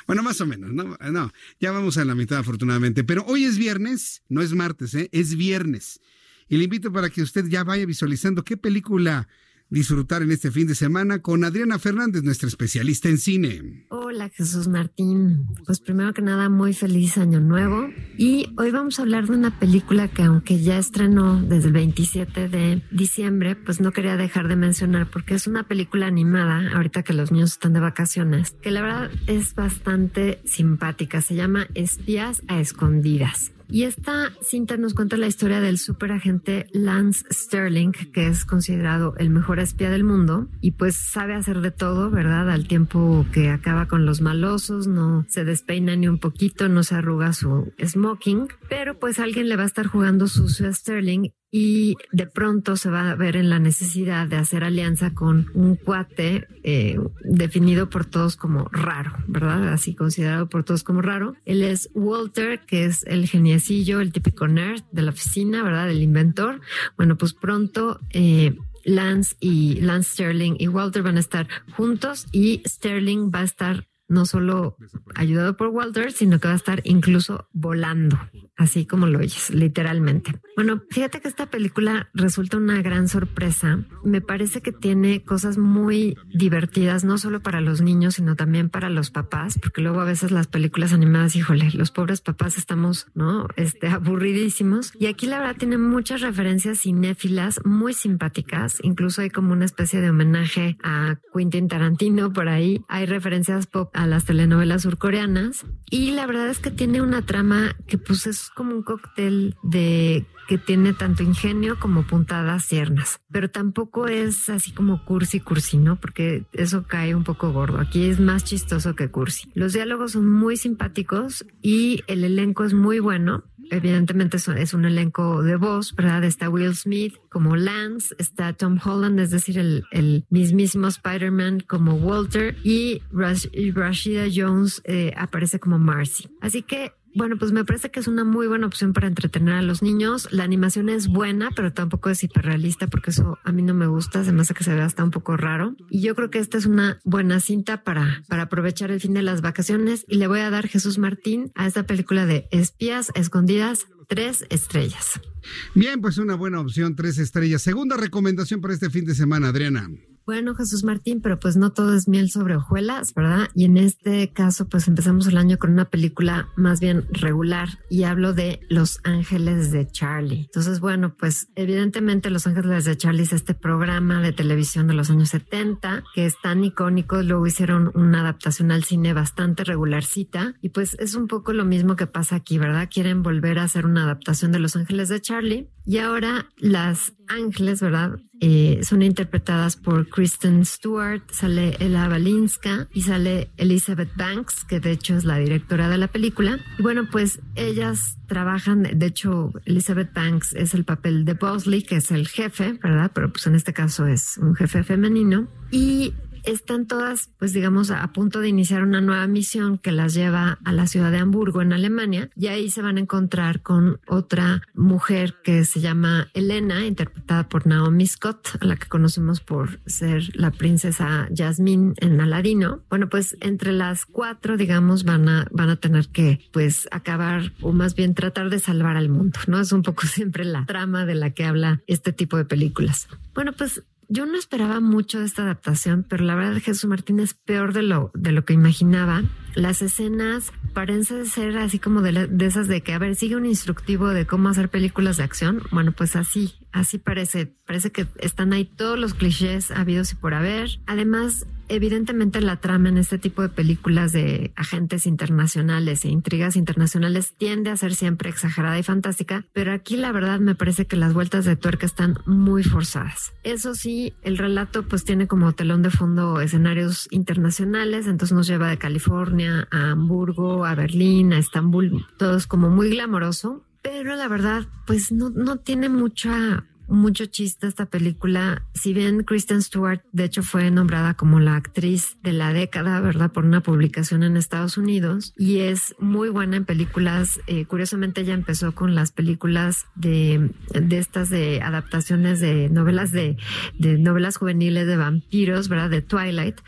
Bueno, más o menos, ¿no? No, ya vamos a la mitad, afortunadamente. Pero hoy es viernes, no es martes, ¿eh? es viernes. Y le invito para que usted ya vaya visualizando qué película disfrutar en este fin de semana con Adriana Fernández, nuestra especialista en cine. Hola Jesús Martín, pues primero que nada muy feliz año nuevo y hoy vamos a hablar de una película que aunque ya estrenó desde el 27 de diciembre, pues no quería dejar de mencionar porque es una película animada, ahorita que los niños están de vacaciones, que la verdad es bastante simpática, se llama Espías a Escondidas. Y esta cinta nos cuenta la historia del superagente Lance Sterling, que es considerado el mejor espía del mundo y pues sabe hacer de todo, ¿verdad? Al tiempo que acaba con los malosos, no se despeina ni un poquito, no se arruga su smoking, pero pues alguien le va a estar jugando sucio a Sterling y de pronto se va a ver en la necesidad de hacer alianza con un cuate eh, definido por todos como raro, ¿verdad? Así considerado por todos como raro. Él es Walter, que es el geniecillo, el típico nerd de la oficina, ¿verdad? El inventor. Bueno, pues pronto... Eh, Lance y Lance Sterling y Walter van a estar juntos y Sterling va a estar no solo ayudado por Walter, sino que va a estar incluso volando, así como lo oyes, literalmente. Bueno, fíjate que esta película resulta una gran sorpresa. Me parece que tiene cosas muy divertidas, no solo para los niños, sino también para los papás, porque luego a veces las películas animadas, híjole, los pobres papás estamos, ¿no? Este, aburridísimos. Y aquí la verdad tiene muchas referencias cinéfilas muy simpáticas. Incluso hay como una especie de homenaje a Quentin Tarantino por ahí. Hay referencias pop a las telenovelas surcoreanas y la verdad es que tiene una trama que pues es como un cóctel de que tiene tanto ingenio como puntadas tiernas, pero tampoco es así como cursi cursi, ¿no? Porque eso cae un poco gordo. Aquí es más chistoso que cursi. Los diálogos son muy simpáticos y el elenco es muy bueno evidentemente es, un elenco de voz, ¿verdad? Está Will Smith como Lance, está Tom Holland, es decir, el, el mismísimo Spider-Man como Walter y Rashida Jones eh, aparece como Marcy. Así que bueno, pues me parece que es una muy buena opción para entretener a los niños. La animación es buena, pero tampoco es hiperrealista porque eso a mí no me gusta, me hace que se vea hasta un poco raro. Y yo creo que esta es una buena cinta para, para aprovechar el fin de las vacaciones y le voy a dar Jesús Martín a esta película de espías escondidas tres estrellas. Bien, pues una buena opción, tres estrellas. Segunda recomendación para este fin de semana, Adriana. Bueno, Jesús Martín, pero pues no todo es miel sobre hojuelas, ¿verdad? Y en este caso, pues empezamos el año con una película más bien regular y hablo de Los Ángeles de Charlie. Entonces, bueno, pues evidentemente Los Ángeles de Charlie es este programa de televisión de los años 70 que es tan icónico, luego hicieron una adaptación al cine bastante regularcita y pues es un poco lo mismo que pasa aquí, ¿verdad? Quieren volver a hacer una adaptación de Los Ángeles de Charlie y ahora las ángeles, ¿verdad? Eh, son interpretadas por Kristen Stewart, sale Ella Balinska y sale Elizabeth Banks, que de hecho es la directora de la película. Y bueno, pues ellas trabajan, de hecho, Elizabeth Banks es el papel de Bosley, que es el jefe, ¿verdad? Pero pues en este caso es un jefe femenino. Y están todas, pues digamos, a punto de iniciar una nueva misión que las lleva a la ciudad de Hamburgo, en Alemania, y ahí se van a encontrar con otra mujer que se llama Elena, interpretada por Naomi Scott, a la que conocemos por ser la princesa Jasmine en Aladino. Bueno, pues entre las cuatro, digamos, van a, van a tener que, pues, acabar o más bien tratar de salvar al mundo, ¿no? Es un poco siempre la trama de la que habla este tipo de películas. Bueno, pues yo no esperaba mucho de esta adaptación, pero la verdad Jesús Martín es peor de lo, de lo que imaginaba. Las escenas parecen ser así como de, de esas de que, a ver, sigue un instructivo de cómo hacer películas de acción. Bueno, pues así, así parece. Parece que están ahí todos los clichés habidos y por haber. Además, evidentemente la trama en este tipo de películas de agentes internacionales e intrigas internacionales tiende a ser siempre exagerada y fantástica, pero aquí la verdad me parece que las vueltas de tuerca están muy forzadas. Eso sí, el relato pues tiene como telón de fondo escenarios internacionales, entonces nos lleva de California a Hamburgo, a Berlín, a Estambul, todo es como muy glamoroso, pero la verdad pues no, no tiene mucha mucho chiste esta película. Si bien Kristen Stewart, de hecho, fue nombrada como la actriz de la década, ¿verdad? Por una publicación en Estados Unidos y es muy buena en películas. Eh, curiosamente, ella empezó con las películas de, de estas de adaptaciones de novelas de, de novelas juveniles de vampiros, ¿verdad? De Twilight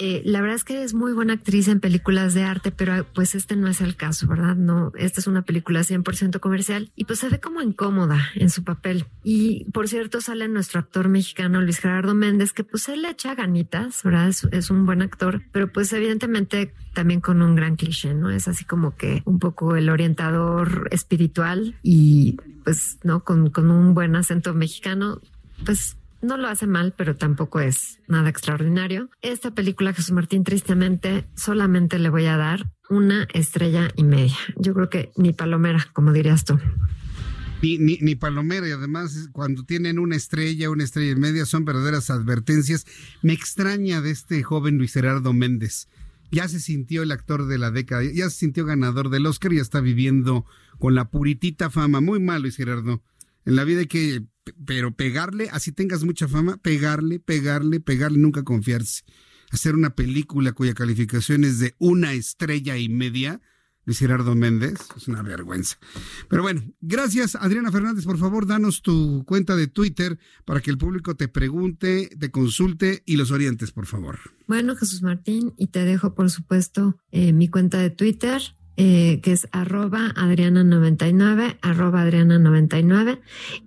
eh, la verdad es que es muy buena actriz en películas de arte, pero pues este no es el caso, ¿verdad? No, esta es una película 100% comercial y pues se ve como incómoda en su papel. Y por cierto sale nuestro actor mexicano Luis Gerardo Méndez, que pues él le echa ganitas, ¿verdad? Es, un buen actor, pero pues evidentemente también con un gran cliché, ¿no? Es así como que un poco el orientador espiritual y pues, ¿no? Con, con un buen acento mexicano, pues no lo hace mal, pero tampoco es nada extraordinario. Esta película, Jesús Martín, tristemente, solamente le voy a dar una estrella y media. Yo creo que ni palomera, como dirías tú. Ni, ni, palomera y además cuando tienen una estrella, una estrella y media son verdaderas advertencias. Me extraña de este joven Luis Gerardo Méndez. Ya se sintió el actor de la década, ya se sintió ganador del Oscar y ya está viviendo con la puritita fama. Muy mal, Luis Gerardo. En la vida hay que pero pegarle, así tengas mucha fama, pegarle, pegarle, pegarle, nunca confiarse. Hacer una película cuya calificación es de una estrella y media, Luis Gerardo Méndez, es una vergüenza. Pero bueno, gracias Adriana Fernández, por favor, danos tu cuenta de Twitter para que el público te pregunte, te consulte y los orientes, por favor. Bueno, Jesús Martín, y te dejo, por supuesto, eh, mi cuenta de Twitter, eh, que es arroba Adriana99, arroba Adriana99.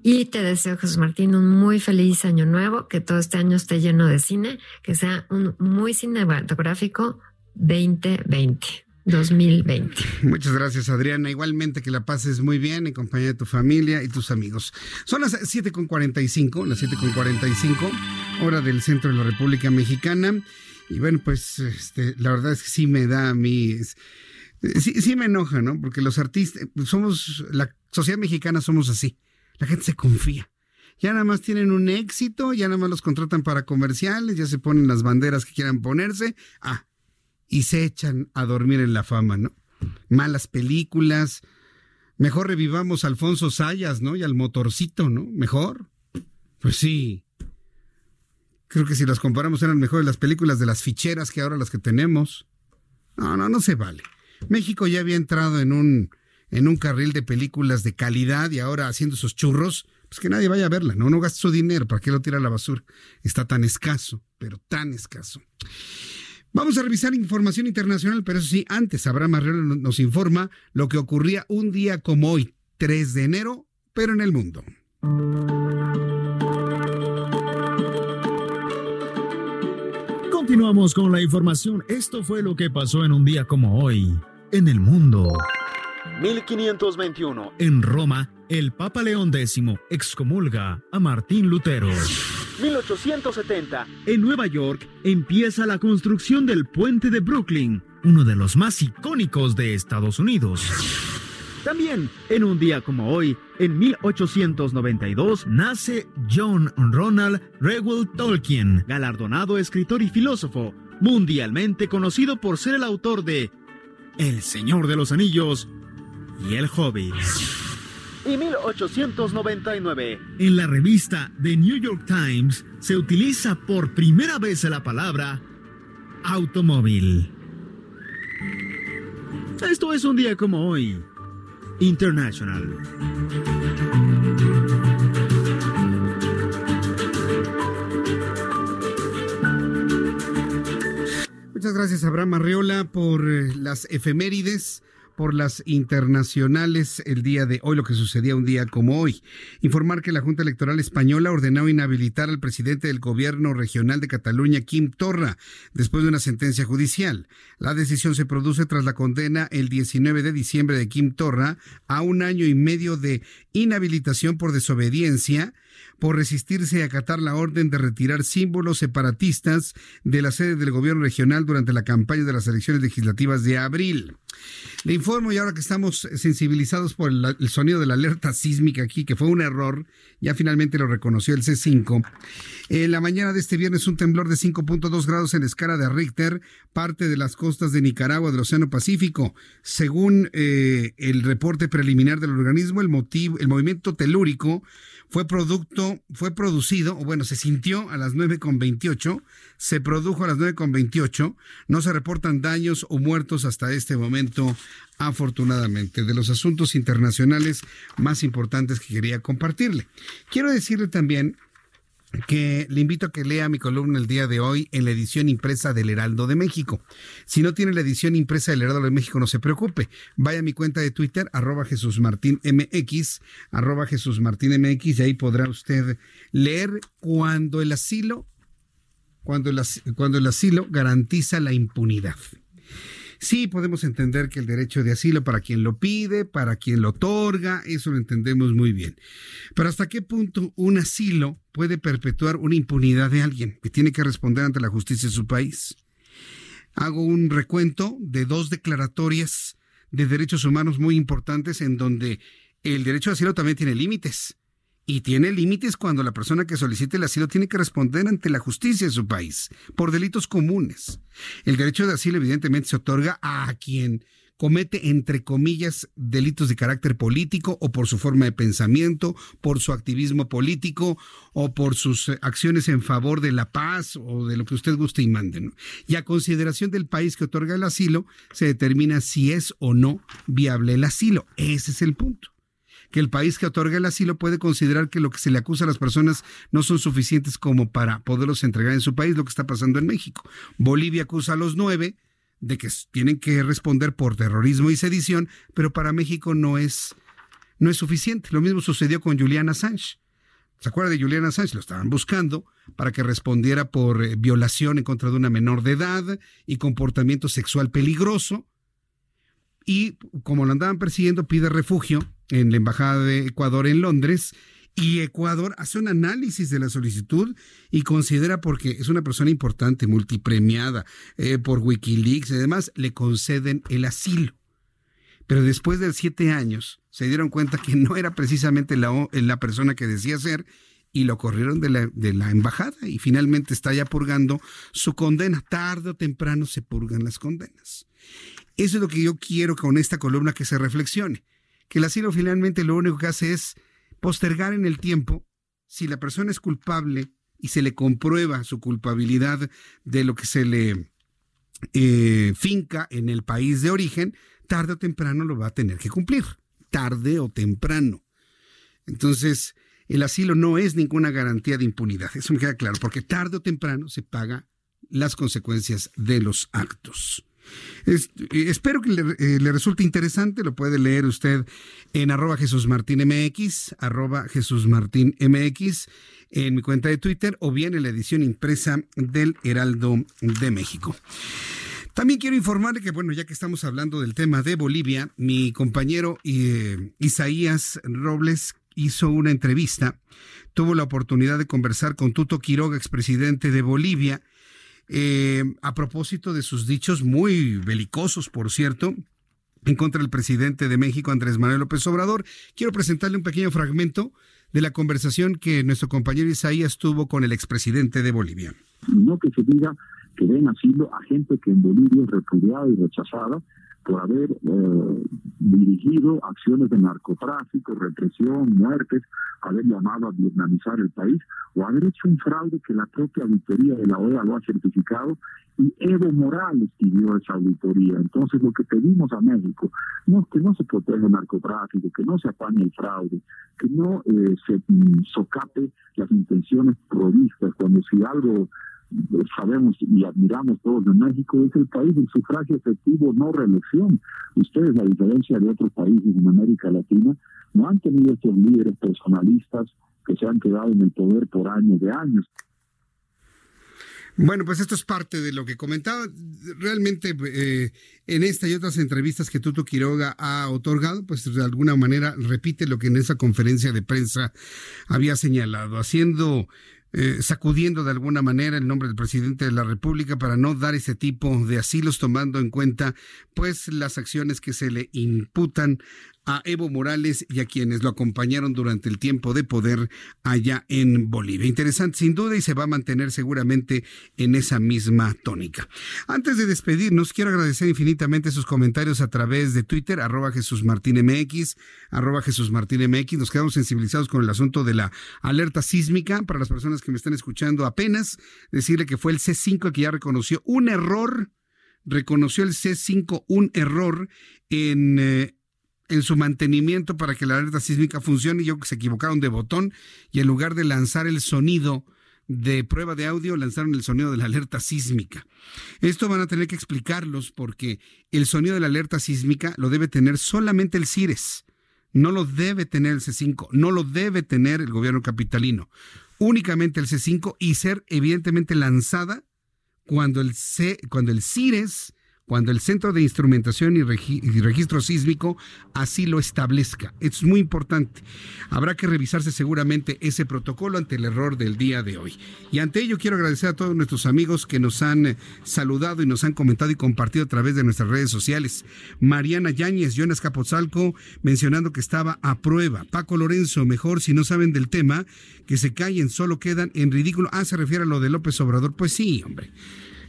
Y te deseo, Jesús Martín, un muy feliz año nuevo, que todo este año esté lleno de cine, que sea un muy cinematográfico 2020. 2020. Muchas gracias, Adriana. Igualmente que la pases muy bien en compañía de tu familia y tus amigos. Son las 7.45, las 7.45, hora del centro de la República Mexicana. Y bueno, pues este, la verdad es que sí me da a mí Sí, sí me enoja, ¿no? Porque los artistas, somos, la sociedad mexicana somos así. La gente se confía. Ya nada más tienen un éxito, ya nada más los contratan para comerciales, ya se ponen las banderas que quieran ponerse. Ah, y se echan a dormir en la fama, ¿no? Malas películas, Mejor revivamos a Alfonso Sayas, ¿no? Y al motorcito, ¿no? Mejor. Pues sí. Creo que si las comparamos eran mejores las películas de las ficheras que ahora las que tenemos. No, no, no se vale. México ya había entrado en un, en un carril de películas de calidad y ahora haciendo esos churros, pues que nadie vaya a verla, ¿no? No gaste su dinero, ¿para qué lo tira a la basura? Está tan escaso, pero tan escaso. Vamos a revisar información internacional, pero eso sí, antes Abraham Arreola nos informa lo que ocurría un día como hoy, 3 de enero, pero en el mundo. Continuamos con la información. Esto fue lo que pasó en un día como hoy, en el mundo. 1521. En Roma, el Papa León X excomulga a Martín Lutero. 1870. En Nueva York empieza la construcción del puente de Brooklyn, uno de los más icónicos de Estados Unidos. También, en un día como hoy, en 1892, nace John Ronald Reuel Tolkien, galardonado escritor y filósofo, mundialmente conocido por ser el autor de El Señor de los Anillos y El Hobbit. Y 1899. En la revista The New York Times se utiliza por primera vez la palabra automóvil. Esto es un día como hoy. International. Muchas gracias, Abraham Arreola, por eh, las efemérides por las internacionales el día de hoy, lo que sucedía un día como hoy. Informar que la Junta Electoral Española ordenó inhabilitar al presidente del gobierno regional de Cataluña, Kim Torra, después de una sentencia judicial. La decisión se produce tras la condena el 19 de diciembre de Kim Torra a un año y medio de inhabilitación por desobediencia por resistirse a acatar la orden de retirar símbolos separatistas de la sede del gobierno regional durante la campaña de las elecciones legislativas de abril. Le informo y ahora que estamos sensibilizados por el, sonido de la alerta sísmica aquí, que fue un error, ya finalmente lo reconoció el C5. En la mañana de este viernes un temblor de 5.2 grados en escala de Richter, parte de las costas de Nicaragua del Océano Pacífico. Según eh, el reporte preliminar del organismo, el, motivo, el movimiento telúrico fue producto, fue producido, o bueno, se sintió a las 9.28, se produjo a las 9.28, no se reportan daños o muertos hasta este momento, afortunadamente, de los asuntos internacionales más importantes que quería compartirle. Quiero decirle también que le invito a que lea mi columna el día de hoy en la edición impresa del Heraldo de México. Si no tiene la edición impresa del Heraldo de México, no se preocupe. Vaya a mi cuenta de Twitter, arroba Jesús Martín MX, arroba Jesús Martín MX, y ahí podrá usted leer cuando el asilo, cuando el, cuando el asilo garantiza la impunidad. Sí, podemos entender que el derecho de asilo para quien lo pide, para quien lo otorga, eso lo entendemos muy bien. Pero ¿hasta qué punto un asilo puede perpetuar una impunidad de alguien que tiene que responder ante la justicia de su país? Hago un recuento de dos declaratorias de derechos humanos muy importantes en donde el derecho de asilo también tiene límites y tiene límites cuando la persona que solicite el asilo tiene que responder ante la justicia de su país por delitos comunes. El derecho de asilo evidentemente se otorga a quien comete, entre comillas, delitos de carácter político o por su forma de pensamiento, por su activismo político o por sus eh, acciones en favor de la paz o de lo que usted guste y mande. Y a consideración del país que otorga el asilo, se determina si es o no viable el asilo. Ese es el punto que el país que otorga el asilo puede considerar que lo que se le acusa a las personas no son suficientes como para poderlos entregar en su país, lo que está pasando en México. Bolivia acusa a los nueve de que tienen que responder por terrorismo y sedición, pero para México no es, no es suficiente. Lo mismo sucedió con Julian Assange. ¿Se acuerda de Julian Assange? Lo estaban buscando para que respondiera por eh, violación en contra de una menor de edad y comportamiento sexual peligroso. Y como lo andaban persiguiendo, pide refugio en la Embajada de Ecuador en Londres y Ecuador hace un análisis de la solicitud y considera, porque es una persona importante, multipremiada eh, por Wikileaks y demás, le conceden el asilo. Pero después de siete años se dieron cuenta que no era precisamente la, la persona que decía ser y lo corrieron de la, de la embajada y finalmente está ya purgando su condena. Tarde o temprano se purgan las condenas. Eso es lo que yo quiero con esta columna que se reflexione que el asilo finalmente lo único que hace es postergar en el tiempo si la persona es culpable y se le comprueba su culpabilidad de lo que se le eh, finca en el país de origen, tarde o temprano lo va a tener que cumplir, tarde o temprano. Entonces, el asilo no es ninguna garantía de impunidad, eso me queda claro, porque tarde o temprano se paga las consecuencias de los actos. Eh, espero que eh, le, resulte interesante, lo puede leer usted en arroba Jesús Martín MX, arroba Jesús Martín MX, en mi cuenta de Twitter o bien en la edición impresa del Heraldo de México. También quiero informarle que, bueno, ya que estamos hablando del tema de Bolivia, mi compañero eh, Isaías Robles hizo una entrevista, tuvo la oportunidad de conversar con Tuto Quiroga, expresidente de Bolivia, eh, a propósito de sus dichos muy belicosos, por cierto, en contra del presidente de México, Andrés Manuel López Obrador. Quiero presentarle un pequeño fragmento de la conversación que nuestro compañero Isaías tuvo con el expresidente de Bolivia. No que se diga que den asilo a gente que en Bolivia es repudiada y rechazada por haber eh, dirigido acciones de narcotráfico, represión, muertes, haber llamado a vietnamizar el país o haber hecho un fraude que la propia auditoría de la OEA lo ha certificado y Evo Morales pidió esa auditoría. Entonces lo que pedimos a México no es que no se proteja el narcotráfico, que no se apañe el fraude, que no eh, se mm, socape las intenciones provistas cuando si algo sabemos y admiramos todos de México, es el país del sufragio efectivo, no reelección. Ustedes, a diferencia de otros países en América Latina, no han tenido estos líderes personalistas que se han quedado en el poder por años de años. Bueno, pues esto es parte de lo que comentaba. Realmente, eh, en esta y otras entrevistas que Tuto Quiroga ha otorgado, pues de alguna manera repite lo que en esa conferencia de prensa había señalado, haciendo eh, sacudiendo de alguna manera el nombre del presidente de la República para no dar ese tipo de asilos, tomando en cuenta pues las acciones que se le imputan a Evo Morales y a quienes lo acompañaron durante el tiempo de poder allá en Bolivia. Interesante sin duda y se va a mantener seguramente en esa misma tónica. Antes de despedirnos, quiero agradecer infinitamente sus comentarios a través de Twitter, arroba Jesús Martín MX, arroba Jesús Martín MX. Nos quedamos sensibilizados con el asunto de la alerta sísmica. Para las personas que me están escuchando apenas, decirle que fue el C5 que ya reconoció un error reconoció el C5 un error en eh, en su mantenimiento para que la alerta sísmica funcione. Yo que se equivocaron de botón y en lugar de lanzar el sonido de prueba de audio, lanzaron el sonido de la alerta sísmica. Esto van a tener que explicarlos porque el sonido de la alerta sísmica lo debe tener solamente el CIRES. No lo debe tener el C5, no lo debe tener el gobierno capitalino. Únicamente el C5 y ser evidentemente lanzada cuando el, C, cuando el CIRES cuando el Centro de Instrumentación y, Registro Sísmico así lo establezca. Es muy importante. Habrá que revisarse seguramente ese protocolo ante el error del día de hoy. Y ante ello quiero agradecer a todos nuestros amigos que nos han eh, saludado y nos han comentado y compartido a través de nuestras redes sociales. Mariana Yáñez, Jonas Capozalco, mencionando que estaba a prueba. Paco Lorenzo, mejor si no saben del tema, que se callen, solo quedan en ridículo. Ah, se refiere a lo de López Obrador. Pues sí, hombre.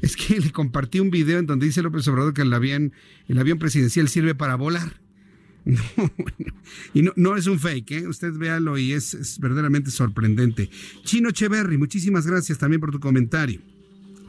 Es que le compartí un video en donde dice López Obrador que el avión, el avión presidencial sirve para volar. y no, no, es un fake, ¿eh? usted véalo y es, verdaderamente sorprendente. Chino Cheverry, muchísimas gracias también por tu comentario.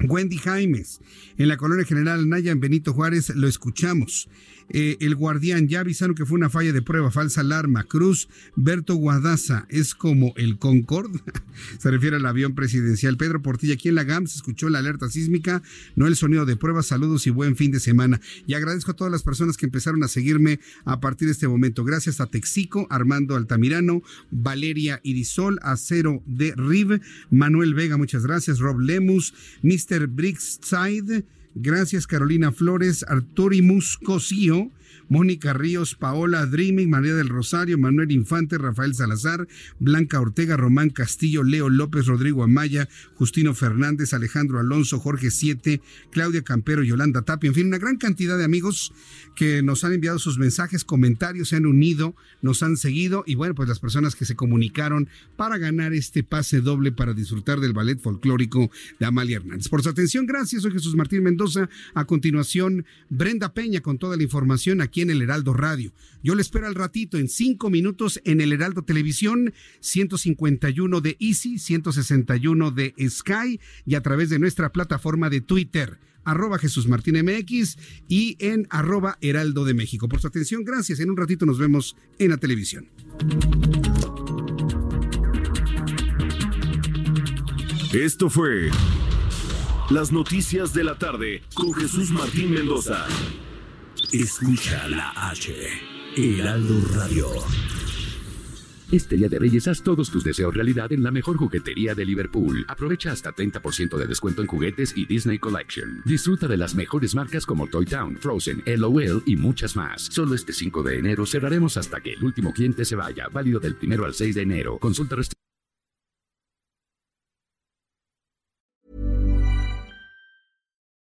Wendy Jaimes, en la colonia general Naya, en Benito Juárez, lo escuchamos. Eh, el guardián, ya avisaron que fue una falla de prueba, falsa alarma. Cruz, Berto Guadaza, es como el Concorde, se refiere al avión presidencial. Pedro Portilla, aquí en la GAM se escuchó la alerta sísmica, no el sonido de prueba. Saludos y buen fin de semana. Y agradezco a todas las personas que empezaron a seguirme a partir de este momento. Gracias a Texico, Armando Altamirano, Valeria Irisol, Acero de Riv, Manuel Vega, muchas gracias, Rob Lemus, Mr. Brixside, Gracias Carolina Flores, Arturimus Cosío, Mónica Ríos, Paola Dreaming, María del Rosario, Manuel Infante, Rafael Salazar, Blanca Ortega, Román Castillo, Leo López, Rodrigo Amaya, Justino Fernández, Alejandro Alonso, Jorge Siete, Claudia Campero, Yolanda Tapia, en fin, una gran cantidad de amigos que nos han enviado sus mensajes, comentarios, se han unido, nos han seguido y bueno, pues las personas que se comunicaron para ganar este pase doble para disfrutar del ballet folclórico de Amalia Hernández. Por su atención, gracias. Soy Jesús Martín Mendoza. A continuación, Brenda Peña con toda la información aquí en el Heraldo Radio. Yo le espero al ratito, en cinco minutos, en el Heraldo Televisión, 151 de Easy, 161 de Sky y a través de nuestra plataforma de Twitter arroba Jesús Martín MX y en arroba Heraldo de México. Por su atención, gracias. En un ratito nos vemos en la televisión. Esto fue Las Noticias de la Tarde con Jesús Martín Mendoza. Escucha la H. Heraldo Radio. Este Día de Reyes haz todos tus deseos realidad en la mejor juguetería de Liverpool. Aprovecha hasta 30% de descuento en juguetes y Disney Collection. Disfruta de las mejores marcas como Toy Town, Frozen, LOL y muchas más. Solo este 5 de enero cerraremos hasta que el último cliente se vaya. Válido del 1 al 6 de enero. Consulta